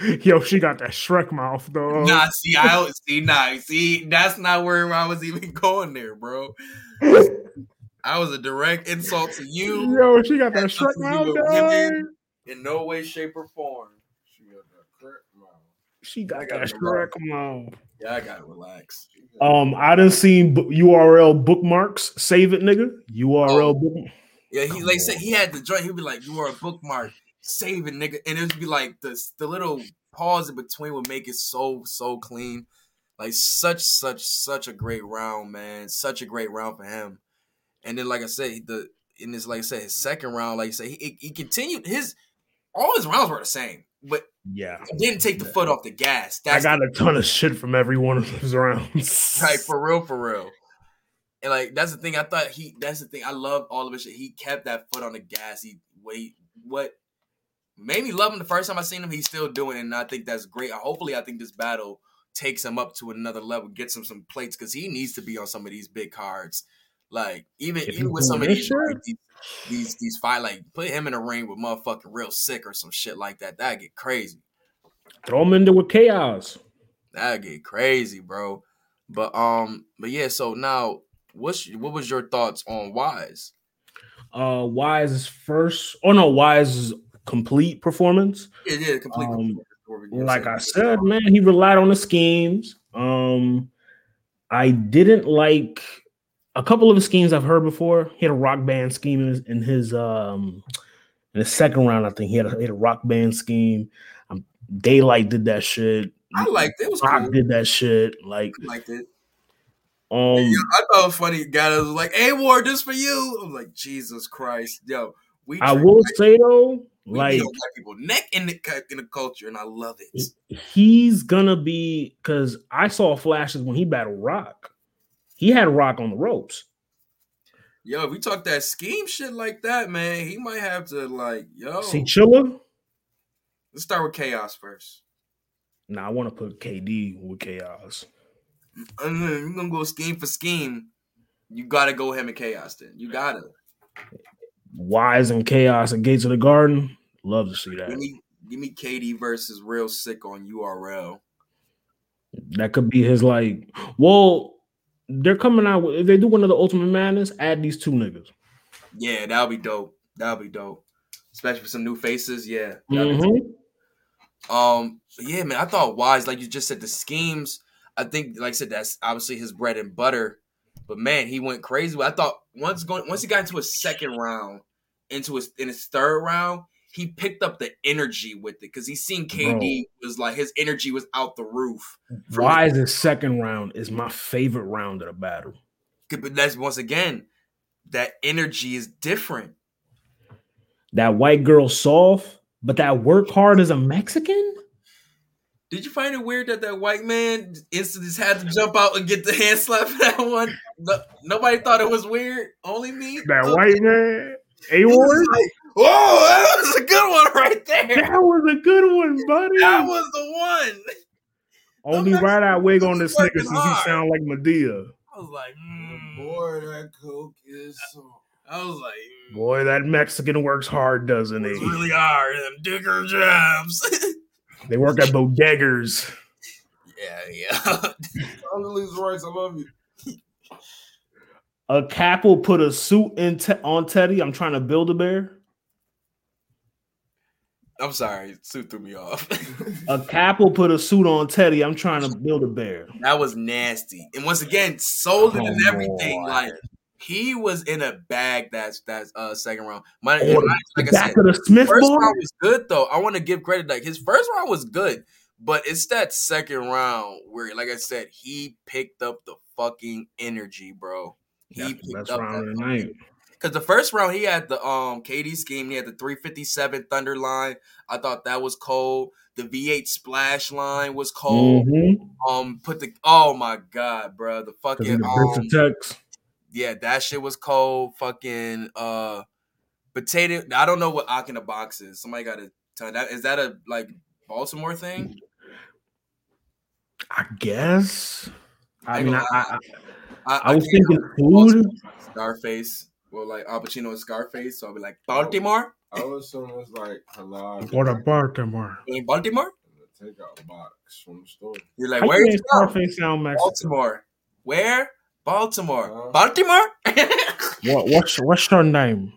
Yo, she got that Shrek mouth, though.
nah, see, I don't see, nah, see, that's not where I was even going there, bro. I was a direct insult to you
Yo, she got that Shrek mouth,
do with
dog.
women. in no way, shape, or form.
She got that crack mouth.
She got
I
that Shrek mouth.
Yeah, I gotta relax.
Um, I done seen bu- URL bookmarks. Save it, nigga. URL
Oh.
book.
Yeah, he like said he had the joint. He'd be like, "You are a bookmark, save it, nigga," and it'd be like the the little pause in between would make it so so clean. Like such such such a great round, man. Such a great round for him. And then, like I said, the in this, like I said, his second round, like I said, he, he continued his all his rounds were the same, but
Yeah,
didn't take the foot off the gas.
I
That's
got a ton of shit from every one of those rounds.
Like for real, for real. And like that's the thing. I thought he. That's the thing. I love all of his shit. He kept that foot on the gas. He wait. What made me love him the first time I seen him. He's still doing, it, and I think that's great. Hopefully, I think this battle takes him up to another level, gets him some plates because he needs to be on some of these big cards. Like even
If
even with some of these, like, these these these fight, like put him in a ring with motherfucking real sick or some shit like that. That'd get crazy.
Throw him into there with chaos.
That'd get crazy, bro. But um, but yeah. So now, what's what was your thoughts on Wise?
Uh, Wise's first, oh no, Wise's complete performance.
Yeah, yeah, complete.
Um, Like I said, man, he relied on the schemes. Um, I didn't like a couple of the schemes I've heard before. He had a rock band scheme in his, in his um in the second round. I think he had a, he had a rock band scheme. Um, Daylight did that shit.
I liked it. It was
Rock
cool.
did that shit. Like,
I liked it.
um,
Yeah, I thought funny. Guy was like, "Hey, War, this for you." I'm like, Jesus Christ, yo. We
I will say though,
we
like
black people neck in the in the culture, and I love it.
he's gonna be because I saw flashes when he battled Rock. He had Rock on the ropes.
Yo, if we talk that scheme shit like that, man, he might have to like, yo.
See Chilla?
Let's start with chaos first.
Nah, I want to put KD with chaos.
Uh, uh, and then You're gonna go scheme for scheme. You gotta go him and chaos. Then you gotta
Wise and chaos and Gates of the Garden. Love to see that.
give me give me KD versus real sick on URL.
That could be his like. Well, they're coming out with if they do one of the Ultimate Madness, add these two niggas.
Yeah, that'll be dope. That'll be dope. Especially for some new faces. Yeah.
Mhm.
Um, yeah, man, I thought Wise, like you just said, the schemes. I think, like I said, that's obviously his bread and butter. But man, he went crazy. I thought once going once he got into a second round, into his in his third round, he picked up the energy with it because he seen KD was like his energy was out the roof. From-
the second round is my favorite round of the battle.
But that's once again, that energy is different.
That white girl soft, but that work hard as a Mexican.
Did you find it weird that that white man instantly just had to jump out and get the hand slap for that one? No, nobody thought it was weird. Only me.
That
Okay.
white man, A
He was
Ward.
like, Whoa, that was a good one right there.
That was a good one, buddy.
That was the one.
Only
Them
right that wig on this nigga
working
since he sound like Madea.
I was like, mm.
Boy, that coke is so.
I was like, mm,
Boy, that Mexican works hard, doesn't he?
really hard. Them digger jobs.
They work at bodegas.
yeah, yeah.
Condoleezza Rice, I love you.
A cap will put a suit in te- on Teddy. I'm trying to build a bear.
I'm sorry, suit threw me off.
A cap will put a suit on Teddy. I'm trying to build a bear.
that was nasty. And once again, sold it and everything.
on.
Like he was in a bag. That's that's uh second round. My,
Oh,
my- like I
Back
said,
of the Smith
first
bar.
round was good though. I want to give credit. Like his first round was good, but it's that second round where, like I said, he picked up the fucking energy, bro. He picked
best
up
round of the
that
night.
because the first round he had the um KD scheme. He had the 357 Thunder line. I thought that was cold. The V8 splash line was cold.
Mhm.
Um, put the oh my god, bro, the fucking
the
um,
attacks.
yeah, that shit was cold. Fucking uh, potato. I don't know what Ak in the box is. Somebody got to tell that. Is that a like Baltimore thing?
I guess. I
ain't
mean, I. I,
I,
I was
can't-
thinking food.
Scarface. Well, like Al Pacino and Scarface. So I'll be like Baltimore.
I was assume it's like halal.
Or the Baltimore.
In Baltimore.
Take out box from the store.
You're like,
How
where
you
is
Scarface sound Mexican?
Baltimore? Where? Baltimore.
Uh.
Baltimore.
What, what's what's your name?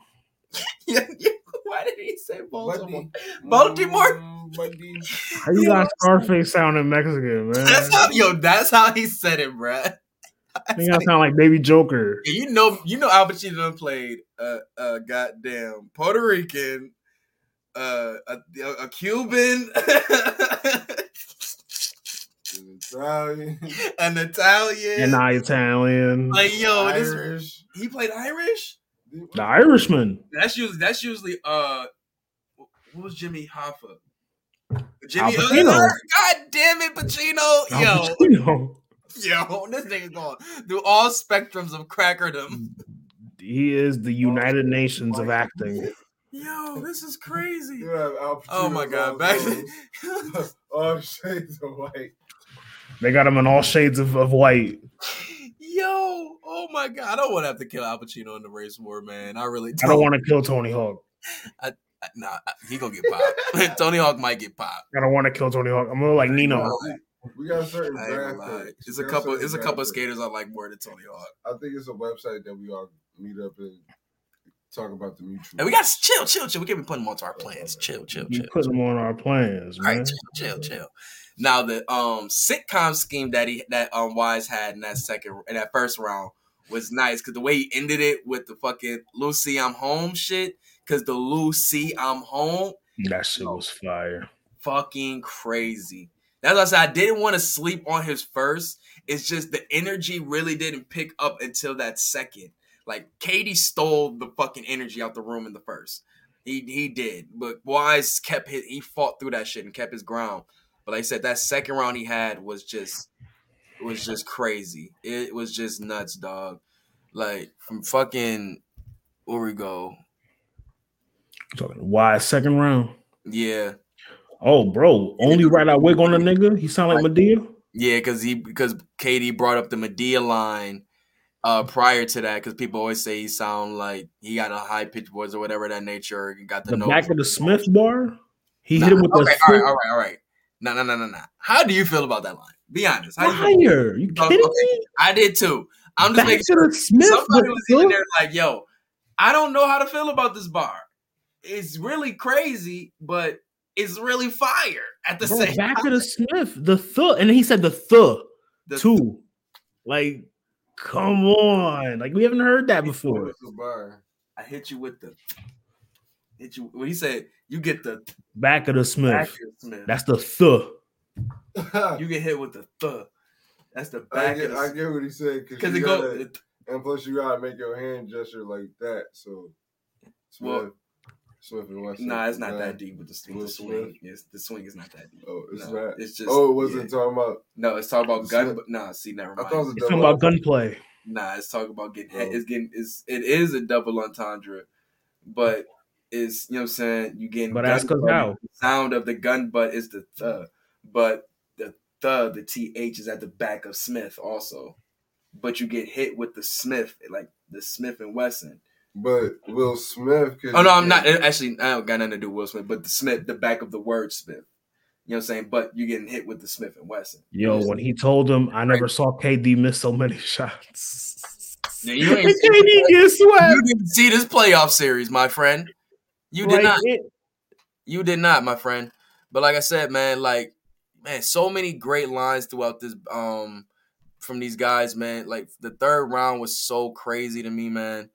Yeah, yeah. Why did he say Baltimore?
Buddy.
Baltimore?
Mm, buddy.
How you got Scarface sounding Mexican, man?
That's how, yo, that's how he said it, bruh.
You gotta sound like Baby Joker.
You know, you know, Al Pacino played a, a goddamn Puerto Rican, uh, a, a Cuban,
an Italian.
an Italian.
an Italian.
like yo, this
Irish.
he played Irish.
The Irishman.
That's usually that's usually uh, what was Jimmy Hoffa? Jimmy
Al Pacino.
Utter. God damn it, Pacino. Yo,
Al Pacino.
yo, this nigga going through all spectrums of crackerdom.
He is the oh, United Nations of acting.
Yo, this is crazy.
You have
Oh my god,
all
back
those- all shades of white.
They got him in all shades of, of white.
Yo, oh my god, I don't want to have to kill Al Pacino in the race war, man. I really
I
don't.
don't want to kill Tony Hawk.
Nah, he gonna get popped. Tony Hawk might get popped.
I don't want to kill Tony Hawk. I'm gonna like Nino.
We got certain
I ain't gonna
draft
lie.
picks.
There's a couple. It's a couple of skaters I like more than Tony Hawk.
I think it's a website that we all meet up and talk about the mutual.
And we got to chill, chill, chill. We can't be putting them onto our plans. Chill, chill,
You
chill.
put them on our plans,
All right,
man.
chill, chill, chill. Now the um sitcom scheme that he that um Wise had in that second in that first round was nice because the way he ended it with the fucking Lucy I'm home shit because the Lucy I'm home
That shit was fire.
fucking crazy. That's why I said I didn't want to sleep on his first. It's just the energy really didn't pick up until that second. Like KD stole the fucking energy out the room in the first. He he did, but Wise kept his, he fought through that shit and kept his ground. But like I said, that second round he had was just was just crazy. It was just nuts, dog. Like from fucking where we go,
Talking why second round?
yeah.
Oh, bro, only right I wig on a nigga. He sound like Madea.
Yeah, because he because KD brought up the Madea line uh prior to that because people always say he sound like he got a high pitched voice or whatever that nature. He got the,
The back of the Smith bar. He
Nah,
hit him with
okay,
the
all right, all right, all right. No, no, no, no, no. How do you feel about that line? Be honest. How you
fire. You
Oh,
kidding
okay.
me?
I did too. I'm just
Back
making sure.
Smith.
Somebody was in there like, "Yo, I don't know how to feel about this bar. It's really crazy, but it's really fire at the
Bro,
same
back
time."
to the Smith, the th, and he said the th
The-
too. Like, come on, like we haven't heard that before.
What's the bar?
I hit you with the hit you. When he said you get the
Back of the Smith.
of Smith.
That's the th.
You get hit with the th. That's the
I
back
get,
of
I get what he said
because
because
it goes.
and plus you gotta make your hand gesture like that. So, Smith,
Well-
Smith and Wesson.
Nah, it's not
Nah.
that deep with the, with
Will
the swing.
Smith?
Yes, the swing is not that deep.
Oh, it's
No,
not.
It's just.
oh, it wasn't
yeah.
talking about.
No, it's talking about gun.
Smith.
But nah, see, never
I
mind.
thought it was a
It's talking about gunplay.
Nah, it's talking about getting.
Oh.
It's getting. It's it is a double entendre, but it's you know what I'm saying. You getting.
But
gun
ask us
butt.
how.
The sound of the gun butt is the th, mm. but the th, the th is at the back of Smith also. But you get hit with the Smith, like the Smith and Wesson.
But Will Smith.
Oh no, I'm not. Actually, I don't got nothing to do with Will Smith, but the Smith, the back of the word Smith. You know what I'm saying? But you're getting hit with the Smith and Wesson.
Yo, when he told him, I never saw KD miss so many shots.
Yeah, you ain't
KD get swept.
You didn't see this playoff series, my friend. You did
Like,
not.
it-
You did not, my friend. But like I said, man, like man, so many great lines throughout this um from these guys, man. Like the third round was so crazy to me, man.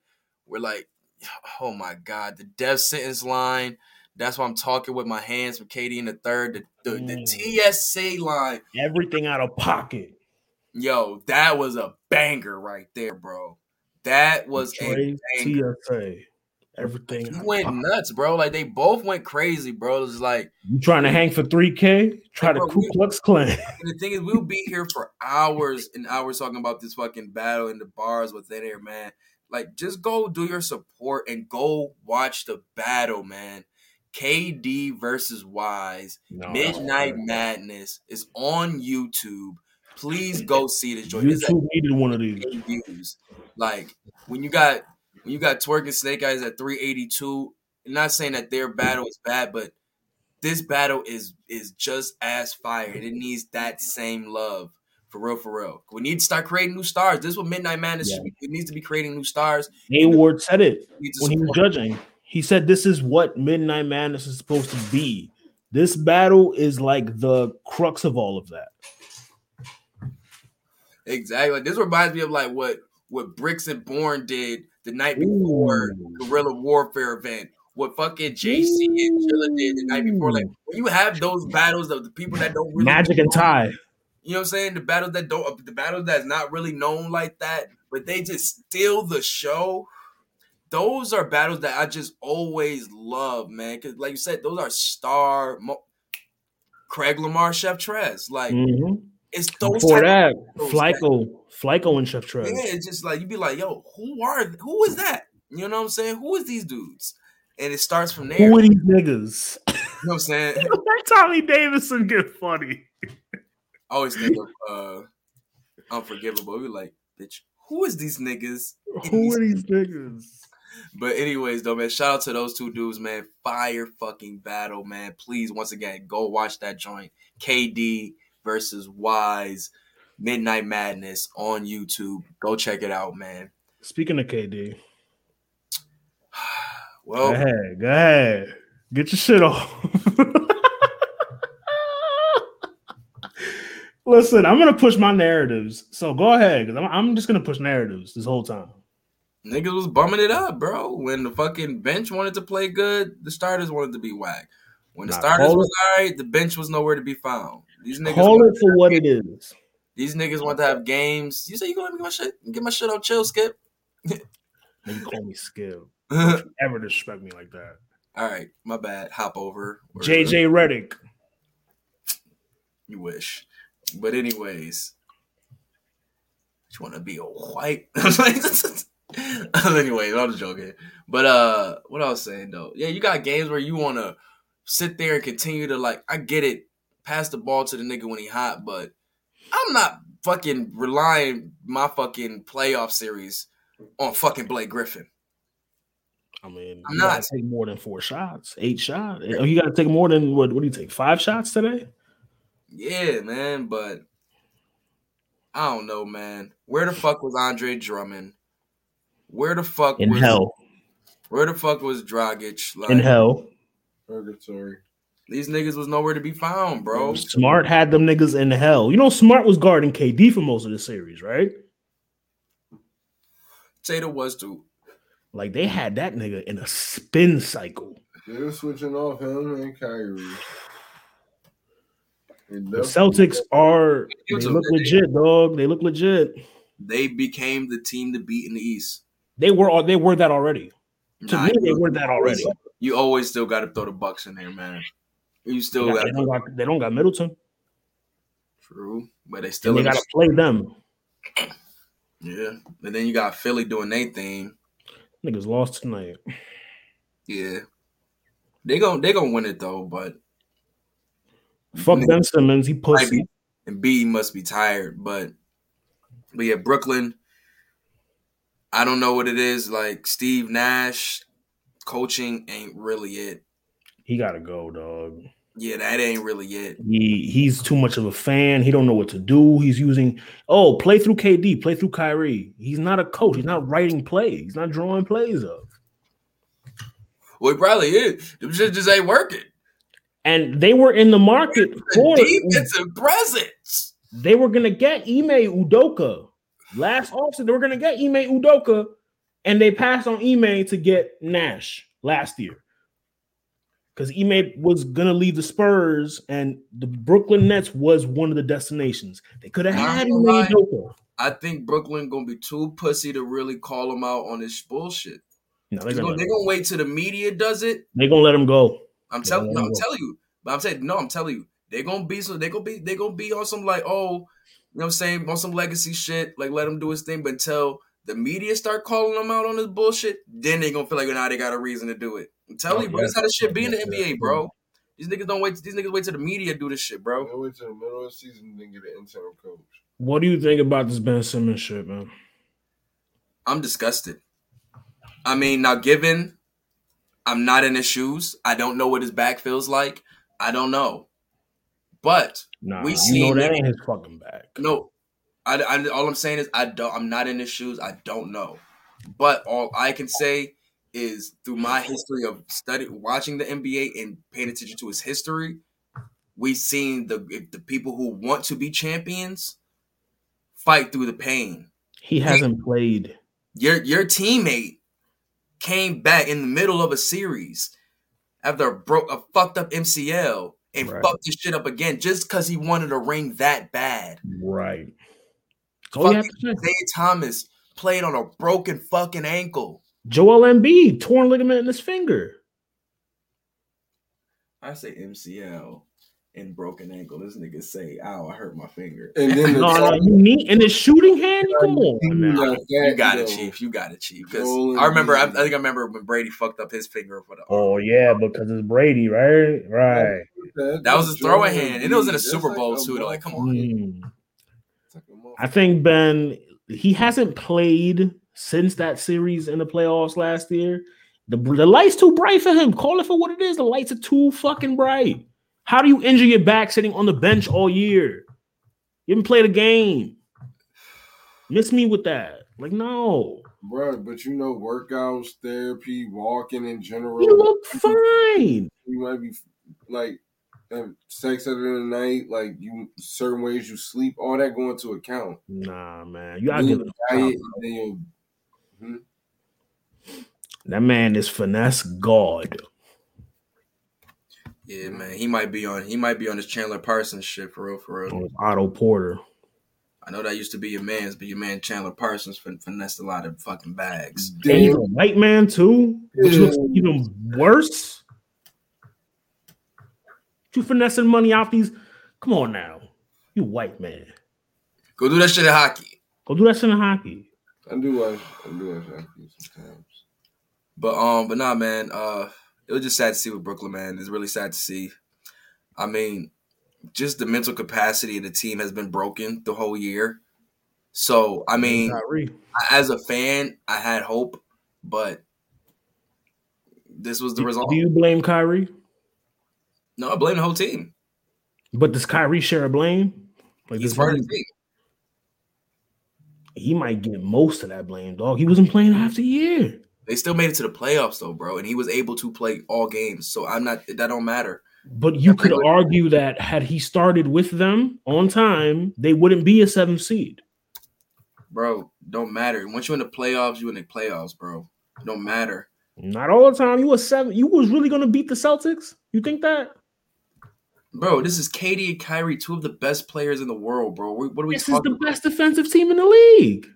We're like, oh my god, the death sentence line. That's why I'm talking with my hands for KD in the third. The, the, the
Mm.
TSC line,
everything out of pocket.
yo, that was a banger right there, bro. That was a
Trey
banger.
TSA. Everything.
He went
pocket.
nuts, bro. Like they both went crazy, bro. It was like
You trying to hang for 3K? Try to
Bro,
Ku Klux Klan.
And the thing is, we'll be here for hours and hours talking about this fucking battle in the bars within here, man. Like, just go do your support and go watch the battle, man. KD versus Wise,
No,
Midnight Madness is on YouTube. Please go see this joint.
YouTube needed one of these.
views. Like when you got when you got twerking Snake Eyes at 382. I'm not saying that their battle is bad, but this battle is is just as fire. It needs that same love. For real, for real. We need to start creating new stars. This is what Midnight Madness
Yeah.
It needs to be creating new stars.
A Ward said it
We need to
when he was judging. He said this is what Midnight Madness is supposed to be. This battle is like the crux of all of that.
Exactly. This reminds me of like what what Bricks and Born did the night before
Ooh.
Guerrilla Warfare event. What fucking JC and Chilla did the night before. Like when you have those battles of the people that don't really
Magic and Ty.
You know what I'm saying? The battles that don't, the battles that's not really known like that, but they just steal the show. Those are battles that I just always love, man. Because like you said, those are star. Mo- Craig Lamar, Chef Trez. Like
Mhm.
it's those type
that, Flyco, Flyco and Chef Trez.
Yeah, it's just like you'd be like, yo, who are who is that? You know what I'm saying? Who is these dudes? And it starts from there.
Who are these niggas?
You know what I'm saying?
Tommy Davidson get funny.
I always think of uh Unforgivable. We like, bitch, who is these niggas?
Who are these niggas?
But anyways, though, man, shout out to those two dudes, man. Fire fucking battle, man. Please, once again, go watch that joint. KD versus Wise Midnight Madness on YouTube. Go check it out, man.
Speaking of KD,
Well,
go ahead, go ahead, get your shit off. Listen, I'm gonna push my narratives, so go ahead, because I'm, I'm just gonna push narratives this whole time.
niggas was bumming it up, bro. When the fucking bench wanted to play good, the starters wanted to be whack. When the starters was all right, the bench was nowhere to be found. These niggas,
Call
want,
it for what it is.
these niggas want to have games. You say you gonna let me get my shit, get my shit on chill, Skip?
You call me Skip.
all
Ever disrespect me like that?
All right, my bad. Hop over.
JJ Redick.
You wish. But anyways, I just want to be a white? anyway, I'm just joking. But uh, what I was saying though, yeah, you got games where you want to sit there and continue to like. I get it, pass the ball to the nigga when he hot, but I'm not fucking relying my fucking playoff series on fucking Blake Griffin.
I mean,
I'm
you gotta
not.
take more than four shots, eight shots. Oh, you gotta take more than what? What do you take? Five shots today?
Yeah, man, but I don't know, man. Where the fuck was Andre Drummond? Where the fuck
In
was
hell,
Where the fuck was Dragic? Like
in hell.
Purgatory.
these niggas was nowhere to be found, bro.
Smart had them niggas in hell. You know, Smart was guarding KD for most of the series, right?
Tatum was too.
Like they had that nigga in a spin cycle.
They were switching off him and Kyrie. And
The Celtics are they
was
look legit, dog. They look legit.
They became the team to beat in the East.
They were they were that already. To
Nah,
me, they
you-
were that already.
You always still got to throw the Bucks in there, man. You still
got-
got
they don't got they don't got Middleton.
true, but they still
And they gotta play them.
yeah. And then you got Philly doing their thing.
Niggas lost tonight.
Yeah, they gon' they gonna win it though, but
Fuck.
Mm-hmm.
Ben Simmons. He pussy.
and B must be tired, but but yeah, Brooklyn. I don't know what it is. Like Steve Nash, coaching ain't really it.
He gotta go, dog.
Yeah, that ain't really it.
He he's too much of a fan. He don't know what to do. He's using oh play through KD, play through Kyrie. He's not a coach. He's not writing plays. He's not drawing plays up.
Well, it probably is. Them shit just ain't working.
And they were in the market for
Defensive presence.
they were gonna get Ime Udoka last offseason. They were gonna get Ime Udoka, and they passed on Ime to get Nash last year. Because Ime was gonna leave the Spurs, and the Brooklyn Nets was one of the destinations. They could have had Ime
lie.
Udoka.
I think Brooklyn gonna be too pussy to really call him out on this bullshit.
No, they're
They're
gonna,
gonna, they gonna wait till the media does it.
they're gonna let him go.
I'm telling, no, I'm telling you. But I'm saying, no, I'm telling you, they're gonna be so they're gonna be they gonna be on some like, oh, you know what I'm saying, on some legacy shit, like let him do his thing. But until the media start calling him out on this bullshit, then they gonna feel like now they got a reason to do it. I'm telling
Oh,
you, bro,
yeah.
that's how this shit be in the
Yeah.
NBA, bro. These niggas don't wait. These niggas wait till the media do this shit, bro.
They wait till the middle of the season and then get an interim coach.
What do you think about this Ben Simmons shit, man?
I'm disgusted. I mean, now given I'm not in his shoes, I don't know what his back feels like. I don't know, but
Nah,
We
you know that ain't his fucking back.
no, I, I all I'm saying is I don't. I'm not in his shoes. I don't know, but all I can say is through my history of study, watching the NBA and paying attention to his history, we've seen the if the people who want to be champions fight through the pain.
He hasn't played.
your your teammate came back in the middle of a series after a broke a fucked up MCL and
Right.
fucked his shit up again just because he wanted a ring that bad.
Right. That's all
Fucking
oh, to.
Zay Thomas played on a broken fucking ankle.
Joel Embiid torn ligament in his finger.
I say MCL. And broken ankle. This nigga say, "Ow, I hurt my finger."
And then the
No, no, you need in the shooting hand. Come on, man.
like
You got it,
though.
Chief. You got it, Chief. Because
Rolling
I remember, I, I think I remember when Brady fucked up his finger for the.
Oh yeah, because it's Brady, right? Right.
That was his throwing hand, and it was in a
That's
Super
like
Bowl
a
too. Though, like, come on.
Mm.
It's like a motherfucker.
I think Ben he hasn't played since that series in the playoffs last year. The the lights too bright for him. Call it for what it is. The lights are too fucking bright. How do you injure your back sitting on the bench all year? You haven't played a game. Miss me with that. Like no,
Bruh, but you know, workouts, therapy, walking in general.
he looked fine.
you might be like have sex at the end of the night, like you certain ways you sleep, all that going to account.
Nah, man, you gotta give it. a
diet, then your hmm?
That man is finesse god.
Yeah, man, he might be on. He might be on this Chandler Parsons shit for real, for real.
Or Otto Porter.
I know that used to be your man's, but your man Chandler Parsons fin- finessed a lot of fucking bags.
And he's a white man too, which
Yeah.
looks even worse. You finessing money off these? Come on now, you white man.
Go do that shit in hockey.
Go do that shit in hockey.
I do watch, I do watch hockey sometimes.
But um, but nah, man. Uh, it was just sad to see with Brooklyn, man. It's really sad to see. I mean, just the mental capacity of the team has been broken the whole year. So I mean, as a fan, I had hope, but this was the
Do,
result.
do you blame Kyrie?
No, I blame the whole team.
But does Kyrie share a blame? Like
He's part of the team.
he might get most of that blame, dog. He wasn't playing half the year.
They still made it to the playoffs though, bro, and he was able to play all games. So I'm not. That don't matter.
But you could argue that had he started with them on time, they wouldn't be a seventh seed.
Bro, don't matter. Once you're in the playoffs, you're in the playoffs, bro. It don't matter.
Not all the time. You was seven. You was really gonna beat the Celtics? You think that?
Bro, this is KD and Kyrie, two of the best players in the world, bro. What are we
This is the
about?
best defensive team in the league.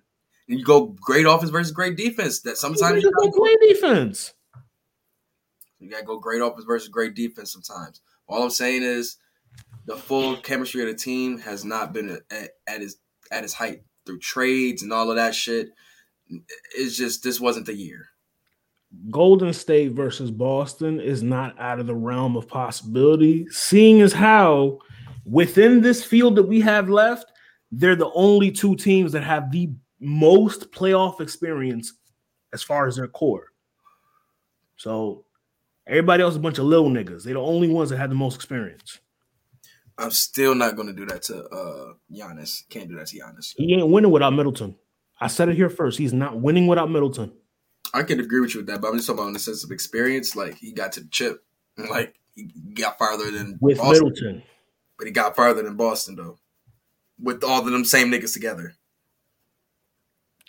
You go great offense versus great defense. That sometimes you gotta,
play defense.
you gotta go great offense versus great defense sometimes. All I'm saying is the full chemistry of the team has not been at, at its at its height through trades and all of that shit. It's just this wasn't the year.
Golden State versus Boston is not out of the realm of possibility, seeing as how within this field that we have left, they're the only two teams that have the most playoff experience as far as their core. So everybody else is a bunch of little niggas. They're the only ones that have the most experience.
I'm still not gonna do that to uh Giannis. Can't do that to Giannis.
He ain't winning without Middleton. I said it here first. He's not winning without Middleton.
I can agree with you with that, but I'm just talking about in the sense of experience. Like he got to the chip, like he got farther than
With
Boston,
Middleton.
but he got farther than Boston though, with all of them same niggas together.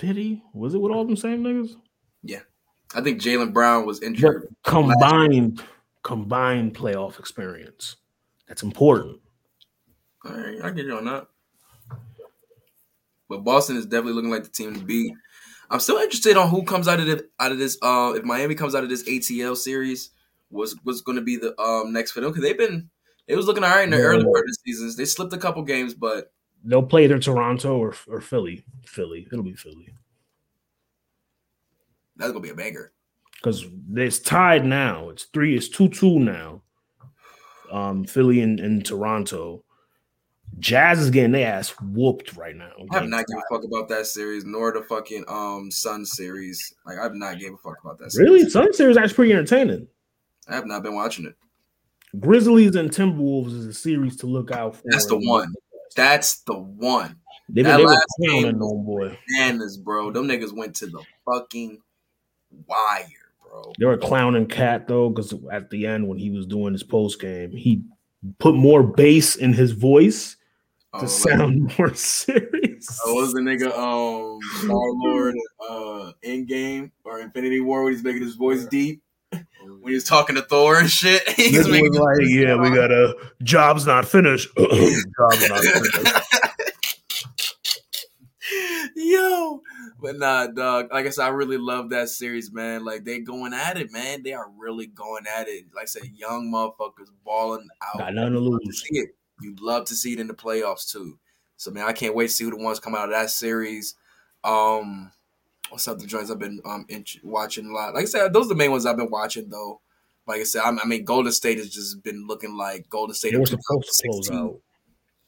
Did he? Was it with all them same niggas? Yeah.
I think Jaylen Brown was
But
injured.
combined, combined playoff experience. That's important.
All right, I get you on that. But Boston is definitely looking like the team to beat. I'm still interested on who comes out of the, out of this. Uh, if Miami comes out of this ATL series, was what's going to be the um next for them? Because they've been it was looking all right in the
Yeah.
early part of the seasons. They slipped a couple games, but
They'll play either Toronto or, or Philly. Philly. It'll be Philly.
that's gonna be a banger.
Because it's tied now. It's three, it's two two now. Um, Philly and, and Toronto. Jazz is getting their ass whooped right now.
I have not given a fuck about that series, nor the fucking um Sun series. Like I've not gave a fuck about that. Series.
Really? Sun series actually pretty entertaining.
I have not been watching it.
Grizzlies and Timberwolves is a series to look out for.
That's the one. That's the one.
They,
That
they were
last
clowning
game-
no boy.
Bananas, bro. Them niggas went to the fucking wire, bro.
They were clowning KAT though, because at the end when he was doing his post game, he put more bass in his voice
Oh,
to
like,
sound more serious.
oh, what was the nigga um Star Lord uh in game or Infinity War when he's making his voice deep when he was talking to Thor and shit. He's making
was like, yeah, we got a job's not finished. job's not finished.
Yo, But nah, dog. Like I said, I really love that series, man. Like they going at it, man. They are really going at it. Like I said, young motherfuckers balling out.
Got nothing to
You
lose.
it. You'd love to see it in the playoffs too. So man, I can't wait to see who the ones come out of that series. Um, what's up? The joints I've been um in, watching a lot. Like I said, those are the main ones I've been watching though. Like I said, I'm, I mean, Golden State has just been looking like Golden State
They were supposed to close out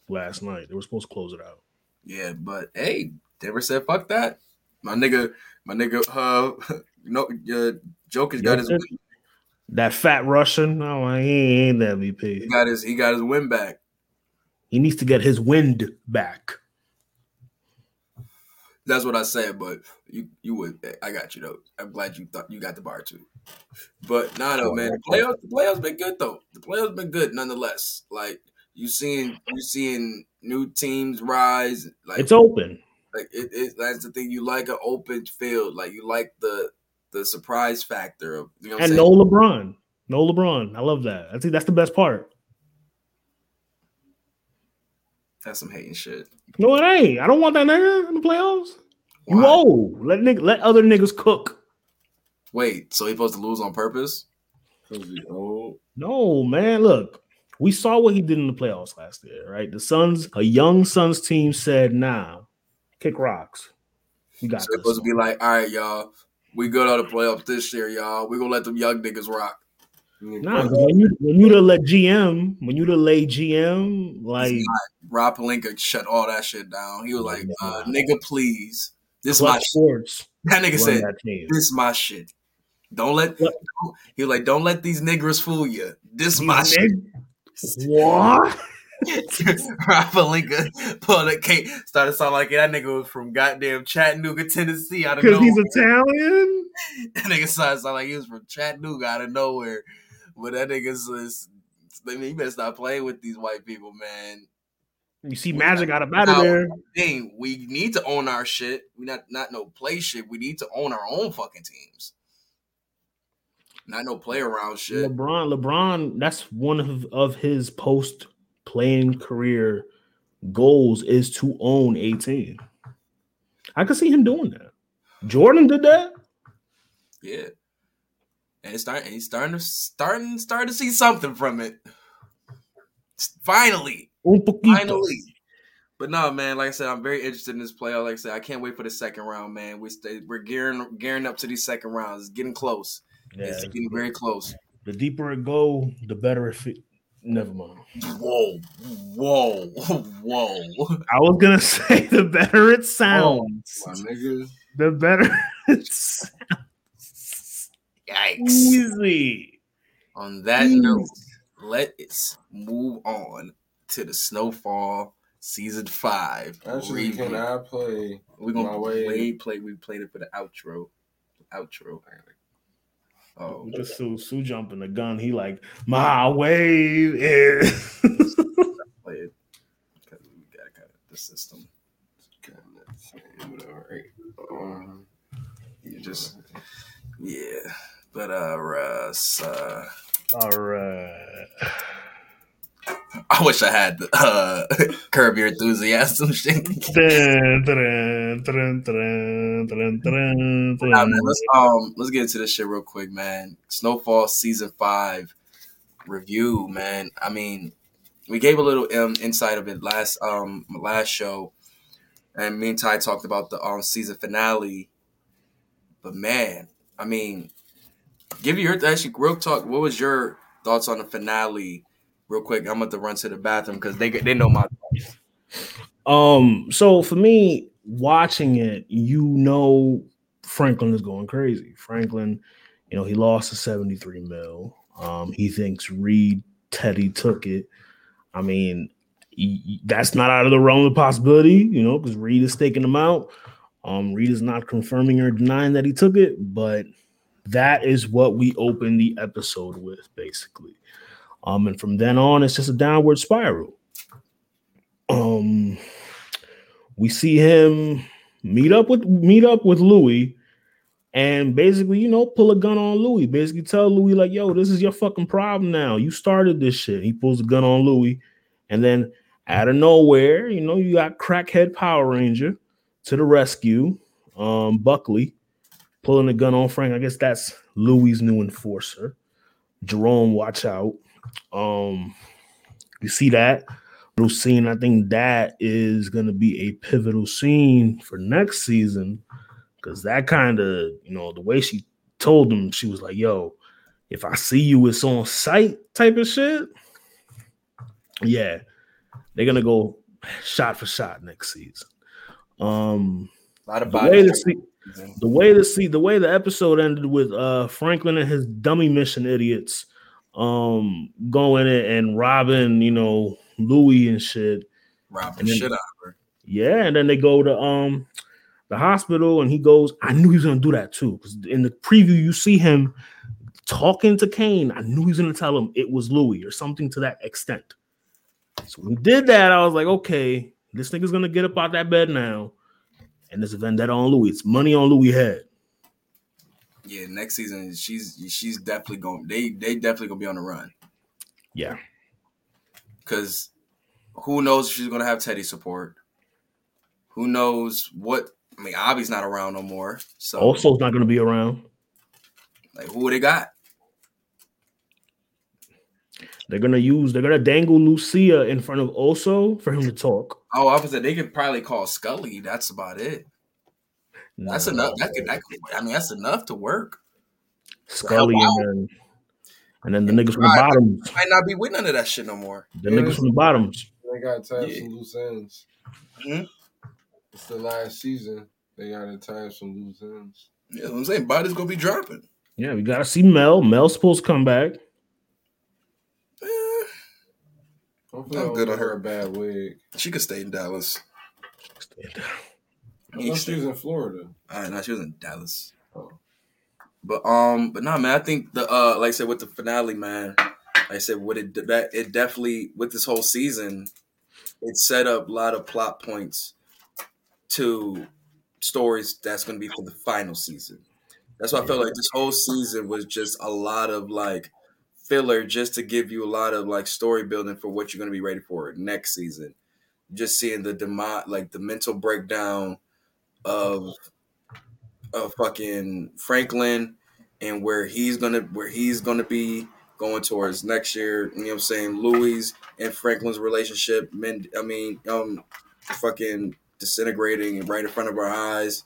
last night. They were supposed to close it out.
Yeah, but hey, Denver said fuck that. My nigga, my nigga, uh, no, uh, Joker's got his?
That fat Russian, no, he ain't the
he
MVP.
got his, he got his win back.
He needs to get his wind back.
That's what I said, but you, you would, I got you though. I'm glad you thought you got the bar too. But nah, though, man, the playoffs, the playoffs been good though. The playoffs been good nonetheless. Like you seeing, you seeing new teams rise. Like
It's open.
Like it, it that's the thing. You like an open field. Like you like the the surprise factor of you know what
And
saying?
no LeBron. No LeBron. I love that. I think that's the best part.
That's some hating shit.
No, it ain't. I don't want that nigga in the playoffs. You
Why?
old. Let nigga, let other niggas cook.
Wait, so he supposed to lose on purpose?
Cause old.
No, man. Look, we saw what he did in the playoffs last year, right? The Suns, a young Suns team said, nah, kick rocks. We got
So
this.
supposed to be like, all right, y'all, we good on the playoffs this year, y'all. We gonna let them young niggas rock.
Nah, when you when you to let GM, when you to lay GM, like
Rob Pelinka shut all that shit down. He was like, uh, nigga, please. This my
Klutch
shit.
Sports
That nigga said,
that
this my shit. Don't let
What?
he was like, don't let these niggers fool you. This my shit.
What?
Rob Pelinka pulled cake, started sounding like that nigga was from goddamn Chattanooga, Tennessee, out of
Because he's Italian?
That nigga started sounding like he was from Chattanooga out of nowhere. But that nigga's just, I mean, you better stop playing with these white people, man.
You see Magic out of out of there.
Thing, we need to own our shit. We not not no play shit. We need to own our own fucking teams. Not no play around shit.
LeBron, LeBron, that's one of, of his post playing career goals is to own a team. I could see him doing that. Jordan did that.
Yeah. And it's starting he's starting to starting starting to see something from it. Finally. Finally. But no, man, like I said, I'm very interested in this playoff. Like I said, I can't wait for the second round, man. We stay we're gearing gearing up to these second rounds. It's getting close.
Yeah,
It's getting very close.
the deeper it go, the better it fit. Never mind.
Whoa, whoa, whoa.
I was gonna say the better it oh, sounds,
My niggas.
the better it sounds.
Yikes.
Easy.
On that note, let's move on to the Snowfall season five.
Actually,
review.
can I play?
We're gonna
my way?
play play we played it for the outro. Outro. Oh
Just Sue, Sue jumping the gun. He like my wave is.
play it. Because we got kind of the system.
Kinda same, but alright. Um,
You just yeah. But uh Russ, uh
All right.
I wish I had uh curb your enthusiasm shit. Nah, man, let's um let's get into this shit real quick, man. Snowfall season five review, man. I mean, we gave a little um, insight of it last um last show, and me and Ty talked about the um season finale. But man, I mean, give you your actually real talk. What was your thoughts on the finale? Real quick, I'm about to run to the bathroom because they they know my thoughts.
Um, so for me, watching it, you know Franklin is going crazy. Franklin, you know, he lost to 73 mil. Um, he thinks Reed Teddy took it. I mean, y- that's not out of the realm of possibility, you know, because Reed is staking him out. Um, Reed is not confirming or denying that he took it, but that is what we open the episode with, basically. Um, and from then on, it's just a downward spiral. Um, we see him meet up with meet up with Louis, and basically, you know, pull a gun on Louis. Basically, tell Louis like, "Yo, this is your fucking problem now. You started this shit." He pulls a gun on Louis, and then out of nowhere, you know, you got crackhead Power Ranger to the rescue. Um, Buckley pulling a gun on Frank. I guess that's Louis' new enforcer. Jerome, watch out. Um, you see that little scene. I think that is going to be a pivotal scene for next season because that kind of, you know, the way she told him, she was like, "Yo, if I see you, it's on sight," type of shit. Yeah, they're gonna go shot for shot next season. Um,
A lot of
the
bodies.
The way to see the way the episode ended with uh Franklin and his dummy mission idiots um going in and robbing, you know, Louis and shit.
Rob the
And then-
shit out of her.
Yeah, and then they go to um the hospital and he goes, I knew he was gonna do that too. Because in the preview, you see him talking to Kane. I knew he was gonna tell him it was Louis or something to that extent. So when he did that, I was like, okay, this nigga's gonna get up out that bed now. And there's a vendetta on Louis. It's money on Louis' head.
Yeah, next season she's she's definitely going. They they definitely gonna be on the run
Yeah.
because who knows if she's gonna have Teddy support. Who knows what? I mean, Abby's not around no more. So
Also, not gonna be around.
like, who they got?
They're gonna use. They're gonna dangle Lucia in front of Oso for him to talk.
Oh, I was say they could probably call Scully. That's about it. That's
Nah.
enough. That could, that could, I mean, that's enough to work.
Scully
Help
and then and then the niggas from the
bottom
bottoms.
Might not be with none of that shit no more.
The niggas from the bottoms.
They got to tie
Yeah.
some loose ends.
Mhm.
It's the last season. They got to tie some loose ends.
Yeah, that's what I'm saying body's gonna be dropping.
Yeah, we gotta see Mel. Mel's supposed to come back.
Hopefully,
I'm good on her.
a bad wig.
she could stay in Dallas.
I thought she was in Florida.
All right, no, she was in Dallas.
Oh.
But um, but no, man, I think the uh, like I said with the finale, man, like I said, what it that it definitely with this whole season, it set up a lot of plot points to stories that's going to be for the final season. That's why I felt like this whole season was just a lot of like filler, just to give you a lot of like story building for what you're going to be ready for next season. Just seeing the demo, like the mental breakdown of of fucking Franklin and where he's gonna where he's gonna be going towards next year. You know what I'm saying? Louis and Franklin's relationship, men I mean, um fucking disintegrating right in front of our eyes.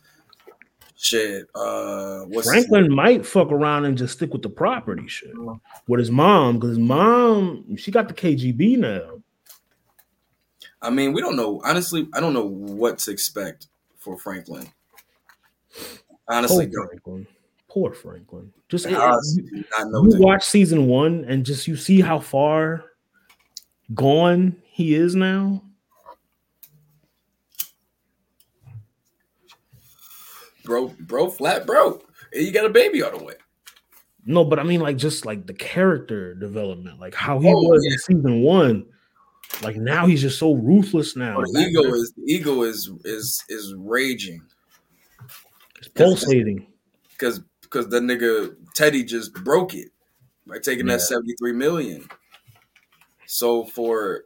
Shit. Uh what's
Franklin might fuck around and just stick with the property shit with his mom because his mom she got the KGB now.
I mean, we don't know. Honestly, I don't know what to expect for Franklin. Honestly,
Poor. Franklin. Poor Franklin. Just
I
you,
know.
you watch season one and just you see how far gone he is now.
Bro, bro, flat bro. And you got a baby on the way.
No, but I mean, like, just like the character development, like how he
Oh,
was
yeah.
in season one. Like now he's just so ruthless now.
the ego is the ego is is is raging
It's pulsating.
because because the nigga Teddy just broke it by taking that seventy three million. So for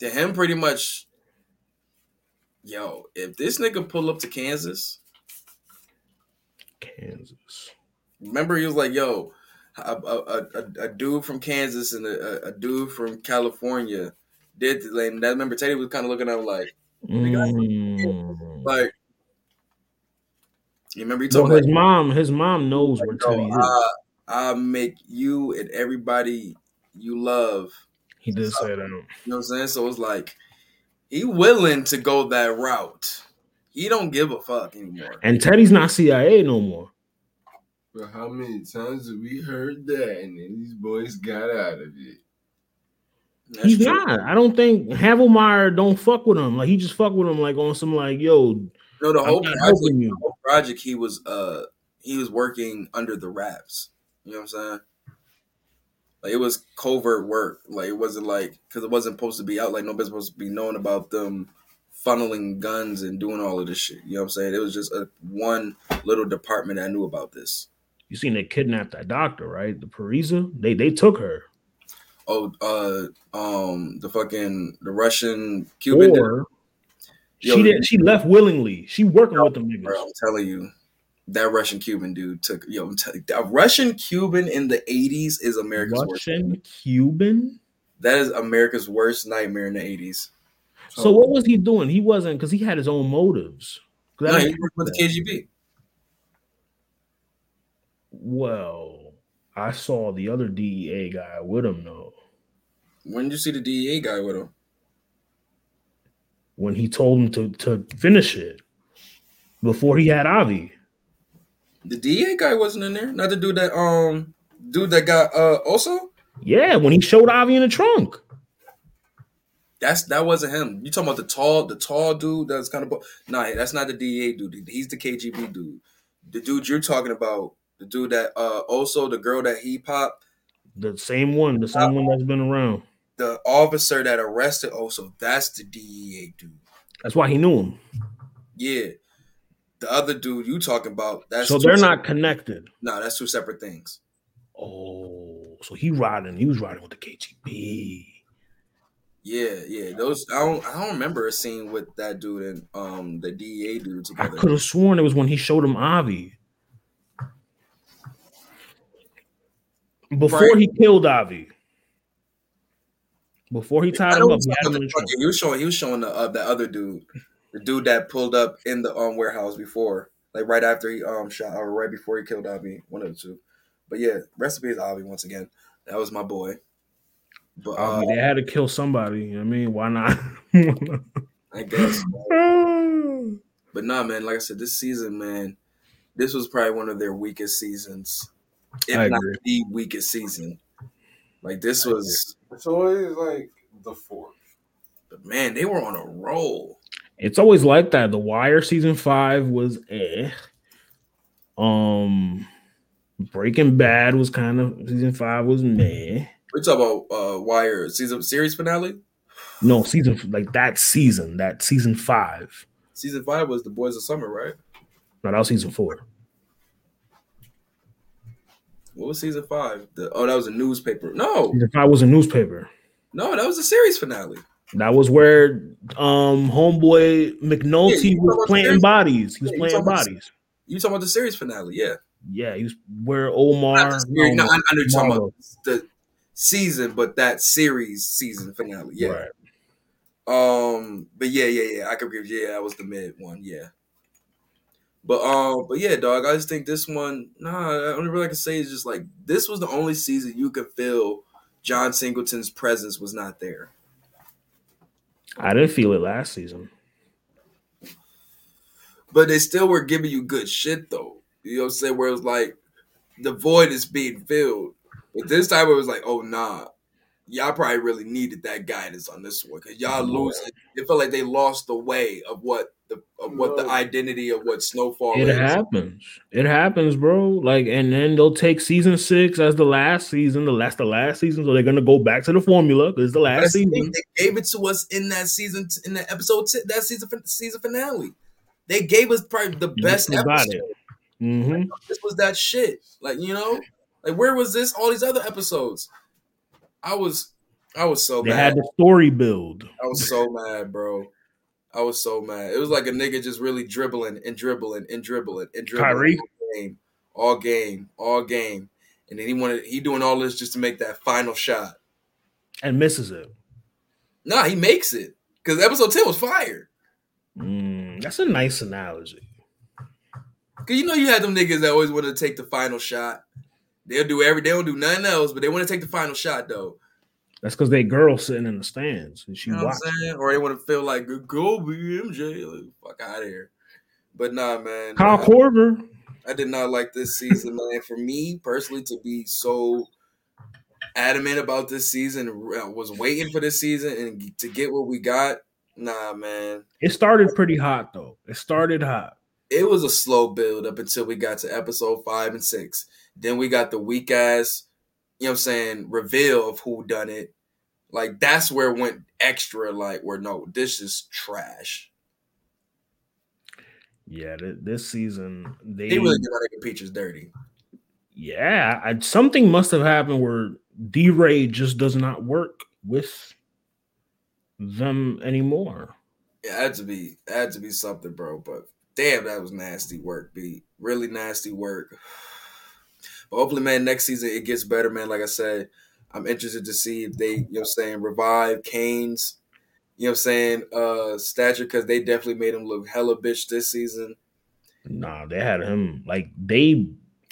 to him, pretty much, yo, if this nigga pull up to Kansas,
Kansas.
remember he was like, yo, a, a, a, a dude from Kansas and a, a dude from California did the and that remember Teddy was kind of looking at him like
Mm.
like you remember he told me
his
like,
mom, his mom knows where
yo,
Teddy is.
I, I make you and everybody you love.
he did say that.
You know what I'm saying? So it's like he willing to go that route. He don't give a fuck anymore.
And Teddy's not CIA no more.
But how many times have we heard that and then these boys got out of it?
That's
He's
true.
not. I don't think Havelmeyer don't fuck with him. Like he just fuck with him like on some like, yo,
No, the
I'm
whole project,
helping
the whole project, he was uh he was working under the wraps. You know what I'm saying? Like it was covert work. Like it wasn't like because it wasn't supposed to be out. Like nobody's supposed to be knowing about them funneling guns and doing all of this shit. You know what I'm saying? It was just a one little department that knew about this.
You seen they kidnapped that doctor, right? The Parisa. They they took her.
Oh, uh, um, the fucking the Russian Cuban.
Or she didn't. She left willingly. She working with them niggas.
Bro, I'm telling you, that Russian Cuban dude took yo. I'm telling you, a Russian Cuban in the '80s is America's worst.
Russian Cuban.
That is America's worst nightmare in the '80s.
So what was he doing? He wasn't because he had his own motives.
No, he worked with the. KGB.
Well, I saw the other DEA guy with him though.
When did you see the DEA guy with him?
When he told him to to finish it before he had Avi.
The DEA guy wasn't in there. Not the dude that um dude that got uh also.
Yeah, when he showed Avi in the trunk.
That's that wasn't him. You talking about the tall, the tall dude that's kind of nah. That's not the DEA dude. He's the KGB dude. The dude you're talking about, the dude that uh also the girl that he popped,
The same one, the same one that's been around.
the officer that arrested also. That's the DEA dude.
That's why he knew him.
Yeah, the other dude you talking about. That's
so they're not connected.
No, that's two separate things.
Oh, so he riding. He was riding with the KGB.
Yeah, yeah. Those I don't I don't remember a scene with that dude and um the DEA dude together.
I could have sworn it was when he showed him Avi. Before
Right.
he killed Avi. Before he tied him up, he him in the trunk.
he was showing he was showing the uh, that other dude, the dude that pulled up in the um warehouse before, like right after he um shot or right before he killed Avi, one of the two. But yeah, recipe is Avi once again. That was my boy. But uh,
Avi, they had to kill somebody. You know what I mean, why not?
I guess. But nah, man. Like I said, this season, man, this was probably one of their weakest seasons, if
I
not
agree.
the weakest season. Like this was,
It's always like the fourth.
but man, they were on a roll.
It's always like that. The Wire season five was eh. Um, Breaking Bad was kind of season five was meh.
We talk about uh Wire season series finale.
No, season like that season, that season five.
Season five was the Boys of Summer, right?
No, that was season four.
What was season five? The, oh, that was a newspaper. No,
Season five was a newspaper.
no, that was a series finale.
That was where um homeboy McNulty
talking
was planting bodies. He was
Yeah, talking
bodies.
You talking about the series finale? Yeah.
Yeah, he was where Omar.
Series, no, I, I know you're talking about the season, but that series season finale. Yeah.
Right.
Um, but yeah, yeah, yeah. I could agree. Yeah, that was the mid one. Yeah. But um, but yeah, dog. I just think this one. Nah, the only really I can say is just like this was the only season you could feel John Singleton's presence was not there.
I didn't feel it last season.
But they still were giving you good shit though. You know what I'm saying? Where it was like the void is being filled. But this time it was like, oh nah. Y'all probably really needed that guidance on this one because y'all losing. It felt like they lost the way of what the of what the identity of what Snowfall
It
is.
happens. It happens, bro. Like, and then they'll take season six as the last season. The last, the last season. So they're gonna go back to the formula because it's the last
that's
season.
thing, They gave it to us in that season, in that episode, t- that season, fin- season finale. They gave us probably the
You
best episode.
it. hmm
this was that shit. Like, you know, like where was this? All these other episodes. I was, I was so
They
mad.
had the story build.
I was so mad, bro. I was so mad. It was like a nigga just really dribbling and dribbling and dribbling and dribbling
Kyrie?
all game, all game, all game, and then he wanted he doing all this just to make that final shot.
and misses it.
Nah, he makes it because episode ten was fire.
Mm, that's a nice analogy.
Cause you know you had them niggas that always want to take the final shot. They'll do every. They don't do nothing else, but they want to take the final shot though.
That's because they girl sitting in the stands and she
You know what. I'm saying? Or they want to feel like go be MJ. Like, fuck out of here. But nah, man.
Kyle
nah,
Korver.
I did not like this season, man. For me personally, to be so adamant about this season, uh, was waiting for this season and to get what we got. Nah, man.
It started pretty hot though. It started hot.
It was a slow build up until we got to episode five and six. Then we got the weak ass, you know what I'm saying, reveal of who done it. Like that's where it went extra. Like where no, this is trash.
Yeah, th- this season they,
They really did nigga Peaches dirty.
yeah, I, something must have happened where D Ray just does not work with them anymore.
It had to be had to be something, bro. But damn, that was nasty work, B. Really nasty work. But hopefully, man, next season it gets better, man. Like I said, I'm interested to see if they, you know what I'm saying, revive Kane's, you know what I'm saying, uh stature because they definitely made him look hella bitch this season.
Nah, they had him like they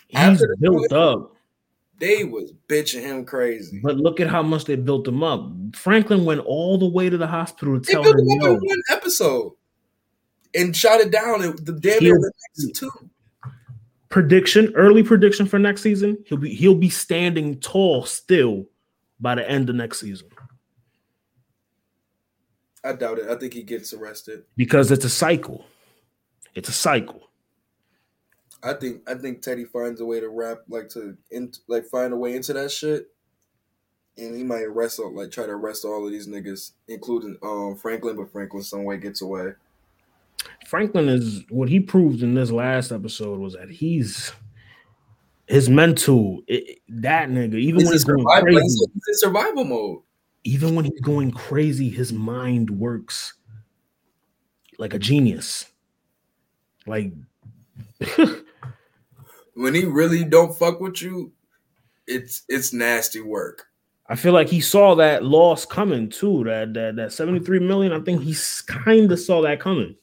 he's
the
built up.
They was bitching him crazy.
But look at how much they built him up. Franklin went all the way to the hospital to
They
tell
built
him,
him up in one episode and shot it down in the damn near the next two.
Prediction, early prediction for next season, he'll be he'll be standing tall still by the end of next season.
I doubt it. I think he gets arrested.
Because it's a cycle. It's a cycle.
I think I think Teddy finds a way to rap like to in, like find a way into that shit, and he might arrest all like try to arrest all of these niggas, including um Franklin, but Franklin some way gets away.
Franklin is what he proved in this last episode was that he's his mental it, that nigga even
He's
when he's going crazy
he's in survival mode.
even when he's going crazy his mind works like a genius like
When he really don't fuck with you, it's it's nasty work.
I feel like he saw that loss coming too that that that 73 million I think he kind of saw that coming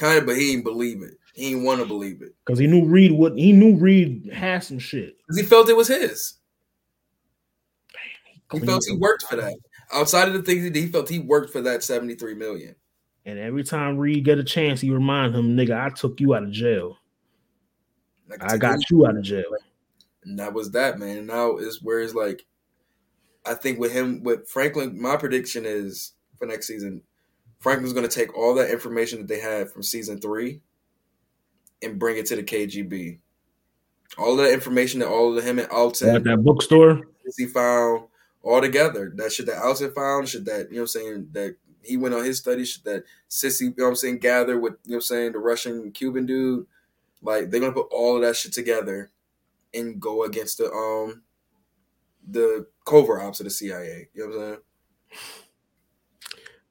Kind of, but he didn't believe it. He didn't want to believe it
because he knew Reed would he knew Reed had some shit
because he felt it was his. He
Cleaned
felt he worked for that. Outside of the things he did, he felt he worked for that seventy three million.
and every time Reed get a chance he remind him nigga I took you out of jail
Like,
I got you out of jail
And that was that, man. And now is where it's like, I think with him, with Franklin, my prediction is for next season, Franklin's going to take all that information that they had from season three and bring it to the KGB. All that information that all of him and
at that bookstore
he found all together. That shit that Alton found, shit that, you know what I'm saying, that he went on his studies, shit that Cissy, you know what I'm saying, gathered with, you know what I'm saying, the Russian Cuban dude. Like, they're going to put all of that shit together and go against the um the covert ops of the CIA. You know what I'm saying?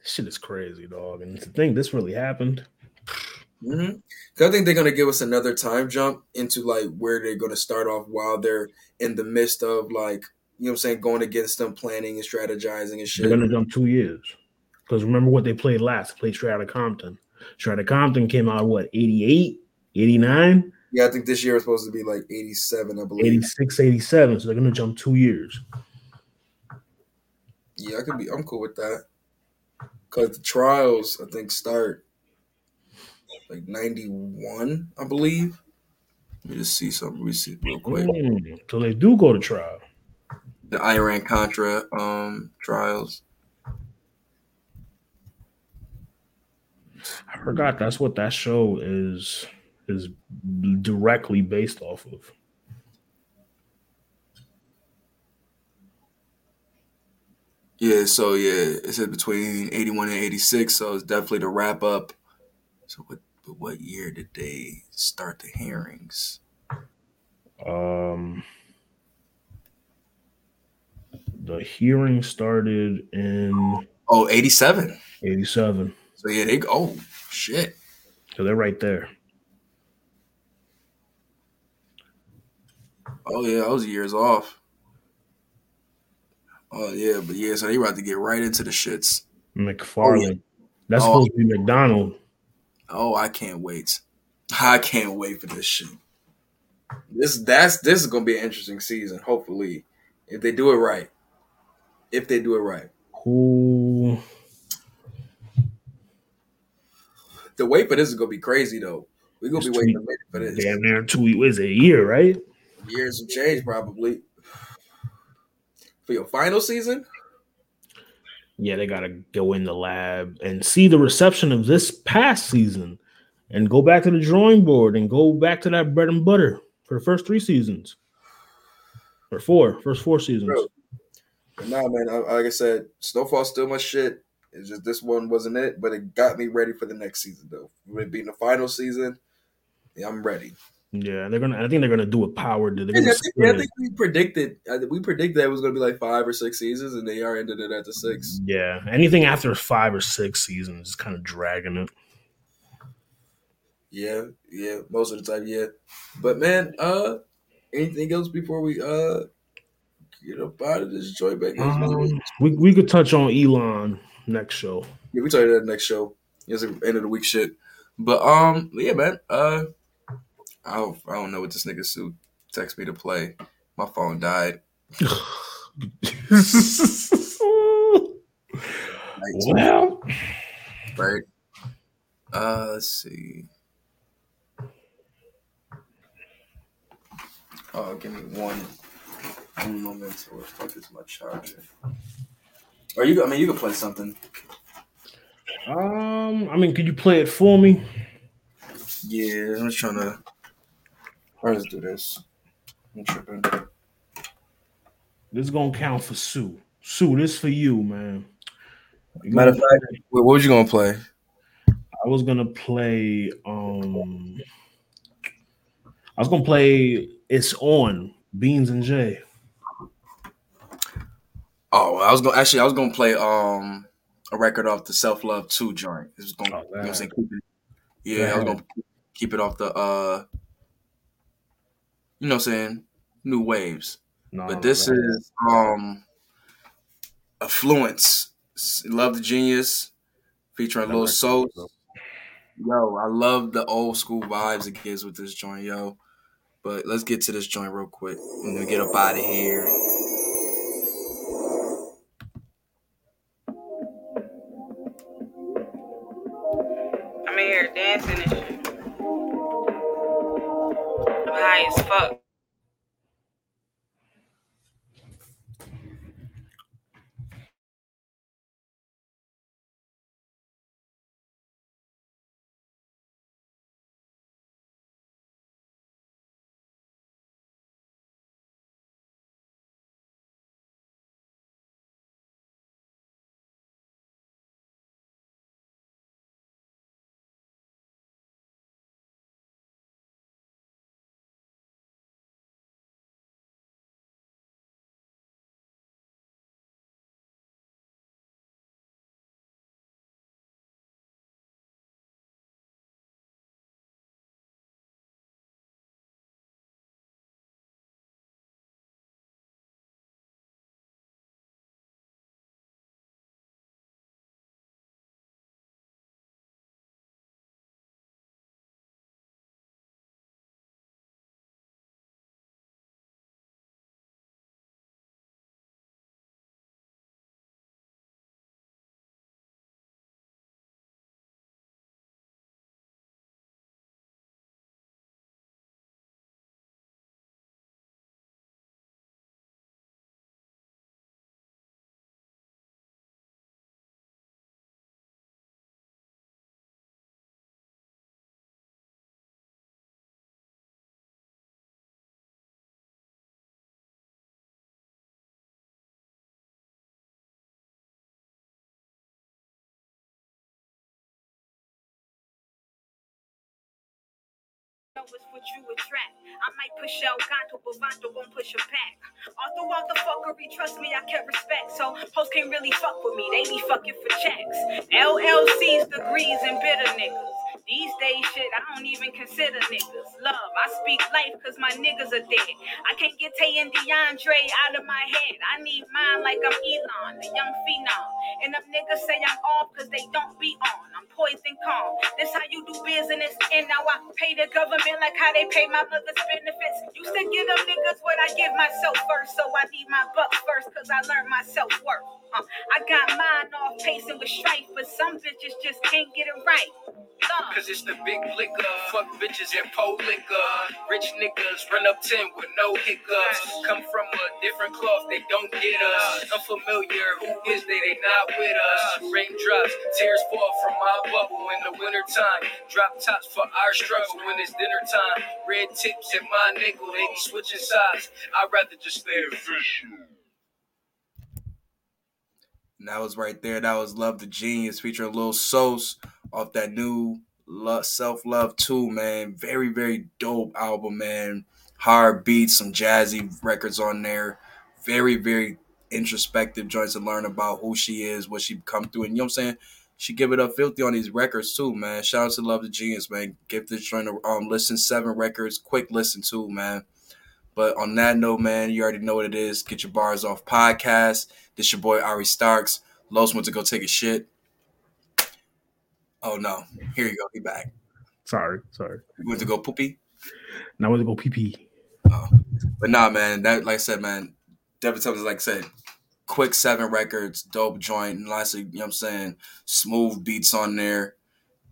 This shit is crazy, dog. And to think this really happened.
Mm-hmm. Cause I think they're gonna give us another time jump into like where they're gonna start off while they're in the midst of like you know what I'm saying, going against them, planning and strategizing and shit.
They're gonna jump two years. Because remember what they played last? They played of Compton. Of Compton came out what 88, 89,
Yeah, I think this year was supposed to be like 87, I believe.
86, 87. So they're gonna jump two years.
Yeah, I could be. I'm cool with that. Cause the trials, I think, start like 91, I believe. Let me just see something. Let me see real quick.
Mm, So they do go to trial.
the Iran Contra um trials.
I forgot that's what that show is is directly based off of.
Yeah, so yeah, it said between eighty one and eighty six, so it's definitely to wrap up. So what but what year did they start the hearings?
Um, the hearing started in
Oh, 87.
'87,
So yeah, they go oh shit.
so they're right there.
Oh yeah, I was years off. Oh yeah, but yeah, so they about to get right into the shits.
McFarland. Oh, that's
Oh.
supposed to be McDonald.
Oh, I can't wait. I can't wait for this shit. This that's this is gonna be an interesting season, hopefully. If they do it right. If they do it right.
Who?
The wait for this is gonna be crazy though. We're gonna
It's
be waiting for this.
Damn near two. Is? A year, right?
Years of change probably. For your final season?
Yeah, they gotta go in the lab and see the reception of this past season, and go back to the drawing board and go back to that bread and butter for the first three seasons, or four, first four seasons.
Bro. Nah, man, I, like I said, Snowfall's still my shit. It's just this one wasn't it, but it got me ready for the next season though. With it being the final season, yeah, I'm ready.
Yeah, they're gonna. I think they're gonna do a power. They're gonna
I think, I think we predicted. Think we predicted that it was to be like five or six seasons, and they are ended it at the six.
Yeah, anything after five or six seasons is kind of dragging it.
Yeah, yeah, most of the time, yeah. But man, uh, anything else before we uh get up out of this joint back?
Um, we we could touch on Elon next show.
Yeah, we talk about that next show. It's the end of the week shit. But um, yeah, man. Uh, I don't, I don't know what this nigga suit text me to play. My phone died.
well,
Right. Uh, let's see. Oh, give me one, one moment. Where the fuck is my charger? Or you? I mean, you can play something.
um, I mean, could you play it for me?
Yeah, I'm just trying to. Let's do this. I'm tripping.
This is gonna count for Sue. Sue, this for you, man. You
Matter of
gonna-
fact, what was you gonna play?
I was gonna play. Um, I was gonna play. It's on Beans and Jay.
Oh, I was going to actually. I was gonna play um a record off the Self Love Two joint. It was gonna,
Oh,
you know what I'm saying? Keep it, yeah, I was gonna keep it off the uh, you know, what I'm saying new waves.
No,
But this is um Affluence. Love the Genius featuring
that
Lil
record,
Soul. Yo, I love the old school vibes it gives with this joint, yo. But let's get to this joint real quick and then get up out of here.
I'm in here dancing and shit. I'm high as fuck. Know it's what you attract. I might push El Gato, but Vato gon' push her back. All throughout the fuckery, trust me, I can't respect. So hoes can't really fuck with me, they be fucking for checks. LLCs, degrees, and bitter niggas. These days, shit, I don't even consider niggas. Love, I speak life cause my niggas are dead. I can't get Tay and DeAndre out of my head. I need mine like I'm Elon, the young phenom. And them niggas say I'm off cause they don't be on. I'm poised and calm. This how you do business. And now I pay the government like how they pay my mother's benefits. Used to give them niggas what I give myself first. So I need my bucks first cause I learned my self worth. Uh, I got mine off pacing with strife, but some bitches just can't get it right. Love.
Cause it's the big liquor. Fuck bitches and pole liquor. Rich niggas run up 10 with no hiccups. Come from a different cloth, they don't get us. Unfamiliar, who is they? They not with us. Raindrops, tears fall from my bubble in the wintertime. Drop tops for our struggle when it's dinner time. Red tips in my nickel, they be switching sides. I'd rather just stay official.
And that was right there. That was Love the Genius featuring Lil Sos off that new love, self love too, man. Very very dope album, man. Hard beats, some jazzy records on there. Very very introspective joints to learn about who she is, what she come through, and you know what I'm saying. She give it up filthy on these records too, man. Shout out to Love the Genius, man. Give this joint a um listen, seven records, quick listen too, man. But on that note, man, you already know what it is. Get your bars off podcast. This your boy Ari Starks. Los went to go take a shit. Oh no, here you go. He back.
Sorry, sorry.
You went to go poopy.
Now I want to go pee pee.
Oh, But nah, man. That like I said, man. Devin Thompson, like I said, quick seven records, dope joint, and lastly, you know what I'm saying, smooth beats on there.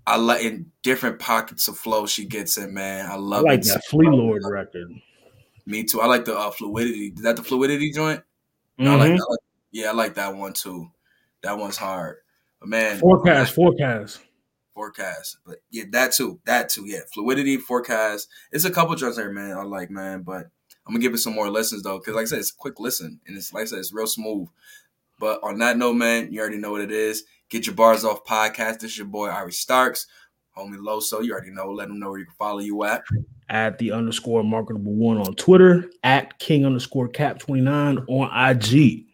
I like in different pockets of flow she gets in, man. I
I
love
like
it.
that Flee Lord record.
Me too. I like the uh, fluidity. Is that the fluidity joint? No, I like,
Mhm.
I like- yeah, I like that one too. That one's hard. But man,
Forecast, forecast.
Forecast. But yeah, that too. That too. Yeah, fluidity, forecast. It's a couple joints there, man. I like, man. But I'm gonna give it some more lessons though, because like I said, it's a quick listen and it's like I said, it's real smooth. But on that note, man, you already know what it is. Get your bars off podcast. This is your boy Ari Starks, homie Loso. You already know. Let them know where you can follow you at.
At the underscore marketable one on Twitter, at king underscore cap 29 on IG.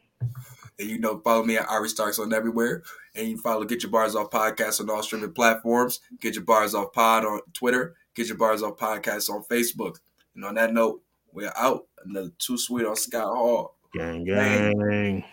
And you know, follow me at Ari Starks on everywhere. And you follow Get Your Bars Off Podcast on all streaming platforms. Get Your Bars Off Pod on Twitter. Get Your Bars Off Podcast on Facebook. And on that note, we're out. Another Too Sweet on Scott Hall.
Gang, gang.